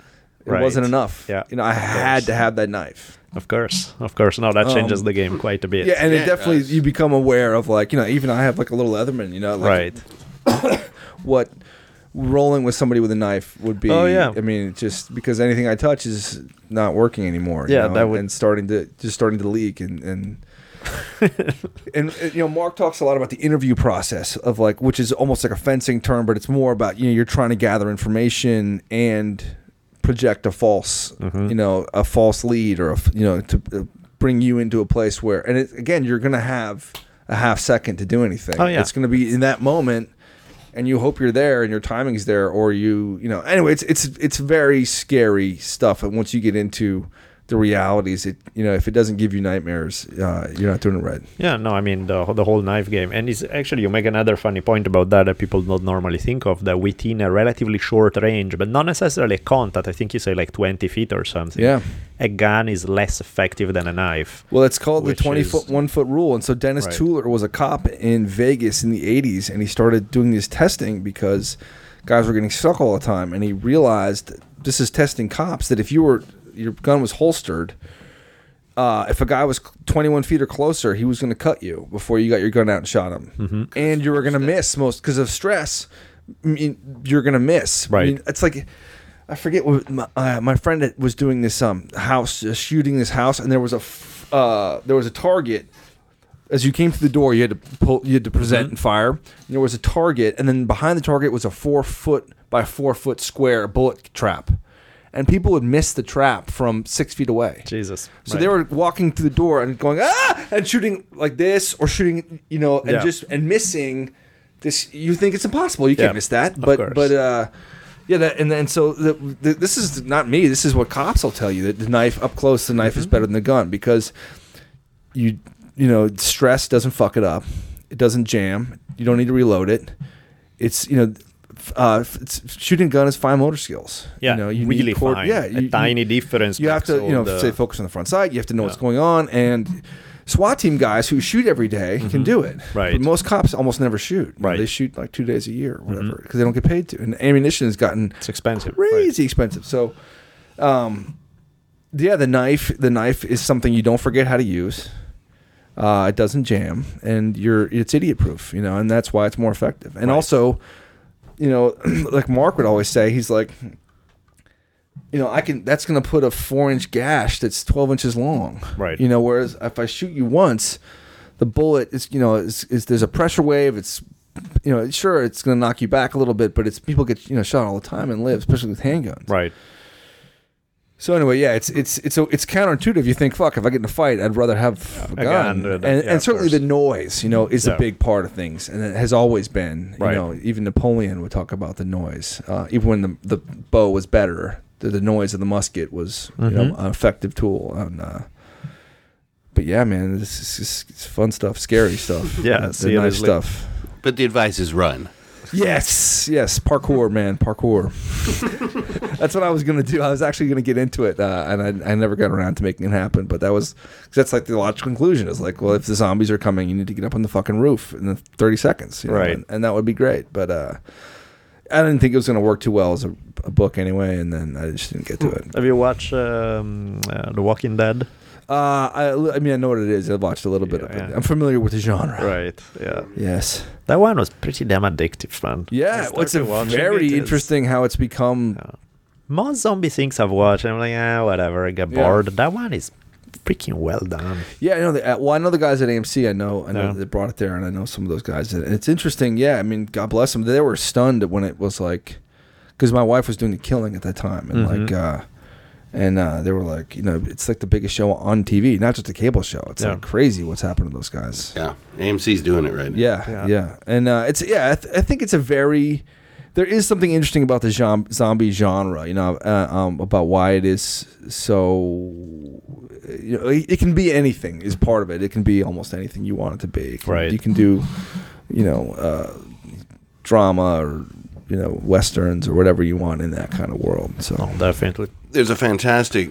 It wasn't enough. Yeah, you know, I of had course. to have that knife. Of course, of course. No, that changes Um, the game quite a bit. Yeah, and Yeah, it it definitely does. you become aware of like you know even I have like a little Leatherman. You know, like right. what rolling with somebody with a knife would be. Oh, yeah. I mean, just because anything I touch is not working anymore. you Yeah, know, that would- and starting to just starting to leak and and. and uh, you know, Mark talks a lot about the interview process of like, which is almost like a fencing term, but it's more about you know you're trying to gather information and project a false, Mm-hmm. you know, a false lead or a you know to uh, bring you into a place where, and it, again, you're gonna have a half second to do anything. Oh, yeah. it's gonna be in that moment and you hope you're there and your timing's there or you you know anyway it's it's it's very scary stuff and once you get into the realities. It you know if it doesn't give you nightmares, uh, you're not doing it right. Yeah, no, I mean the the whole knife game, and it's actually you make another funny point about that that people don't normally think of that within a relatively short range, but not necessarily a contact. I think you say like twenty feet or something. Yeah. a gun is less effective than a knife. Well, it's called the 20 is- foot, one foot rule. And so Dennis Right. Tueller was a cop in Vegas in the 80s, and he started doing this testing because guys were getting stuck all the time. And he realized this is testing cops that if you were, your gun was holstered, uh, if a guy was 21 feet or closer, he was going to cut you before you got your gun out and shot him. Mm-hmm. And you were going to miss most because of stress. I mean, you're going to miss. I Right. mean, it's like I forget what my, uh, my friend was doing this um house uh, shooting this house, and there was a f- uh, there was a target. As you came through the door, you had to pull, you had to present and fire. And there was a target, and then behind the target was a four foot by four foot square bullet trap, and people would miss the trap from six feet away. Jesus. So they were walking through the door and going ah and shooting like this or shooting you know and Yeah. just and missing this. You think it's impossible? You can't miss that. But but uh, yeah. That, and then so the, the, this is not me. This is what cops will tell you that the knife up close, the knife is Mm-hmm. better than the gun because you you know stress doesn't fuck it up. It doesn't jam. You don't need to reload it. It's you know. Uh, it's, shooting a gun is fine motor skills. Yeah, you know, you really need fine. Yeah, A you- you- tiny difference You have to, you know, the- say focus on the front side. You have to know what's going on, and SWAT team guys who shoot every day can do it. Mm-hmm. Right. But most cops almost never shoot. You know, Right. Mm-hmm. they shoot like two days a year or whatever because they don't get paid to. And ammunition has gotten It's expensive. right. crazy expensive. So, um, yeah, the knife, the knife is something you don't forget how to use. Uh, it doesn't jam, and you're it's idiot proof, you know, and that's why it's more effective. And Right. also, you know, like Mark would always say, he's like, you know, I can. That's going to put a four inch gash that's twelve inches long, Right. You know, whereas if I shoot you once, the bullet is, you know, is, is there's a pressure wave. It's, you know, sure, it's going to knock you back a little bit, but it's people get you know shot all the time and live, especially with handguns. Right. So anyway, yeah, it's it's it's a, it's counterintuitive. You think, fuck, if I get in a fight, I'd rather have a A gun, gun, uh, and, yeah, and certainly course. the noise, you know, is Yeah. a big part of things, and it has always been. You Right. know, even Napoleon would talk about the noise. Uh, even when the the bow was better, the, the noise of the musket was you know Mhm. an effective tool. And, uh, but yeah, man, this is it's, it's fun stuff, scary stuff. Yeah, the nice stuff. But the advice is run. Yes, yes, parkour, man, parkour. that's what I was gonna do. I was actually gonna get into it, uh, and I, I never got around to making it happen. But that was 'cause that's like the logical conclusion. Is like, well, if the zombies are coming, you need to get up on the fucking roof in the thirty seconds, you know, Right. And, and that would be great. But uh, I didn't think it was gonna work too well as a, a book anyway, and then I just didn't get to it. Have you watched um, uh, The Walking Dead? Uh, I, I mean, I know what it is. I've watched a little bit of it. yeah. I'm familiar with the genre. Right. Yeah. Yes. That one was pretty damn addictive, man. Yeah. Well, it's a very it, interesting how it's become. Yeah. Most zombie things I've watched, I'm like, ah, whatever. I get Yeah. bored. That one is freaking well done. Yeah, I know. The, uh, well, I know the guys at AMC. I know. I know Yeah. they brought it there, and I know some of those guys. And it's interesting. Yeah, I mean, God bless them. They were stunned when it was like, because my wife was doing the killing at that time, and Mhm. like, uh, and uh, they were like, you know, it's like the biggest show on TV, not just a cable show. It's Yeah. like crazy what's happened to those guys. Yeah. AMC's doing it right now. Yeah, yeah, Yeah. and uh, it's yeah. I, th- I think it's a very. There is something interesting about the zom- zombie genre, you know, uh, um, about why it is so. You know, it, it can be anything is part of it. It can be almost anything you want it to be. It can- Right. You can do, you know, uh, drama or you know westerns or whatever you want in that kind of world. So Oh, definitely. There's a fantastic,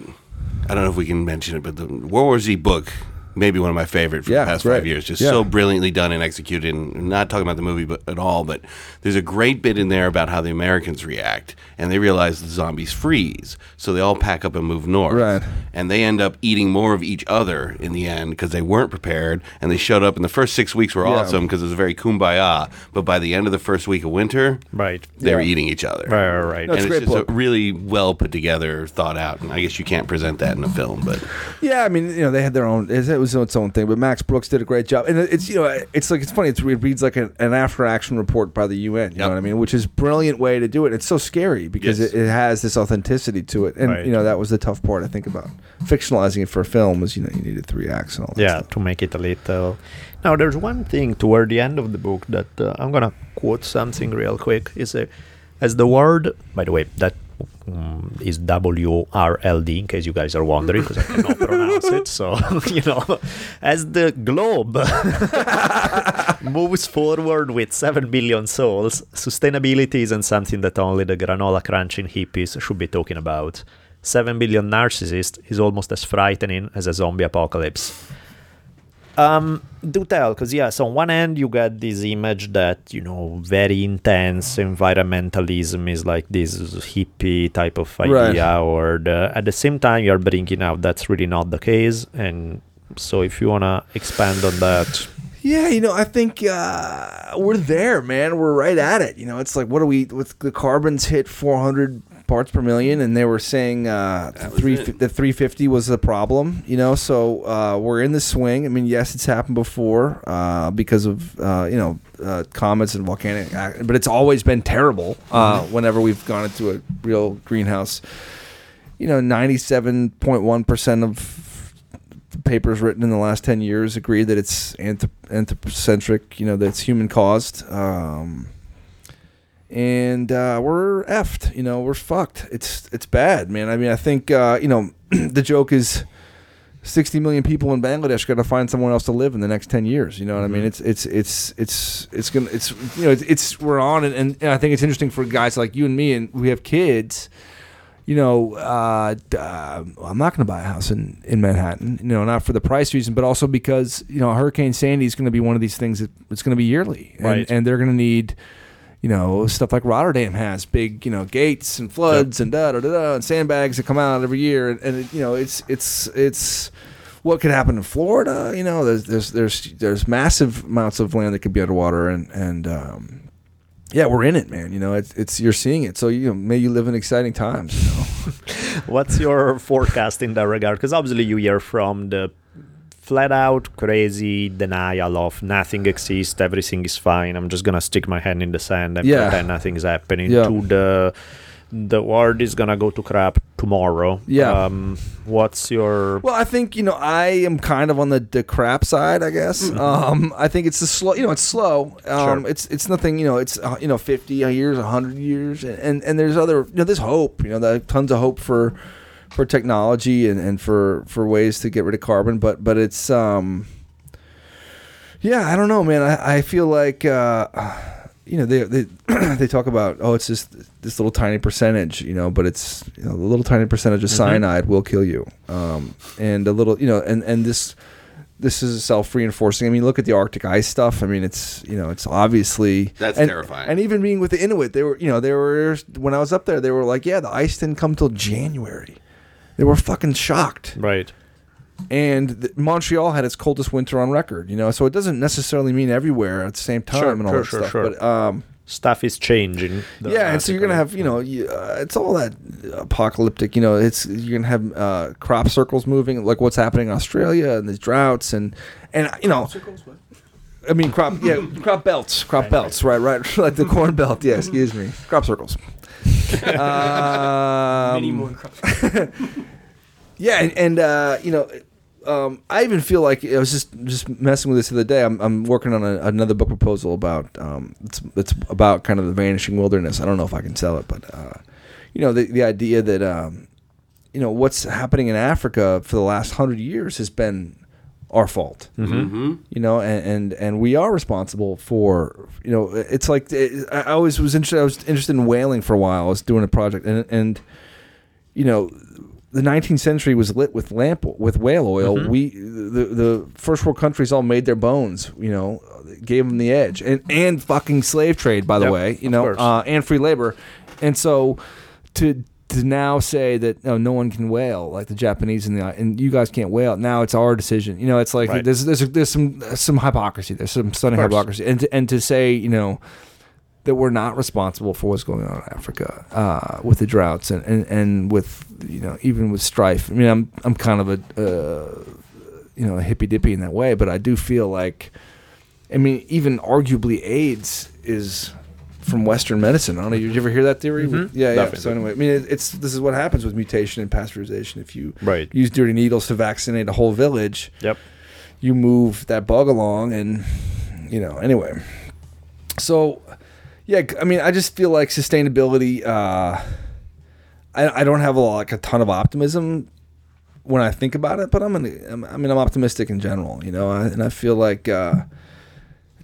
I don't know if we can mention it, but the World War Z book, maybe one of my favorite for Yeah, the past great. five years. Just Yeah. so brilliantly done and executed. And not talking about the movie but at all, but there's a great bit in there about how the Americans react. And they realize the zombies freeze. So they all pack up and move north. Right. And they end up eating more of each other in the end because they weren't prepared. And they showed up. And the first six weeks were Yeah. awesome because it was very kumbaya. But by the end of the first week of winter, Right. they were eating each other. Right, right, right. No, it's and a it's great just a really well put together, thought out. And I guess you can't present that in a film, but Yeah, I mean, you know, they had their own. It was its own thing, but Max Brooks did a great job, and it's you know, it's like it's funny. It's, it reads like an, an after action report by the UN. You know what I mean? Which is a brilliant way to do it. It's so scary because Yes. it, it has this authenticity to it, and Right. you know that was the tough part I think about fictionalizing it for a film. Was you know you needed three acts and all that. yeah stuff. to make it a little now there's one thing toward the end of the book that uh, i'm gonna quote something real quick is a as the word by the way that mm, is WRLD, in case you guys are wondering, because I cannot pronounce it. So, you know, as the globe moves forward with 7 billion souls, sustainability isn't something that only the granola crunching hippies should be talking about. 7 billion narcissists is almost as frightening as a zombie apocalypse. Um, do tell, because yes, on one end you get this image that you know very intense environmentalism is like this hippie type of idea, Right. or the, at the same time you're bringing out that's really not the case. And so, if you wanna expand on that, Yeah, you know, I think uh, we're there, man. We're right at it. You know, it's like, what are we? With the carbons hit 400 parts per million, and they were saying uh, three it. the 350 was the problem. You know, so uh, we're in the swing. I mean, yes, it's happened before uh, because of uh, you know uh, comets and volcanic, ac- but it's always been terrible. Uh, whenever we've gone into a real greenhouse, you know, 97.1 percent of papers written in the last 10 years agree that it's anthrop- anthropocentric, you know, that it's human caused. Um, and uh, we're effed, you know, we're fucked. It's it's bad, man. I mean, I think, uh, you know, the joke is 60 million people in Bangladesh got to find somewhere else to live in the next 10 years. You know what I mean? It's, it's, it's, it's, it's going to, it's, you know, it's, it's, we're on it. And, and I think it's interesting for guys like you and me, and we have kids you know, uh, uh, I'm not going to buy a house in, in Manhattan, you know, not for the price reason, but also because, you know, Hurricane Sandy is going to be one of these things that it's going to be yearly. And, Right. and they're going to need, you know, stuff like Rotterdam has big, you know, gates and floods and da da da da and sandbags that come out every year. And, and it, you know, it's, it's, it's, what could happen in Florida? You know, there's, there's, there's, there's massive amounts of land that could be underwater and, and, um, yeah, we're in it, man. You know, it's, it's you're seeing it. So you know, may you live in exciting times. You know? what's your forecast in that regard? Because obviously you hear from the flat out crazy denial of nothing exists, everything is fine. I'm just gonna stick my hand in the sand and Yeah. pretend nothing's happening. Yeah. To the the world is gonna go to crap tomorrow. Yeah. Um, what's your Well, I think you know I am kind of on the, the crap side, I guess. Um, I think it's a slow, you know, it's slow. Um, Sure. It's it's nothing, you know, it's uh, you know, fifty years, hundred years, and and there's other, you know, there's hope. You know, there tons of hope for for technology and, and for for ways to get rid of carbon, but but it's um, yeah, I don't know, man. I I feel like. Uh, you know they they they talk about oh it's just this little tiny percentage you know but it's you know the little tiny percentage of cyanide will kill you um, and a little you know and and this this is self reinforcing I mean look at the Arctic ice stuff I mean it's you know it's obviously That's and, terrifying. and even being with the Inuit they were you know they were when I was up there they were like yeah the ice didn't come till January they were fucking shocked right? and th- Montreal had its coldest winter on record. You know, so it doesn't necessarily mean everywhere at the same time Sure, and all sure, that sure, stuff. sure. But um, Stuff is changing. yeah, and so you're gonna have you know you, uh, it's all that apocalyptic. You know, it's you're gonna have uh, crop circles moving, like what's happening in Australia and these droughts and and you know. I mean, crop, yeah, crop belts, crop belts, right, right, like the corn belt. Yeah, excuse me, crop circles. Um, Many more yeah, and, and uh, you know, um, I even feel like I was just just messing with this the other day. I'm, I'm working on a, another book proposal about um, it's it's about kind of the vanishing wilderness. I don't know if I can sell it, but uh, you know, the the idea that um, you know what's happening in Africa for the last hundred years has been our fault. Mm-hmm. You know, and, and and we are responsible for you know. It's like it, I always was interested. I was interested in whaling for a while. I was doing a project, and and you know the 19th century was lit with lamp with whale oil. We the the first world countries all made their bones. You know, gave them the edge, and and fucking slave trade, by the Yep, way. You know, uh, and free labor, and so to to now say that no, no one can whale like the Japanese and the and you guys can't whale. Now it's our decision. You know, it's like Right. there's there's there's some some hypocrisy. There's some stunning course. hypocrisy, and to, and to say you know that we're not responsible for what's going on in Africa uh, with the droughts and, and, and with you know even with strife. I mean, I'm I'm kind of a uh, you know a hippy dippy in that way, but I do feel like I mean even arguably AIDS is from Western medicine. I don't know. Did you ever hear that theory? Mhm. Yeah, yeah. So anyway, I mean, it, it's this is what happens with mutation and pasteurization. If you Right. use dirty needles to vaccinate a whole village, Yep. you move that bug along and you know anyway so yeah i mean i just feel like sustainability uh I, I don't have a lot, like a ton of optimism when I think about it, but I'm, an, I mean I'm optimistic in general, you know, I, and I feel like uh,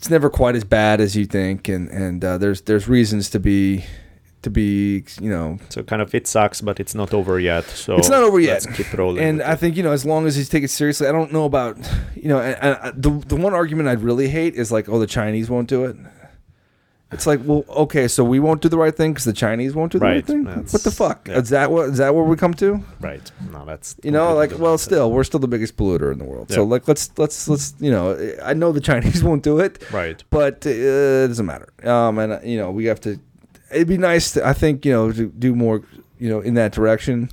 it's never quite as bad as you think, and and uh, there's there's reasons to be to be you know So kind of it sucks, but it's not over yet. So it's not over yet. Let's keep rolling. And I it. think you know, as long as you take it seriously, I don't know about you know, and, and the the one argument I'd really hate is like, oh, the Chinese won't do it. It's like, well, okay, so we won't do the right thing because the Chinese won't do the right, Right, thing. What the fuck? yeah. Is that what is that where we come to? right. No, that's You know, like, well, still, we're still the biggest polluter in the world. So, like, let's let's let's you know, I know the Chinese won't do it, right. but uh, it doesn't matter. Um, and uh, you know, we have to. It'd be nice to, I think, you know, to do more, you know, in that direction.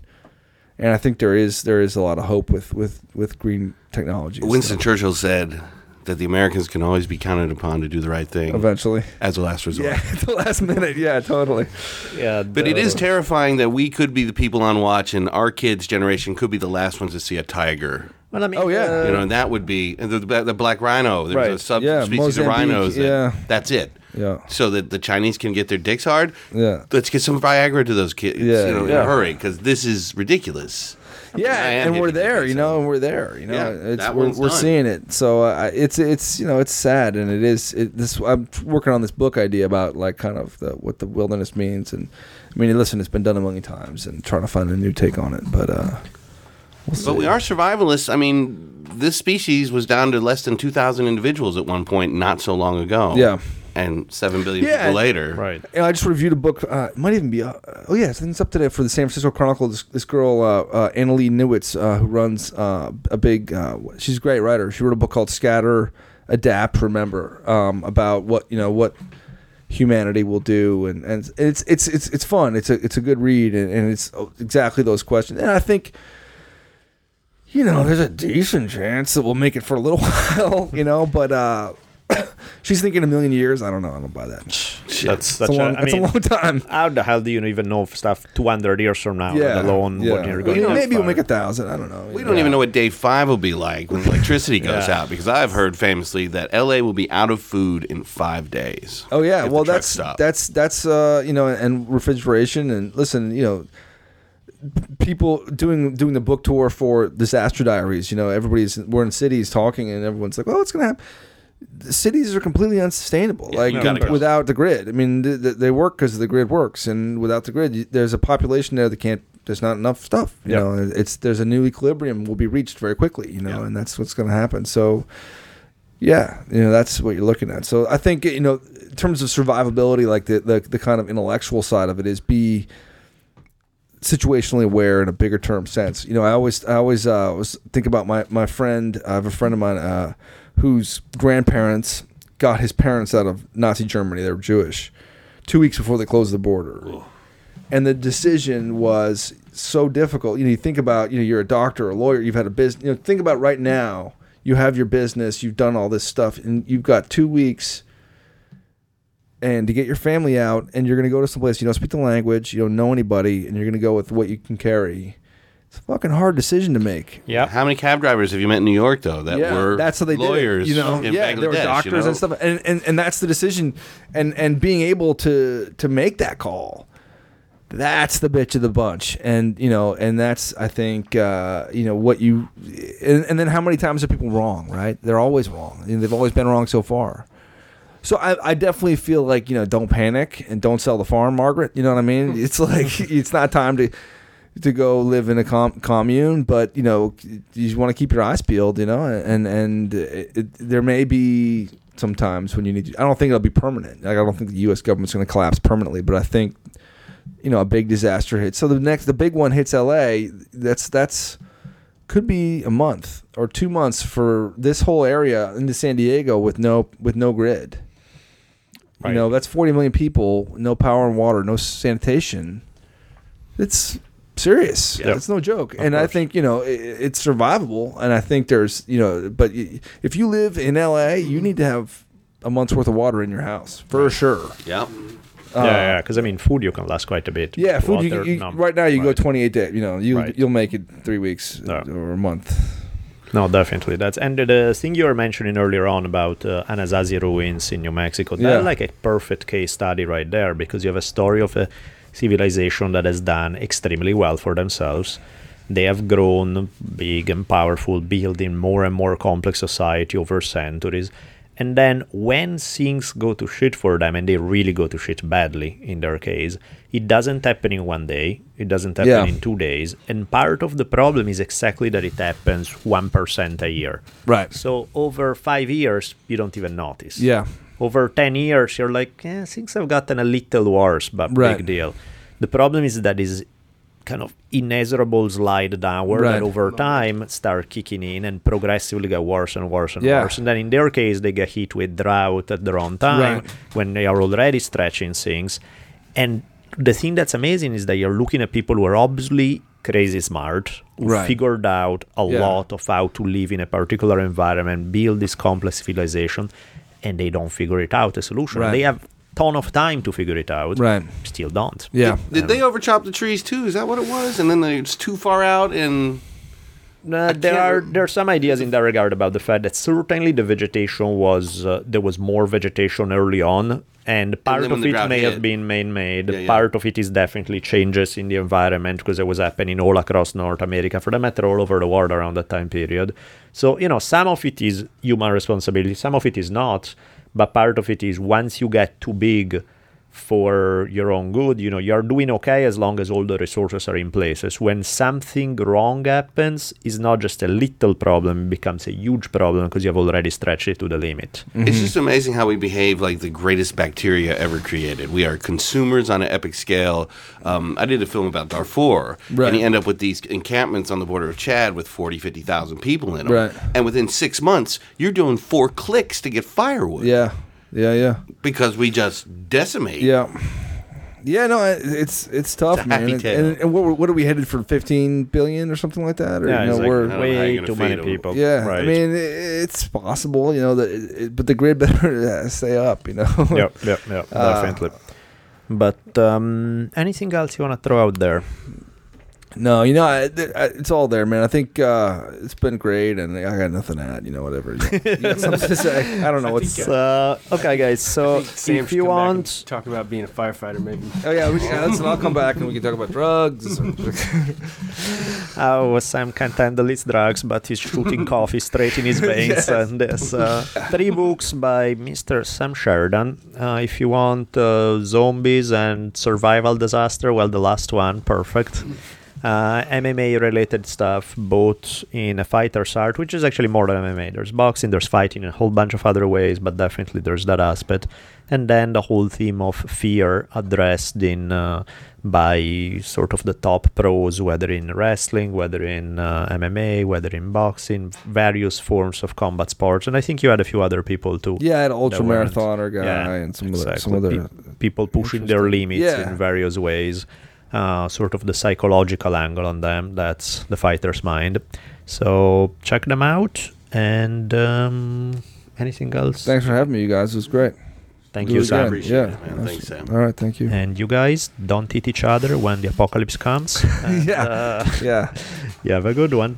And I think there is there is a lot of hope with with with green technology. Winston Churchill said that the Americans can always be counted upon to do the right thing eventually. as a last resort. Yeah, at the last minute. Yeah, totally. Yeah, But it is terrifying that we could be the people on watch, and our kids' generation could be the last ones to see a tiger. Well, I mean, Oh, yeah. uh, You know, and that would be and the, the black rhino. There's Right. a subspecies Yeah, of Mozambique, rhinos. That, yeah. that's it. Yeah. So that the Chinese can get their dicks hard. Yeah. Let's get some Viagra to those kids. Yeah, you know, in yeah. a hurry because this is ridiculous. Yeah, and we're there, you know, and we're there, you know. Yeah, it's, that we're we're seeing it. So uh, it's it's you know it's sad, and it is. It, this I'm working on this book idea about like kind of the, what the wilderness means, and I mean, listen, it's been done a million times, and trying to find a new take on it, but uh, we'll. But we are survivalists. I mean, this species was down to less than 2,000 individuals at one point not so long ago. Yeah. And 7 billion Yeah, people and- later. right. You know, I just reviewed a book. Uh, it might even be. Uh, oh yeah, I think it's up today for the San Francisco Chronicle. This, this girl, uh, uh, Annalee Newitz, uh, who runs uh, a big. Uh, she's a great writer. She wrote a book called Scatter, Adapt, Remember, um, about what you know what humanity will do, and, and it's it's it's it's fun. It's a it's a good read, and, and it's exactly those questions. And I think. You know, there's a decent chance that we'll make it for a little while, you know, but uh she's thinking a million years. I don't know. I don't buy that. That's It's such a long, a, I it's mean, a long time. how the hell do you even know stuff 200 years from now, Yeah, alone yeah. what you're going You know, to maybe we'll make a thousand. I don't know. We don't even know what day five will be like when electricity goes Yeah. out because I've heard famously that LA will be out of food in five days. Oh yeah, well that's stop. that's that's uh you know and refrigeration and listen you know people doing doing the book tour for Disaster Diaries. You know everybody's we're in cities talking and everyone's like, oh, what's gonna happen? The cities are completely unsustainable. like gotta go. without the grid. I mean, th- th- they work because the grid works, and without the grid, there's a population there that can't. There's not enough stuff. You Yep. know, it's there's a new equilibrium will be reached very quickly. You know, Yeah. and that's what's going to happen. So, yeah, you know, that's what you're looking at. So I think you know, in terms of survivability, like the the, the kind of intellectual side of it is be situationally aware in a bigger term sense. You know, I always I always uh, was think about my my friend. I have a friend of mine uh, whose grandparents got his parents out of Nazi Germany. They were Jewish. Two weeks before they closed the border, and the decision was so difficult. You know, you think about you know you're a doctor, a lawyer, you've had a business. You know, think about right now. You have your business, you've done all this stuff, and you've got two weeks and to get your family out and you're going to go to some place you don't speak the language you don't know anybody and you're going to go with what you can carry it's a fucking hard decision to make Yeah. How many cab drivers have you met in New York though that yeah, were that's how they lawyers? did it, you know in yeah Bangladesh, there were you doctors know? and stuff and, and and that's the decision and and being able to to make that call that's the bitch of the bunch and you know and that's i think uh you know what you and, and then how many times are people wrong right they're always wrong and they've always been wrong so far so I, I definitely feel like you know don't panic and don't sell the farm margaret you know what i mean it's like it's not time to to go live in a com- commune but you know you want to keep your eyes peeled you know and and it, it, there may be sometimes when you need to, i don't think it'll be permanent. Like i don't think the us government's going to collapse permanently but i think you know a big disaster hits. So the next the big one hits la that's that's could be a month or two months for this whole area into san diego with no with no grid. You know that's 40 million people no power and water no sanitation. It's serious Yeah. it's no joke and i think you know i it's survivable and i think there's you know but if you live in la you need to have a month's worth of water in your house for sure Yep. yeah, yeah. Because I mean, food you can last quite a bit. yeah food you, you, no. right now you Right. go 28 days you know you Right. you'll make it three weeks Yeah. or a month No, definitely. That's and the thing you were mentioning earlier on about uh, Anasazi ruins in New Mexico. That's Yeah. like a perfect case study right there because you have a story of a civilization that has done extremely well for themselves. They have grown big and powerful, building more and more complex society over centuries. And then when things go to shit for them, and they really go to shit badly in their case, it doesn't happen in one day. It doesn't happen Yeah. in two days. And part of the problem is exactly that it happens 1% a year. Right. So over five years, you don't even notice. Yeah. Over 10 years, you're like, eh, things have gotten a little worse, but Right. big deal. The problem is that is kind of inexorable slide downward Right. that over time start kicking in and progressively get worse and worse and Yeah. worse. And then in their case, they get hit with drought at the wrong time Right. when they are already stretching things. And the thing that's amazing is that you're looking at people who are obviously crazy smart, who Right. figured out a Yeah. lot of how to live in a particular environment, build this complex civilization, and they don't figure it out a solution. Right. They have ton of time to figure it out. Right. Still don't. Yeah. Did they overchop the trees too? Is that what it was? And then it's too far out and Uh, there are re- there are some ideas in that regard about the fact that certainly the vegetation was uh, there was more vegetation early on, and part when of it may have been man-made. Yeah, yeah. Part of it is definitely changes in the environment because it was happening all across North America, for the matter, all over the world around that time period. So you know, some of it is human responsibility, some of it is not, but part of it is once you get too big for your own good. You know, you're doing okay as long as all the resources are in place. As When something wrong happens, it's not just a little problem, it becomes a huge problem because you've already stretched it to the limit. It's just amazing how we behave like the greatest bacteria ever created. We are consumers on an epic scale. Um, I did a film about Darfur, Right. and you end up with these encampments on the border of Chad with 40, 50,000 people in them. Right. And within six months, you're doing four clicks to get firewood Yeah. Yeah. Yeah. because we just decimate. Yeah. Yeah, no, it- it's it's tough, It's a man. happy And, tale. and, and what, what are we headed for? Fifteen billion or something like that? Or, Yeah, you know, like we're, I don't know how way too many people. yeah. right. I mean, it's possible, you know, that, it, but the grid better stay up, you know. yep, yep, yep, Uh, definitely. But um, anything else you want to throw out there? No, you know, I, I, it's all there, man. I think uh, it's been great, and I got nothing to add. You know, whatever. You, you got something to say? I don't know what's. Uh, okay, guys. So Sam if you come back and want, talk about being a firefighter, maybe. Oh yeah, we, yeah listen, I'll come back and we can talk about drugs. Oh, Sam can't handle his drugs, but he's shooting coffee straight in his veins. And there's uh, three books by Mr. Sam Sheridan. Uh, if you want uh, zombies and survival disaster, well, the last one, perfect. Uh, MMA related stuff, both in a fighter's heart, which is actually more than MMA. There's boxing, there's fighting a whole bunch of other ways, but definitely there's that aspect. And then the whole theme of fear addressed in uh, by sort of the top pros, whether in wrestling, whether in uh, MMA, whether in boxing, various forms of combat sports. And I think you had a few other people too. yeah, I had an ultra marathoner guy yeah, and some other, exactly. some other. Pe- people pushing their limits Yeah. in various ways. Uh, sort of the psychological angle on them. That's the fighter's mind. So check them out. And um, anything else? Thanks for having me, you guys. It was great. Thank Do you, it Sam. Appreciate yeah. it, man. Thanks, Sam. All right, thank you. And you guys don't eat each other when the apocalypse comes. And, Yeah. uh, Yeah. you have a good one.